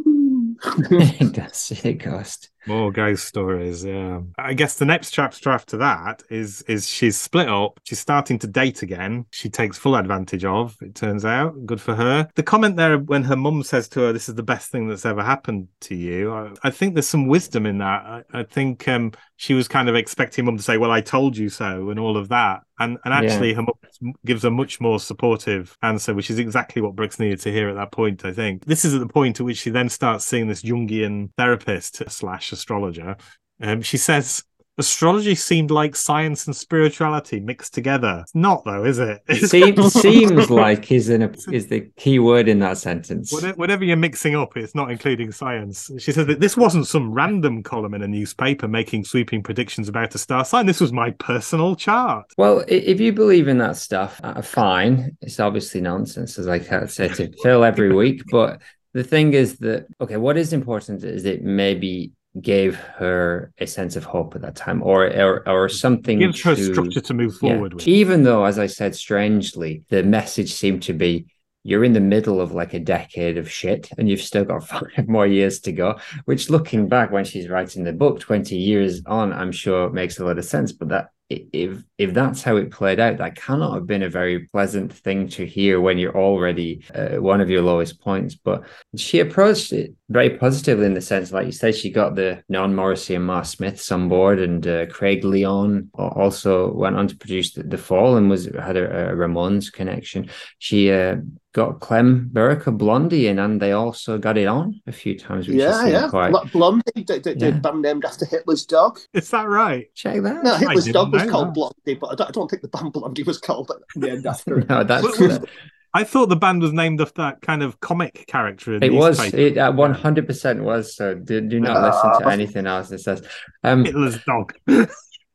It does see a ghost. More ghost stories, yeah. I guess the next chapter after that is is she's split up. She's starting to date again. She takes full advantage of. It turns out, good for her. The comment there when her mum says to her, "This is the best thing that's ever happened to you." I, I think there's some wisdom in that. I, I think um, she was kind of expecting mum to say, "Well, I told you so," and all of that. And and Yeah. actually, her mum gives a much more supportive answer, which is exactly what Brix needed to hear at that point. I think this is at the point at which she then starts seeing this Jungian therapist slash astrologer. Um, she says astrology seemed like science and spirituality mixed together. It's not though, is it? Seems seems like is in a, is the key word in that sentence. Whate- Whatever you're mixing up, it's not including science. She says that this wasn't some random column in a newspaper making sweeping predictions about a star sign. This was my personal chart. Well, if you believe in that stuff, uh, fine. It's obviously nonsense, as I can't say to Phil every week. But the thing is that okay, what is important is it maybe gave her a sense of hope at that time, or or, or something Gives her to- structure to move yeah. forward with. Even though, as I said, strangely, the message seemed to be you're in the middle of like a decade of shit and you've still got five more years to go which looking back when she's writing the book 20 years on i'm sure makes a lot of sense but that if if that's how it played out that cannot have been a very pleasant thing to hear when you're already uh, one of your lowest points. But she approached it very positively in the sense like you said she got the non-morrissey and Marr smiths on board and uh, craig leon also went on to produce the, the fall and was had a, a ramones connection. She uh, got Clem Burke of Blondie in, and they also got it on a few times, which yeah, yeah. quite. Like Blondie, the, the, the Yeah. band named after Hitler's dog. Is that right? Check that. No, Hitler's dog was called that. Blondie, but I don't, I don't think the band Blondie was called named after it. No, that's What I thought the band was named after that kind of comic character. In it. Was newspaper. it? uh, One hundred percent was. So do, do not listen to anything else it says. Um, Hitler's dog.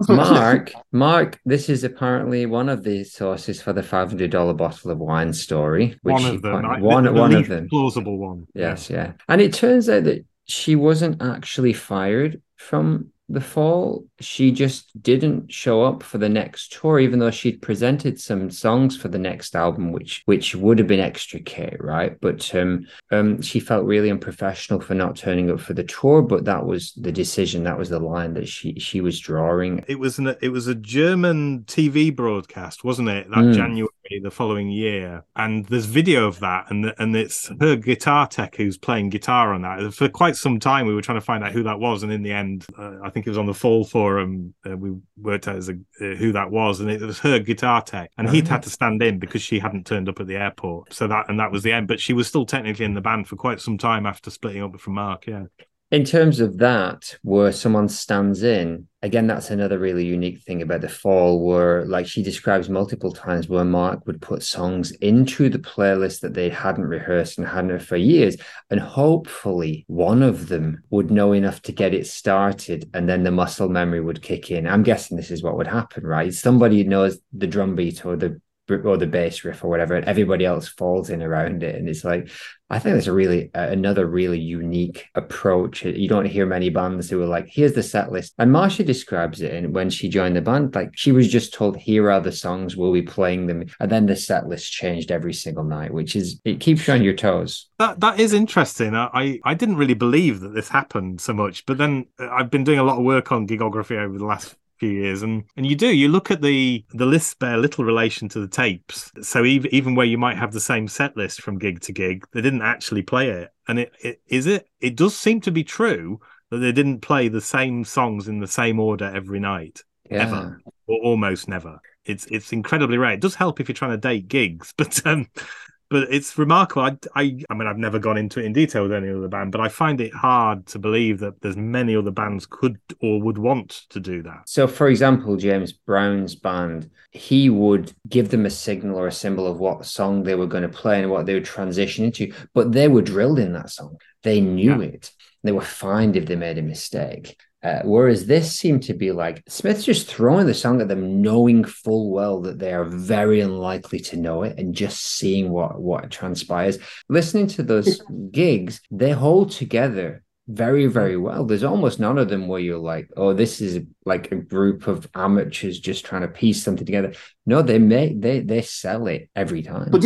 Mark, Mark, this is apparently one of the sources for the five hundred dollar bottle of wine story. Which one of them. I- one, the, the one of them. plausible one. Yes, yeah. And it turns out that she wasn't actually fired from the fall. She just didn't show up for the next tour, even though she'd presented some songs for the next album, which which would have been extra K, right? But um, um, she felt really unprofessional for not turning up for the tour. But that was the decision. That was the line that she she was drawing. It was an it was a German TV broadcast, wasn't it? That Mm. January the following year, and there's video of that, and and it's her guitar tech who's playing guitar on that. For quite some time, we were trying to find out who that was, and in the end, uh, I think it was on the Fall forum. Uh, we worked out as a, uh, who that was, and it was her guitar tech, and he'd had to stand in because she hadn't turned up at the airport. So that and that was the end. But she was still technically in the band for quite some time after splitting up from Mark. Yeah. In terms of that, where someone stands in, again, that's another really unique thing about the fall, where like she describes multiple times where Mark would put songs into the playlist that they hadn't rehearsed and hadn't for years. And hopefully one of them would know enough to get it started and then the muscle memory would kick in. I'm guessing this is what would happen, right? Somebody knows the drum beat or the or the bass riff or whatever, and everybody else falls in around it. And it's like, I think that's a really uh, another really unique approach. You don't hear many bands who are like, here's the set list. And Marcia describes it and when she joined the band, like she was just told, here are the songs, we'll be playing them. And then the set list changed every single night, which is it keeps you on your toes. That that is interesting. I, I didn't really believe that this happened so much, but then uh, I've been doing a lot of work on gigography over the last few years and and you do. You look at the the lists bear little relation to the tapes. So even even where you might have the same set list from gig to gig they didn't actually play it. And it, it is it it does seem to be true that they didn't play the same songs in the same order every night. Yeah. ever. Or almost never. It's it's incredibly rare. It does help if you're trying to date gigs but um but it's remarkable. I, I, I mean, I've never gone into it in detail with any other band, but I find it hard to believe that there's many other bands could or would want to do that. So, for example, James Brown's band, he would give them a signal or a symbol of what song they were going to play and what they would transition into, but they were drilled in that song. They knew yeah. it. They were fined if they made a mistake. Uh, whereas this seemed to be like Smith's just throwing the song at them, knowing full well that they are very unlikely to know it, and just seeing what what transpires. Listening to those gigs, they hold together very very well. There's almost none of them where you're like, oh, this is like a group of amateurs just trying to piece something together. No, they make they they sell it every time. But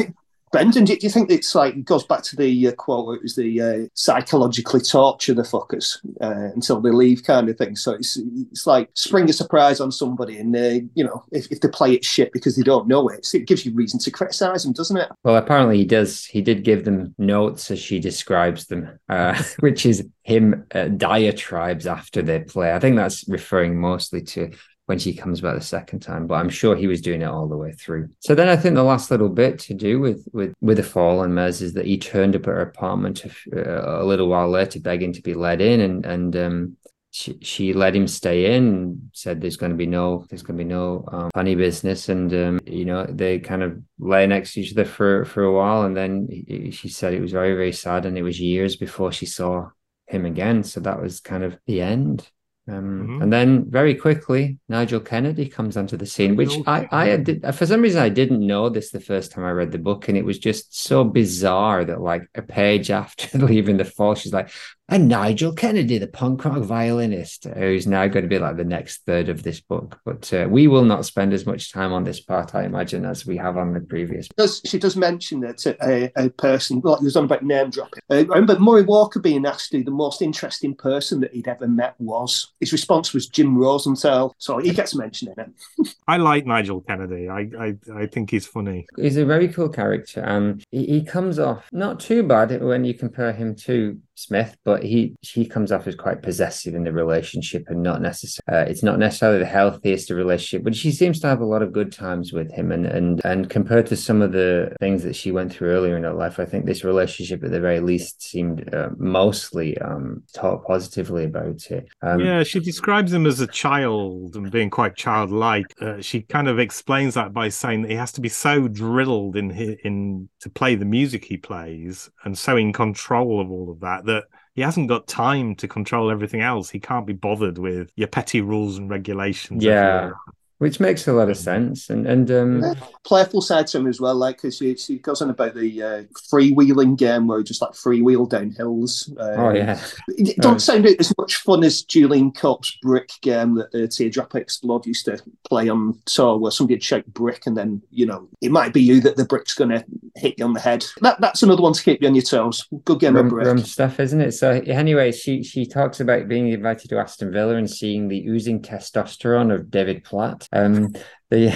Brendan, do you think it's like it goes back to the uh, quote it was the uh, psychologically torture the fuckers uh, until they leave kind of thing? So it's it's like spring a surprise on somebody, and you know if, if they play it shit because they don't know it, it gives you reason to criticise them, doesn't it? Well, apparently he does. He did give them notes as she describes them, uh, which is him uh, diatribes after they play. I think that's referring mostly to when she comes back the second time but i'm sure he was doing it all the way through. So then i think the last little bit to do with with with the fall and mez is that he turned up at her apartment a, a little while later begging to be let in and and um she, she let him stay in said there's going to be no there's going to be no um, funny business. And um, you know they kind of lay next to each other for for a while. And then he, she said it was very very sad and it was years before she saw him again. So that was kind of the end um, mm-hmm. And then very quickly, Nigel Kennedy comes onto the scene, which I, I did for some reason I didn't know this the first time I read the book, and it was just so bizarre that like a page after leaving the fall, she's like, and Nigel Kennedy, the punk rock violinist, who's now going to be like the next third of this book. But uh, we will not spend as much time on this part, I imagine, as we have on the previous. Does, she does mention that a, a person, like he was on about name dropping. Uh, I remember Murray Walker being asked who the most interesting person that he'd ever met was. His response was Jim Rosenthal. So he gets mentioned in it. I like Nigel Kennedy. I, I, I think he's funny. He's a very cool character. and he, he comes off not too bad when you compare him to Smith, but he he comes off as quite possessive in the relationship and not necessarily uh, it's not necessarily the healthiest of relationship, but she seems to have a lot of good times with him and and and compared to some of the things that she went through earlier in her life, I think this relationship at the very least seemed uh, mostly um positively about it. Um, yeah, she describes him as a child and being quite childlike. Uh, she kind of explains that by saying that he has to be so drilled in in to play the music he plays and so in control of all of that that he hasn't got time to control everything else. He can't be bothered with your petty rules and regulations. Yeah. Which makes a lot of sense and and um yeah, playful side to him as well like because she, she goes on about the uh, freewheeling game where he just like freewheel down hills um, oh yeah. it, don't oh. sound as much fun as julian cope's brick game that uh, teardrop explode used to play on tour where somebody'd shake brick and then you know it might be you that the brick's gonna hit you on the head. That that's another one to keep you on your toes. Good game rum, of brick. rum stuff isn't it? So anyway she she talks about being invited to aston villa and seeing the oozing testosterone of david platt um, the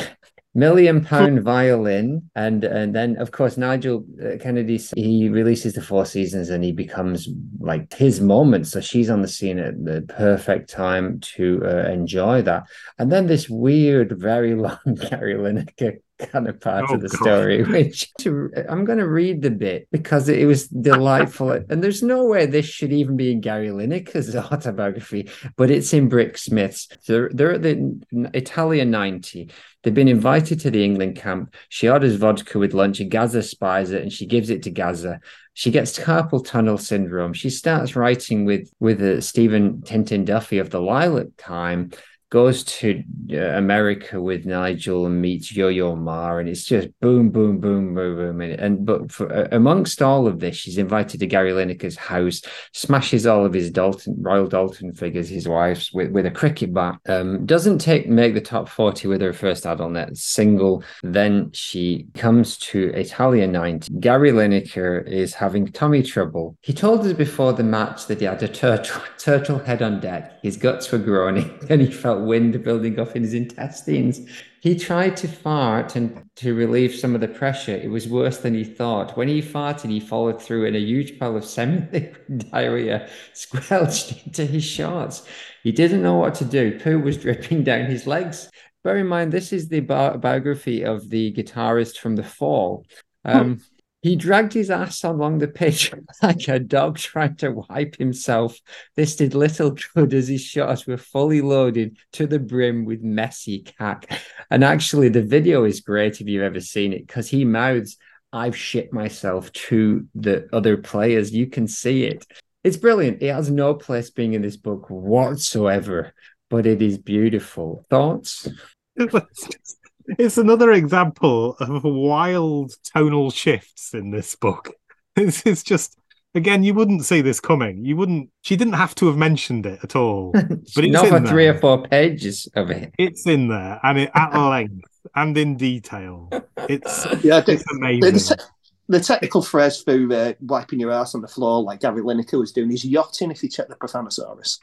million pound violin and and then of course nigel uh, kennedy he releases the four seasons and he becomes like his moment. So she's on the scene at the perfect time to uh, enjoy that. And then this weird very long gary lineker kind of part oh, of the God. story, which I'm going to read the bit because it was delightful. and there's no way this should even be in Gary Lineker's autobiography, but it's in Brix Smith's. So they're at the Italia 90. They've been invited to the England camp. She orders vodka with lunch, and Gazza spies it, and she gives it to Gazza. She gets carpal tunnel syndrome. She starts writing with with uh, Stephen Tintin Duffy of the Lilac Time goes to uh, America with Nigel and meets Yo Yo Ma, and it's just boom, boom, boom, boom, boom. And, and but for, uh, amongst all of this, she's invited to Gary Lineker's house, smashes all of his Doulton Royal Doulton figures, his wife's with, with a cricket bat. Um, doesn't take make the top forty with her first Adult Net single. Then she comes to Italia 90. Gary Lineker is having tummy trouble. He told us before the match that he had a turtle turtle head on deck. His guts were groaning, and he felt wind building up in his intestines. He tried to fart and to relieve some of the pressure. It was worse than he thought. When he farted, he followed through in a huge pile of semi-liquid diarrhea squelched into his shorts. He didn't know what to do. Poo was dripping down his legs. Bear in mind, this is the bi- biography of the guitarist from The Fall. Um, he dragged his ass along the pitch like a dog trying to wipe himself. This did little good as his shots were fully loaded to the brim with messy cack. And actually, the video is great if you've ever seen it because he mouths, I've shit myself to the other players. You can see it. It's brilliant. It has no place being in this book whatsoever, but it is beautiful. Thoughts? it's another example of wild tonal shifts in this book. It's, it's just again, you wouldn't see this coming. You wouldn't. She didn't have to have mentioned it at all, but it's Not for in three there. or four pages of it. It's in there, and it, at length and in detail. It's Yeah, the, it's the, amazing. te- the technical phrase for uh, wiping your ass on the floor, like Gary Lineker was doing, is yachting. If you check the Profanosaurus,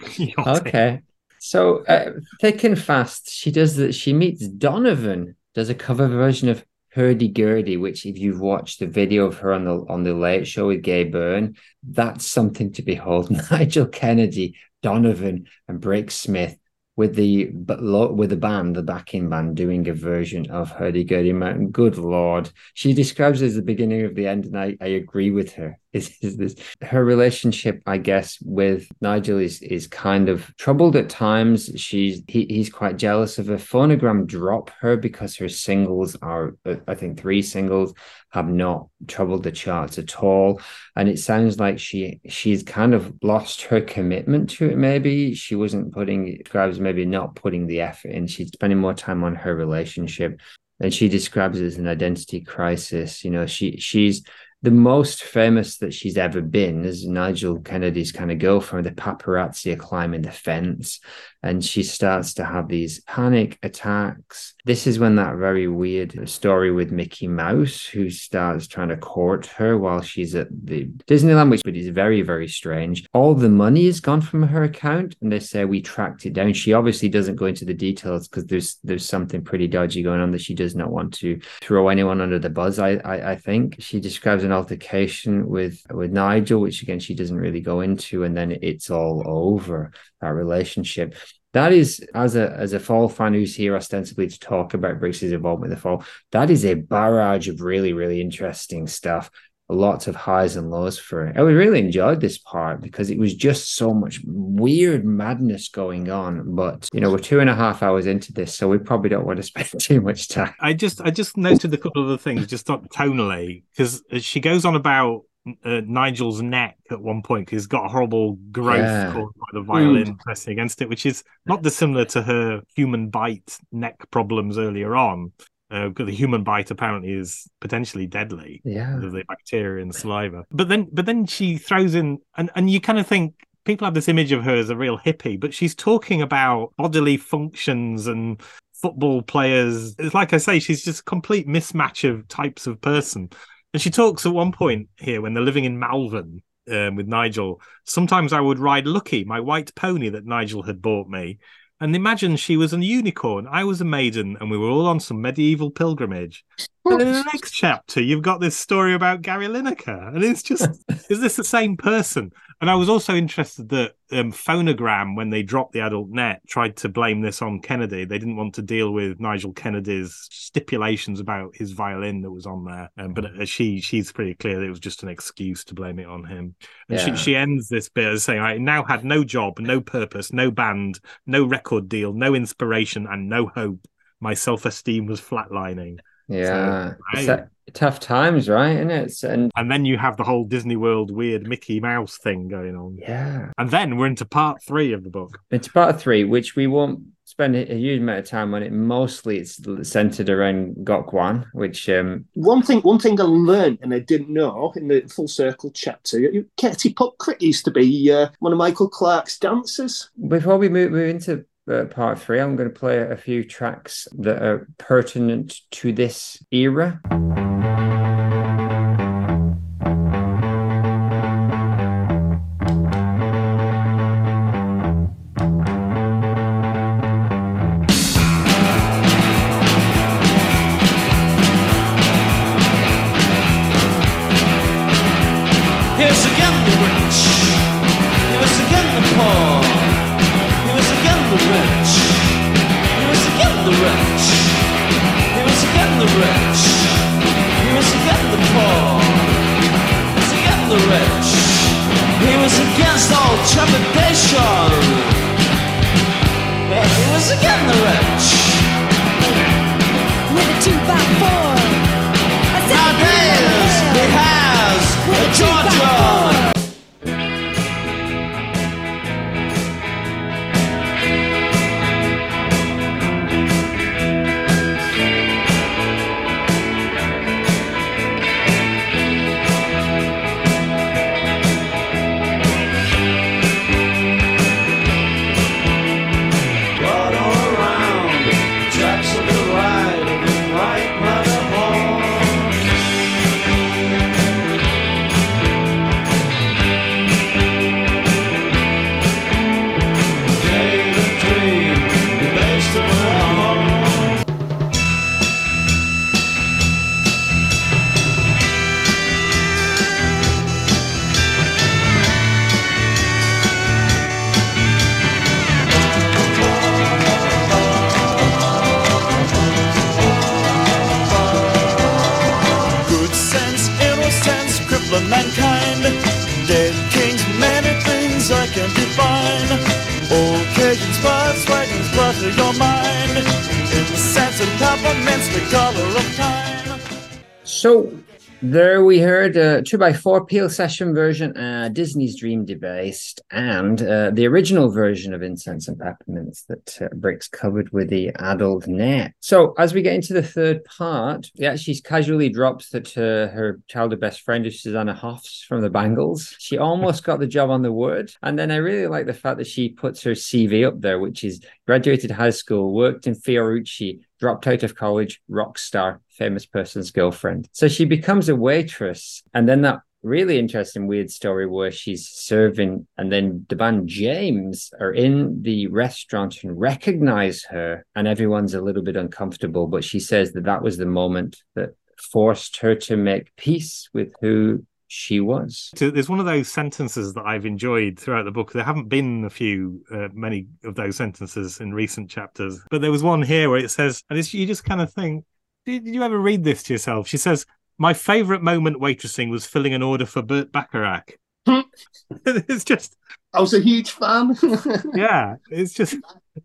Okay. So uh, thick and fast, she does that. She meets Donovan, does a cover version of Hurdy Gurdy, which if you've watched the video of her on the on the Late Show with Gay Byrne, that's something to behold. Nigel Kennedy, Donovan, and Brix Smith with the with the band, the backing band, doing a version of Hurdy Gurdy. Good lord, she describes it as the beginning of the end, and I, I agree with her. Is, is this her relationship? I guess with Nigel is is kind of troubled at times. She's he, he's quite jealous of her. Phonogram drop her because her singles are uh, I think three singles have not troubled the charts at all and it sounds like she she's kind of lost her commitment to it maybe she wasn't putting describes maybe not putting the effort in she's spending more time on her relationship and she describes it as an identity crisis you know she she's the most famous that she's ever been is Nigel Kennedy's kind of girlfriend. The paparazzi are climbing the fence, and she starts to have these panic attacks. This is when that very weird story with Mickey Mouse, who starts trying to court her while she's at the Disneyland, which is very, very strange. All the money is gone from her account, and they say we tracked it down. She obviously doesn't go into the details because there's there's something pretty dodgy going on that she does not want to throw anyone under the buzz. I I, I think she describes an altercation with with Nigel, which again she doesn't really go into, and then it's all over that relationship. That is as a as a fall fan who's here ostensibly to talk about Brix's involvement in the fall. That is a barrage of really really interesting stuff. Lots of highs and lows for it. I really enjoyed this part because it was just so much weird madness going on. But you know, we're two and a half hours into this, so we probably don't want to spend too much time. I just I just noted a couple of the things just tonally because she goes on about uh, Nigel's neck at one point because he's got a horrible growth Yeah. caused by the violin pressing against it, which is not dissimilar to her human bite neck problems earlier on. Uh, because the human bite apparently is potentially deadly Yeah. of the bacteria in the saliva. But then, but then she throws in, and and you kind of think people have this image of her as a real hippie, but she's talking about bodily functions and football players. It's like I say, she's just a complete mismatch of types of person. And she talks at one point here when they're living in Malvern um, with Nigel. Sometimes I would ride Lucky, my white pony that Nigel had bought me. And imagine she was a unicorn, I was a maiden, and we were all on some medieval pilgrimage. And in the next chapter, you've got this story about Gary Lineker, and it's just, is this the same person? And I was also interested that um, Phonogram, when they dropped the adult net, tried to blame this on Kennedy. They didn't want to deal with Nigel Kennedy's stipulations about his violin that was on there. Um, but uh, she, she's pretty clear that it was just an excuse to blame it on him. And Yeah. she, she ends this bit as saying, "I now had no job, no purpose, no band, no record deal, no inspiration, and no hope. My self-esteem was flatlining." Yeah. I- It's tough times, right? And it's and And then you have the whole Disney World weird Mickey Mouse thing going on. yeah. And then we're into part three of the book. It's part three, which we won't spend a, a huge amount of time on it. Mostly, it's centered around Gok Wan, which um, One thing, one thing I learned and I didn't know in the Full Circle chapter, Katie Puckrik used to be uh, one of Michael Clark's dancers. before we move, move into uh, part three, I'm going to play a few tracks that are pertinent to this era. Two by four, Peel Session version, uh, Disney's Dream Debased, and uh, the original version of Incense and Peppermints that uh, Brix covered with the Adult Net. So, as we get into the third part, yeah, she's casually drops that uh, her childhood best friend is Susanna Hoffs from the Bangles. She almost got the job on the Wood, And then I really like the fact that she puts her CV up there, which is graduated high school, worked in Fiorucci, dropped out of college, rock star, famous person's girlfriend. So she becomes a waitress. And then that really interesting, weird story where she's serving, and then the band James are in the restaurant and recognize her, and everyone's a little bit uncomfortable. But she says that that was the moment that forced her to make peace with who she was. There's one of those sentences that I've enjoyed throughout the book. There haven't been a few, uh, many of those sentences in recent chapters, but there was one here where it says, and it's, you just kind of think, did, did you ever read this to yourself? She says, "My favorite moment waitressing was filling an order for Burt Bacharach." Hmm. it's just, I was a huge fan. yeah, it's just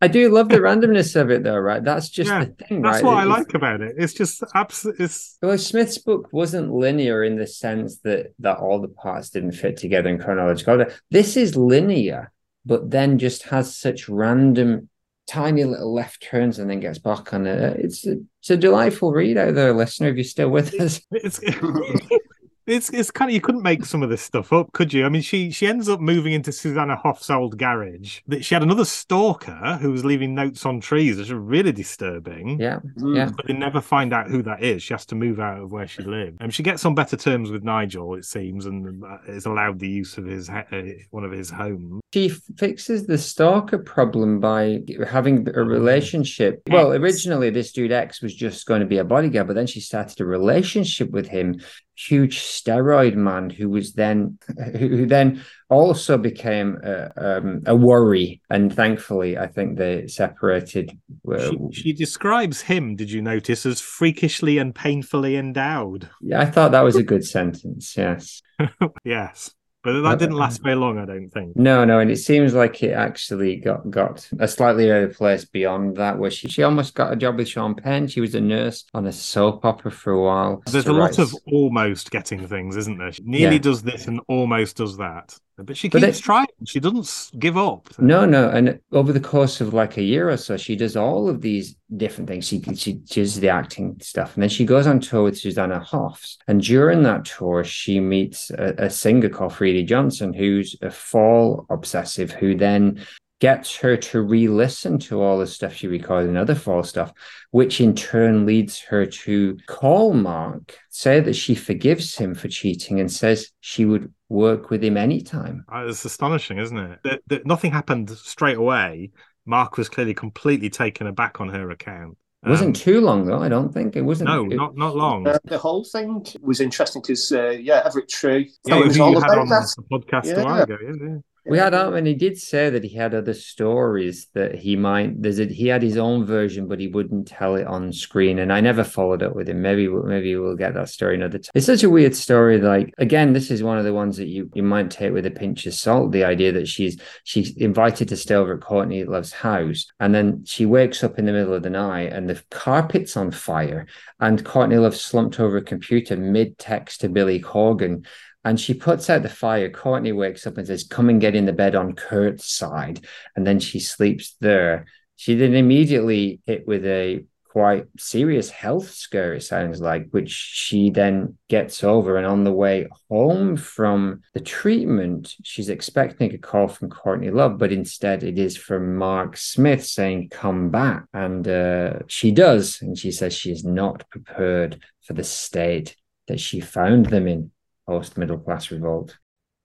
I do love the randomness of it, though, right? That's just Yeah, the thing, that's right? what I It's- like about it. It's just absolutely, it's Well, Smith's book wasn't linear in the sense that that all the parts didn't fit together in chronological order. This is linear, but then just has such random, tiny little left turns and then gets back on it. It's a, it's a delightful read out there, listener. If you're still with us, it's it's it's kind of you couldn't make some of this stuff up, could you? I mean, she she ends up moving into Susanna Hoff's old garage. That she had another stalker who was leaving notes on trees, which are really disturbing. yeah, Mm. yeah. But they never find out who that is. She has to move out of where she lived, and she gets on better terms with Nigel, it seems, and uh, is allowed the use of his uh, one of his homes. She fixes the stalker problem by having a relationship. Well, originally this dude X was just going to be a bodyguard, but then she started a relationship with him, huge steroid man who was then who, then also became a, um, a worry. And thankfully, I think they separated. uh, She, she describes him, did you notice, as freakishly and painfully endowed. yeah, I thought that was a good sentence. Yes. yes, but that didn't last um, very long, I don't think. No, no, and it seems like it actually got got a slightly other place beyond that, where she, she almost got a job with Sean Penn. She was a nurse on a soap opera for a while. There's a lot of almost getting things, isn't there? She nearly Yeah. does this and almost does that. But she But keeps it- trying. She doesn't give up. No, no, and over the course of like a year or so, she does all of these different things. She she does the acting stuff, and then she goes on tour with Susanna Hoffs. And during that tour, she meets a, a singer called Freddie Johnson, who's a fall obsessive, who then gets her to re-listen to all the stuff she recorded and other false stuff, which in turn leads her to call Mark, say that she forgives him for cheating, and says she would work with him anytime. Uh, It's astonishing, isn't it? That, that nothing happened straight away. Mark was clearly completely taken aback on her account. It wasn't Um, too long though. I don't think it wasn't. no, it- not not long. Uh, the whole thing was interesting because, uh, yeah, Everett True. yeah, it was all had about on that. the podcast a while ago. Yeah, yeah. We had um, and he did say that he had other stories that he might. There's a, he had his own version, but he wouldn't tell it on screen. And I never followed up with him. Maybe we'll- maybe we'll get that story another time. It's such a weird story. Like again, this is one of the ones that you you might take with a pinch of salt. The idea that she's she's invited to stay over at Courtney Love's house, and then she wakes up in the middle of the night and the carpet's on fire, and Courtney Love slumped over a computer mid text to Billy Corgan. And she puts out the fire. Courtney wakes up and says, Come and get in the bed on Kurt's side. And then she sleeps there. She then immediately hit with a quite serious health scare, it sounds like, which she then gets over. And on the way home from the treatment, she's expecting a call from Courtney Love, but instead it is from Mark Smith saying, Come back. And uh, she does. And she says she is not prepared for the state that she found them in post middle class revolt.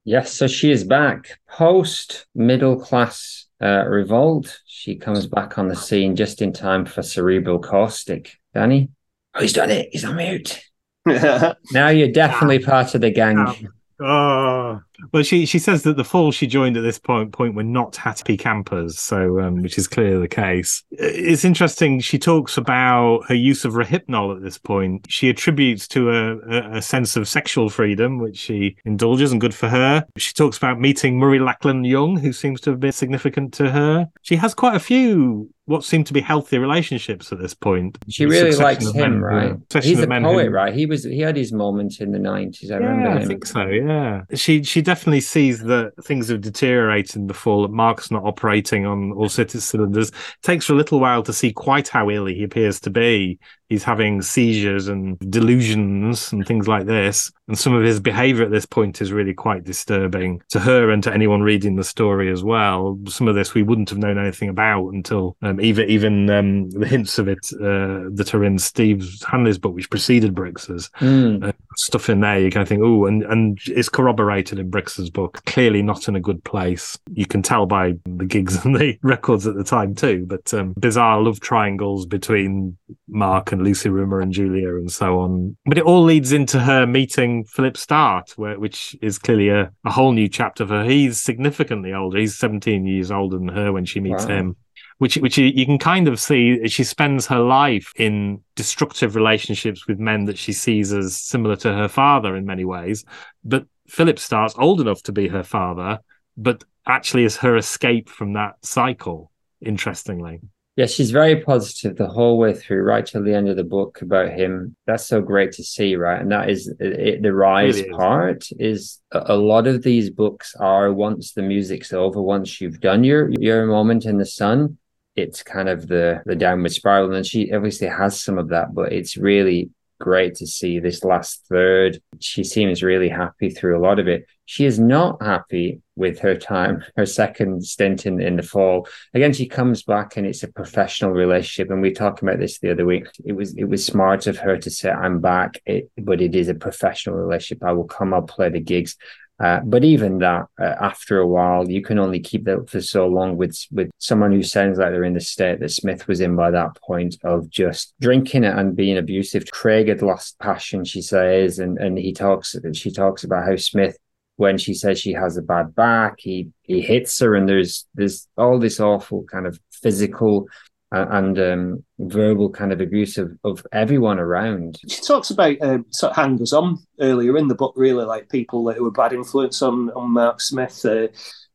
Yes, so she is back post middle class uh, revolt. She comes back on the scene just in time for cerebral caustic. Danny, oh, he's done it. He's on mute. Now you're definitely part of the gang. Oh, well, she she says that the fall she joined at this point point were not happy campers, so um, which is clearly the case. It's interesting. She talks about her use of Rohypnol at this point. She attributes to a, a, sense of sexual freedom, which she indulges, and good for her. She talks about meeting Murray Lachlan Young, who seems to have been significant to her. She has quite a few what seem to be healthy relationships at this point. She really likes him, men right? succession He's a poet, who- right? He was he had his moment in the nineties. I remember yeah, him. I think so. Yeah, she she definitely sees that things have deteriorated in the fall. That Mark's not operating on all city cylinders. takes her a little while to see quite how ill he appears to be. He's having seizures and delusions and things like this. And some of his behavior at this point is really quite disturbing to her and to anyone reading the story as well. Some of this we wouldn't have known anything about until um, even even um, the hints of it uh, that are in Steve Hanley's book, which preceded Brix's Mm. uh, stuff in there, you kind of think, oh, and and it's corroborated in Brix's book. Clearly not in a good place. You can tell by the gigs and the records at the time too. But um, bizarre love triangles between Mark and Lucy Rimmer and Julia and so on. But it all leads into her meeting Philip Start, where, which is clearly a, a whole new chapter for her. He's significantly older. He's 17 years older than her when she meets Wow. him which which you, you can kind of see she spends her life in destructive relationships with men that she sees as similar to her father in many ways but philip starts old enough to be her father but actually is her escape from that cycle interestingly Yeah, she's very positive the whole way through, right till the end of the book about him. That's so great to see, right? And that is it, the rise Really part is a, a lot of these books are once the music's over, once you've done your your moment in the sun, it's kind of the the downward spiral. And she obviously has some of that, but it's really great to see this last third. She seems really happy through a lot of it. She is not happy with her time, her second stint in, in the fall. Again, she comes back and it's a professional relationship. And we talked about this the other week. It was it was smart of her to say, I'm back, it, but it is a professional relationship. I will come, I'll play the gigs. Uh, but even that, uh, after a while, you can only keep that for so long with with someone who sounds like they're in the state that Smith was in by that point of just drinking it and being abusive. Craig had lost passion, she says, and and he talks. She talks about how Smith, when she says she has a bad back, he he hits her, and there's there's all this awful kind of physical and um, verbal kind of abuse of, of everyone around. She talks about um, sort of hangers on earlier in the book, really, like people that were bad influence on, on Mark Smith. Uh,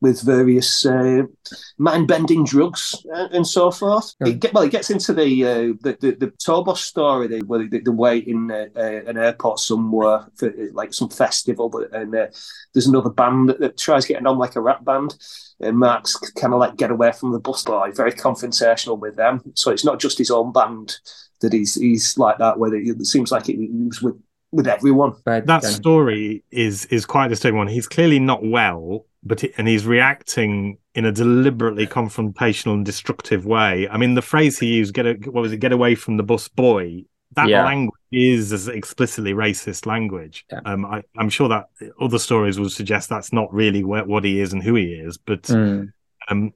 with various uh, mind-bending drugs and, and so forth. It get, well, it gets into the uh, the, the, the Tobos story, the, where they, they wait in uh, uh, an airport somewhere for uh, like some festival, but, and uh, there's another band that, that tries getting on like a rap band. And Mark's kind of like get away from the bus boy, very confrontational with them. So it's not just his own band that he's he's like that. Where it, it seems like it, he was with with everyone. But that story is is quite a disturbing one. He's clearly not well, but he, and he's reacting in a deliberately confrontational and destructive way. I mean, the phrase he used "get a, what was it? Get away from the bus boy." That Yeah. language is as explicitly racist language. Yeah. Um, I, I'm sure that other stories would suggest that's not really where, what he is and who he is, but mm, um,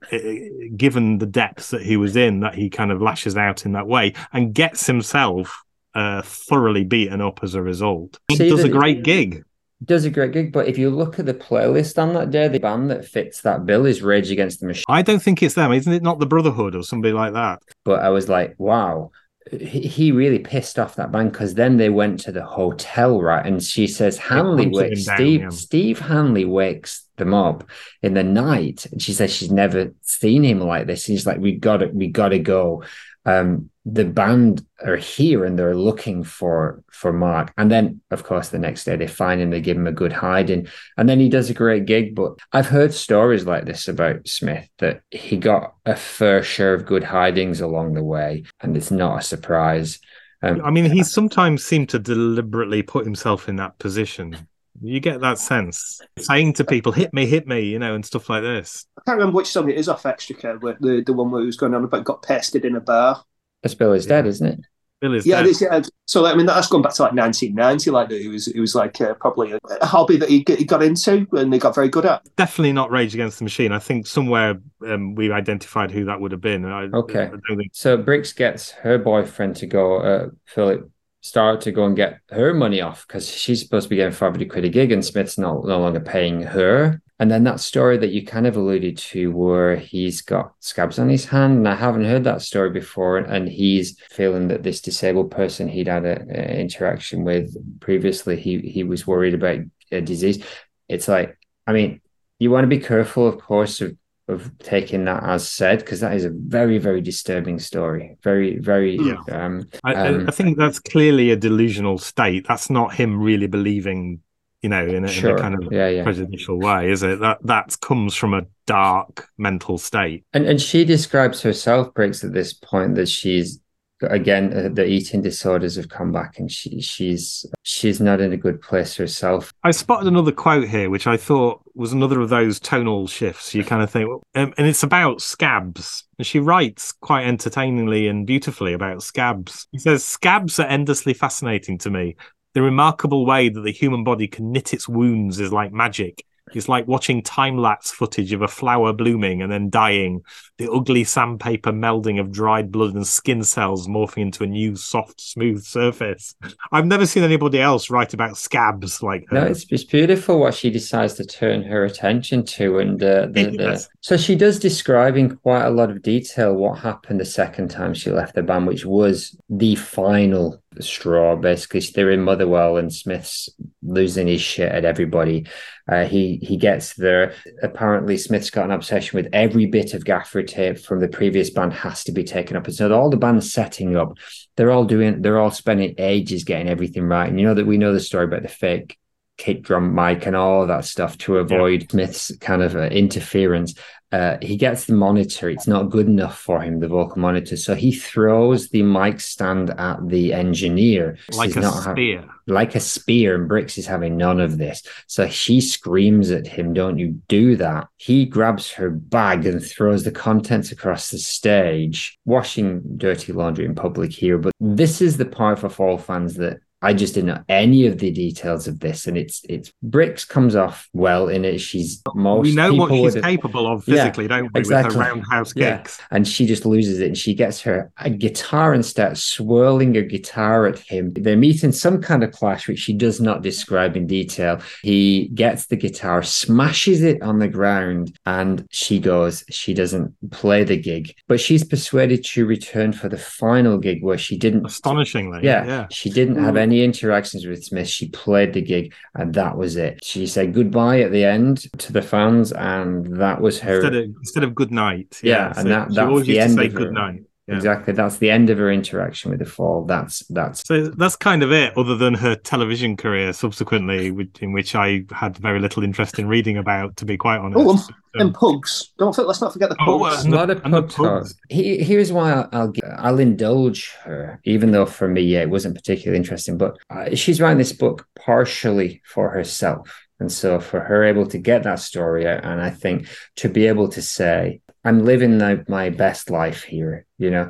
given the depths that he was in, that he kind of lashes out in that way and gets himself uh, thoroughly beaten up as a result. He See does a great gig. Does a great gig, but if you look at the playlist on that day, the band that fits that bill is Rage Against the Machine. I don't think it's them, isn't it? Not the Brotherhood or somebody like that. But I was like, wow, he, really pissed off that band because then they went to the hotel, right? And she says Hanley wakes him down, Steve yeah. Steve Hanley wakes them up in the night, and she says she's never seen him like this. He's like, we got to, we got to go. Um, the band are here and they're looking for for Mark. And then, of course, the next day they find him, they give him a good hiding, and then he does a great gig. But I've heard stories like this about Smith that he got a fair share of good hidings along the way, and it's not a surprise. Um, I mean, he sometimes seemed to deliberately put himself in that position. You get that sense, saying to people, "Hit me, hit me," you know, and stuff like this. I can't remember which song it is off Extricate, but the, the one where he was going on about got pasted in a bar. the Bill is dead, isn't it? Bill is Yeah, dead. it is, yeah. So I mean, that's gone back to like 1990. Like that. it was, it was like uh, probably a, a hobby that he, he got into and he got very good at. definitely not Rage Against the Machine. I think somewhere um, we identified who that would have been. I, Okay. I think So Brix gets her boyfriend to go, uh, Philip Start to go and get her money off because she's supposed to be getting 500 quid a gig and Smith's no, no longer paying her. And then that story that you kind of alluded to where he's got scabs on his hand. And I haven't heard that story before. And he's feeling that this disabled person he'd had an interaction with previously, he, he was worried about a disease. It's like, I mean, you want to be careful, of course, of of taking that as said because that is a very very disturbing story very very Yeah. um I, I- Um, I think that's clearly a delusional state. That's not him really believing, you know, in a, sure in a kind of yeah yeah prejudicial way, is it? That that comes from a dark mental state. and and she describes herself breaks at this point that she's again uh, the eating disorders have come back and she she's she's not in a good place herself I spotted another quote here, which I thought was another of those tonal shifts. You kind of think, um, and it's about scabs. And she writes quite entertainingly and beautifully about scabs. She says, Scabs are endlessly fascinating to me. The remarkable way that the human body can knit its wounds is like magic. It's like watching time lapse footage of a flower blooming and then dying, the ugly sandpaper melding of dried blood and skin cells morphing into a new, soft, smooth surface. I've never seen anybody else write about scabs like her. no it's, it's beautiful what she decides to turn her attention to and uh, the, the, so she does describe in quite a lot of detail what happened the second time she left the band which was the final straw basically they're in motherwell and smith's losing his shit at everybody uh, he he gets there apparently smith's got an obsession with every bit of gaffer tape from the previous band has to be taken up. And so all the band's setting up they're all doing they're all spending ages getting everything right. And you know that we know the story about the fake kick drum mic and all that stuff to avoid Smith's kind of uh, interference. Uh, he gets the monitor. It's not good enough for him, the vocal monitor. So he throws the mic stand at the engineer. like He's a not ha- spear. like a spear, and Brix is having none of this. So she screams at him, Don't you do that. He grabs her bag and throws the contents across the stage, washing dirty laundry in public here. But this is the part for fall fans that I just didn't know any of the details of this, and it's it's Brix comes off well in it. She's most we know what she's capable of Yeah, physically, don't we? With exactly. her roundhouse Yeah. kicks. and she just loses it and she gets her a guitar and starts swirling her guitar at him they're meeting some kind of clash which she does not describe in detail he gets the guitar smashes it on the ground and she goes she doesn't play the gig but she's persuaded to return for the final gig where she didn't Astonishingly. yeah, Yeah. she didn't have Mm. Any interactions with Smith. She played the gig, and that was it. She said goodbye at the end to the fans, and that was her. Instead of instead of good night. Yeah, and that- she that's always the used to end say of her- good night. Yeah. Exactly. That's the end of her interaction with the fall. That's that's So that's kind of it, other than her television career subsequently, which, in which I had very little interest in reading about, to be quite honest. Oh, um, Um, and pugs. Don't for- let's not forget the Oh, pugs. a and the- lot of and the talk. pugs. He, here's why I'll, I'll I'll indulge her, even though for me, yeah, it wasn't particularly interesting. But uh, she's writing this book partially for herself, and so for her able to get that story out, and I think to be able to say, "I'm living the, my best life here," you know.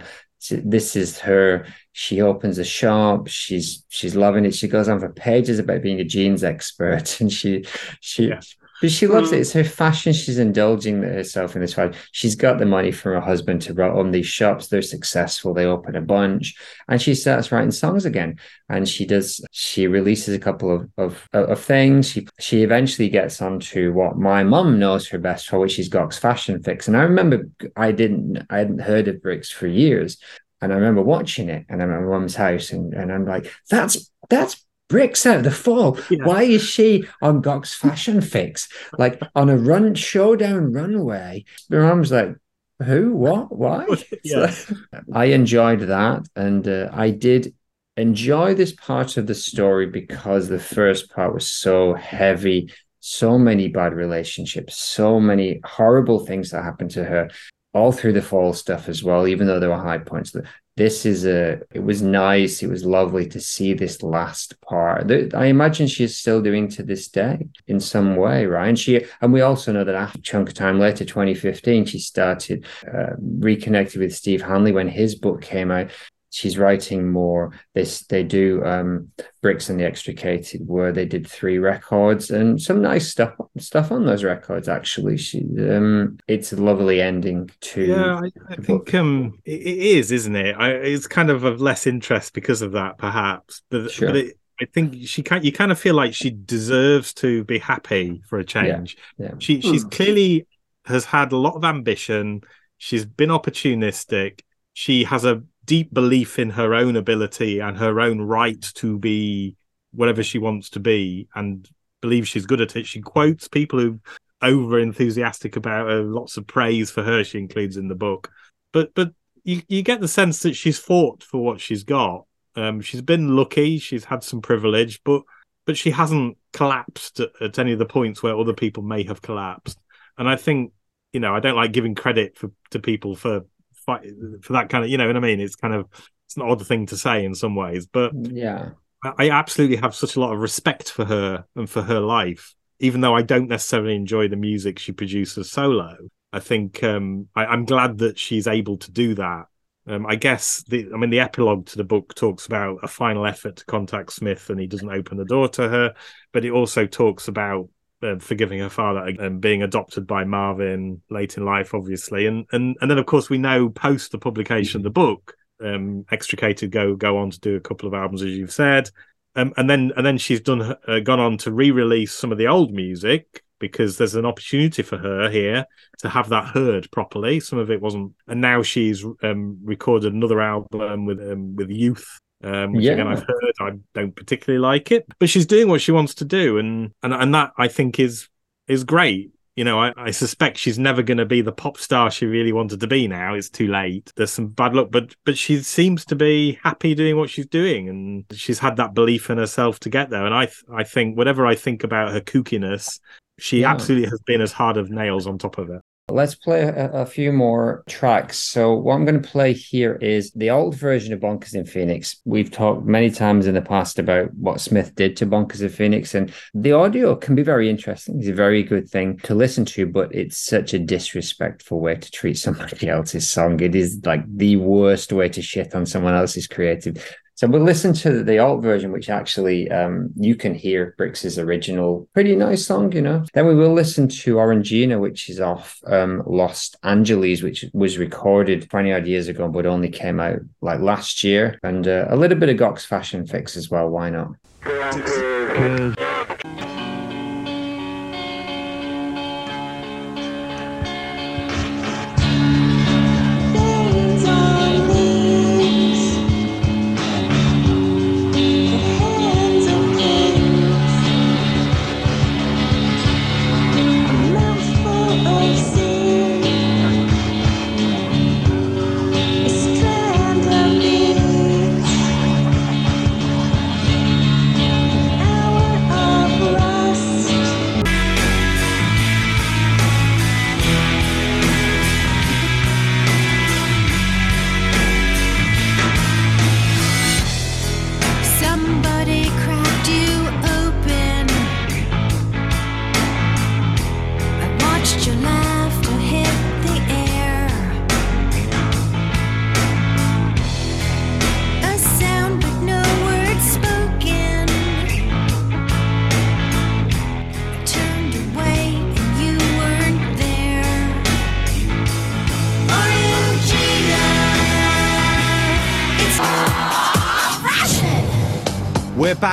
This is her. She opens a shop. She's she's loving it. She goes on for pages about being a jeans expert, and she she Yeah. But she loves Mm. it. It's her fashion. She's indulging herself in this way. She's got the money from her husband to run these shops. They're successful. They open a bunch, and she starts writing songs again. And she does. She releases a couple of of, of things. She she eventually gets onto what my mum knows her best for, which is Gok's Fashion Fix. And I remember I didn't I hadn't heard of Brix for years. And I remember watching it, and I'm at my mum's house, and, and I'm like, "That's that's Brix out of the fall. Yeah. Why is she on Gok's Fashion Fix? Like on a run showdown runway?" My mum's like, "Who? What? Why?" Yeah. So, I enjoyed that, and uh, I did enjoy this part of the story because the first part was so heavy, so many bad relationships, so many horrible things that happened to her all through the fall stuff as well, even though there were high points. This is a, it was nice. It was lovely to see this last part I imagine she's still doing to this day in some way, right? And she, and we also know that after a chunk of time later, 2015, she started uh, reconnected with Steve Hanley when his book came out. She's writing more. This they do um, Brix and the Extricated, where they did three records and some nice stuff stuff on those records. Actually, she um, it's a lovely ending to Yeah, I, I think um, it, it is, isn't it? I, it's kind of of less interest because of that, perhaps. But, Sure. but it, I think she can. You kind of feel like she deserves to be happy for a change. yeah. She she's Hmm. clearly has had a lot of ambition. She's been opportunistic. She has a deep belief in her own ability and her own right to be whatever she wants to be, and believes she's good at it. She quotes people who over enthusiastic about her, lots of praise for her. She includes in the book, but but you you get the sense that she's fought for what she's got. Um, she's been lucky. She's had some privilege, but but she hasn't collapsed at, at any of the points where other people may have collapsed. And I think you know I don't like giving credit for to people for fight for that kind of you know what I mean. It's kind of it's an odd thing to say in some ways, but yeah. I absolutely have such a lot of respect for her and for her life, even though I don't necessarily enjoy the music she produces solo. I think um, I, I'm glad that she's able to do that. Um, I guess the, I mean, the epilogue to the book talks about a final effort to contact Smith, and he doesn't open the door to her. But it also talks about uh, forgiving her father and being adopted by Marvin late in life, obviously, and and and then of course we know post the publication of the book, um, extricated go go on to do a couple of albums as you've said, um, and then and then she's done uh, gone on to re-release some of the old music because there's an opportunity for her here to have that heard properly. Some of it wasn't, and now she's um, recorded another album with um, with Youth. Um, which again I've heard, I don't particularly like it, but she's doing what she wants to do, and and and that I think is is great. You know, I, I suspect she's never going to be the pop star she really wanted to be. Now it's too late. There's some bad luck, but but she seems to be happy doing what she's doing, and she's had that belief in herself to get there. And I th- I think whatever I think about her kookiness, she Yeah. absolutely has been as hard as nails on top of it. Let's play a, a few more tracks. So, what I'm going to play here is the old version of Bonkers in Phoenix. We've talked many times in the past about what Smith did to Bonkers in Phoenix, and the audio can be very interesting. It's a very good thing to listen to, but it's such a disrespectful way to treat somebody else's song. It is like the worst way to shit on someone else's creative. So we'll listen to the alt version, which actually um, you can hear Brix's original, pretty nice song, you know. Then we will listen to Orangina, which is off um, Lost Angeles, which was recorded 20 odd years ago, but only came out like last year. And uh, a little bit of Gok's Fashion Fix as well. Why not?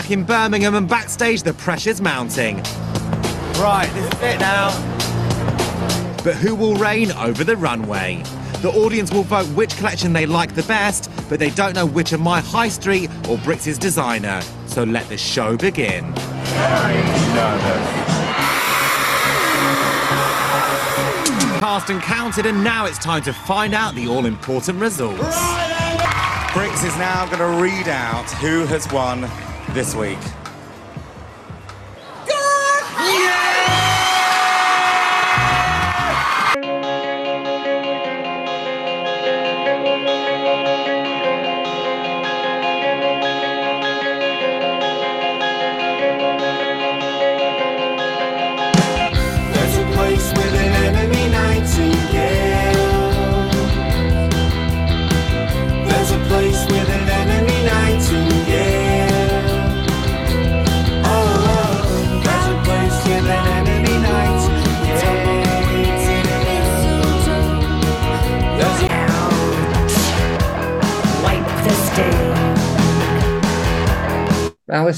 Back in Birmingham and backstage the pressure's mounting. Right, this is it now. But who will reign over the runway? The audience will vote which collection they like the best, but they don't know which are my high street or Brix's designer. So let the show begin. Cast and counted, and now it's time to find out the all important results. Brix is now going to read out who has won this week.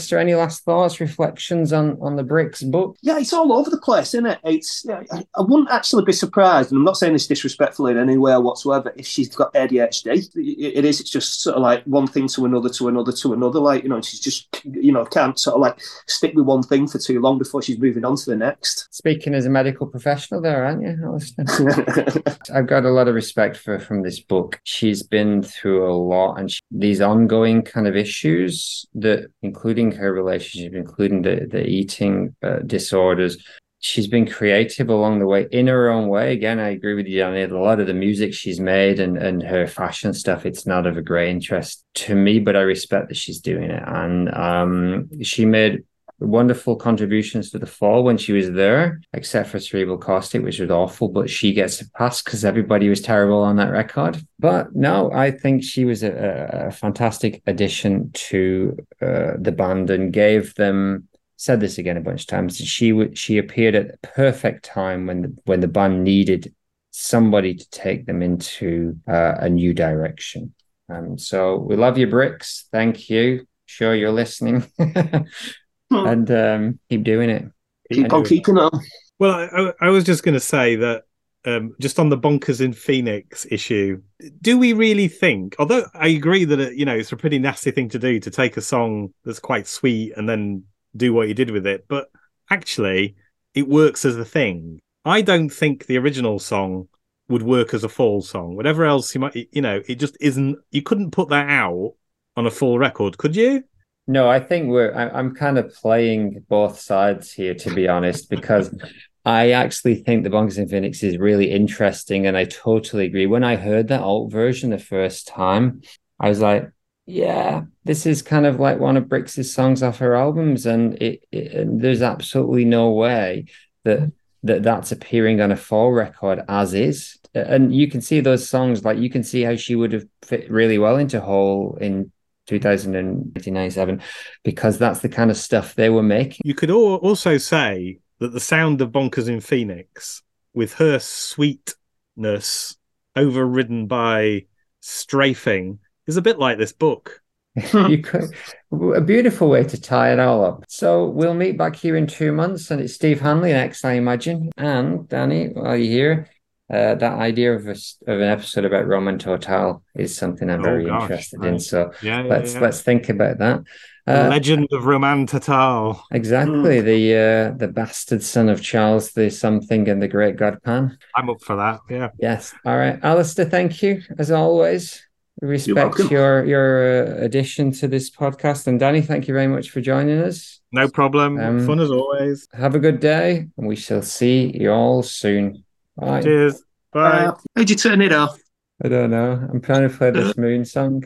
Alistair, any last thoughts, reflections on on the Brix book? Yeah, it's all over the place, isn't it? It's I, I wouldn't actually be surprised, and I'm not saying this disrespectfully in any way whatsoever. If she's got ADHD, it, it is. It's just sort of like one thing to another, to another, to another. Like you know, she's just you know can't sort of like stick with one thing for too long before she's moving on to the next. Speaking as a medical professional, there, aren't you, Alistair? I've got a lot of respect for her from this book. She's been through a lot, and she, these ongoing kind of issues that, including her relationship, including the the eating uh, disorders. She's been creative along the way in her own way. Again, I agree with you, Danny. A lot of the music she's made and, and her fashion stuff, it's not of a great interest to me, but I respect that she's doing it. And um, she made wonderful contributions to the fall when she was there, except for Cerebral Caustic, which was awful, but she gets a pass because everybody was terrible on that record. But no, I think she was a, a- fantastic addition to uh, the band and gave them. Said this again a bunch of times. She w- she appeared at the perfect time when the, when the band needed somebody to take them into uh, a new direction. Um, so we love you, Brix. Thank you. Sure, you're listening, and um, keep doing it. Keep on keeping on. Well, I, I, I was just going to say that um, just on the bonkers in Phoenix issue, do we really think? Although I agree that it, you know it's a pretty nasty thing to do to take a song that's quite sweet and then do what you did with it, but actually it works as a thing. I don't think the original song would work as a fall song. Whatever else you might, you know, it just isn't. You couldn't put that out on a full record, could you? No, I think we're. I, I'm kind of playing both sides here, to be honest, because I actually think the Bonkers in Phoenix is really interesting, and I totally agree. When I heard that alt version the first time, I was like, "Yeah, this is kind of like one of Brix's songs off her albums," and it, it and there's absolutely no way that that that's appearing on a fall record as is. And you can see those songs, like you can see how she would have fit really well into Hole in 2097 because that's the kind of stuff they were making. You could also say that the sound of Bonkers in Phoenix, with her sweetness overridden by strafing, is a bit like this book. you could a beautiful way to tie it all up. So we'll meet back here in two months, and it's Steve Hanley next, I imagine. And Danny, are you're here, uh, that idea of a, s- of an episode about Roman Totale is something I'm Oh, very gosh, interested in. So Yeah, yeah, let's yeah. let's think about that. The Uh, Legend of Roman Totale. exactly the uh, the bastard son of Charles the something and the Great god Pan. I'm up for that. Yeah. Yes. All right, Alistair. Thank you as always. We respect your your uh, addition to this podcast, and Danny, thank you very much for joining us. No problem. Um, Fun as always. Have a good day, and we shall see you all soon. Bye. Cheers. Bye. Uh, how'd you turn it off? I don't know. I'm trying to play this moon song.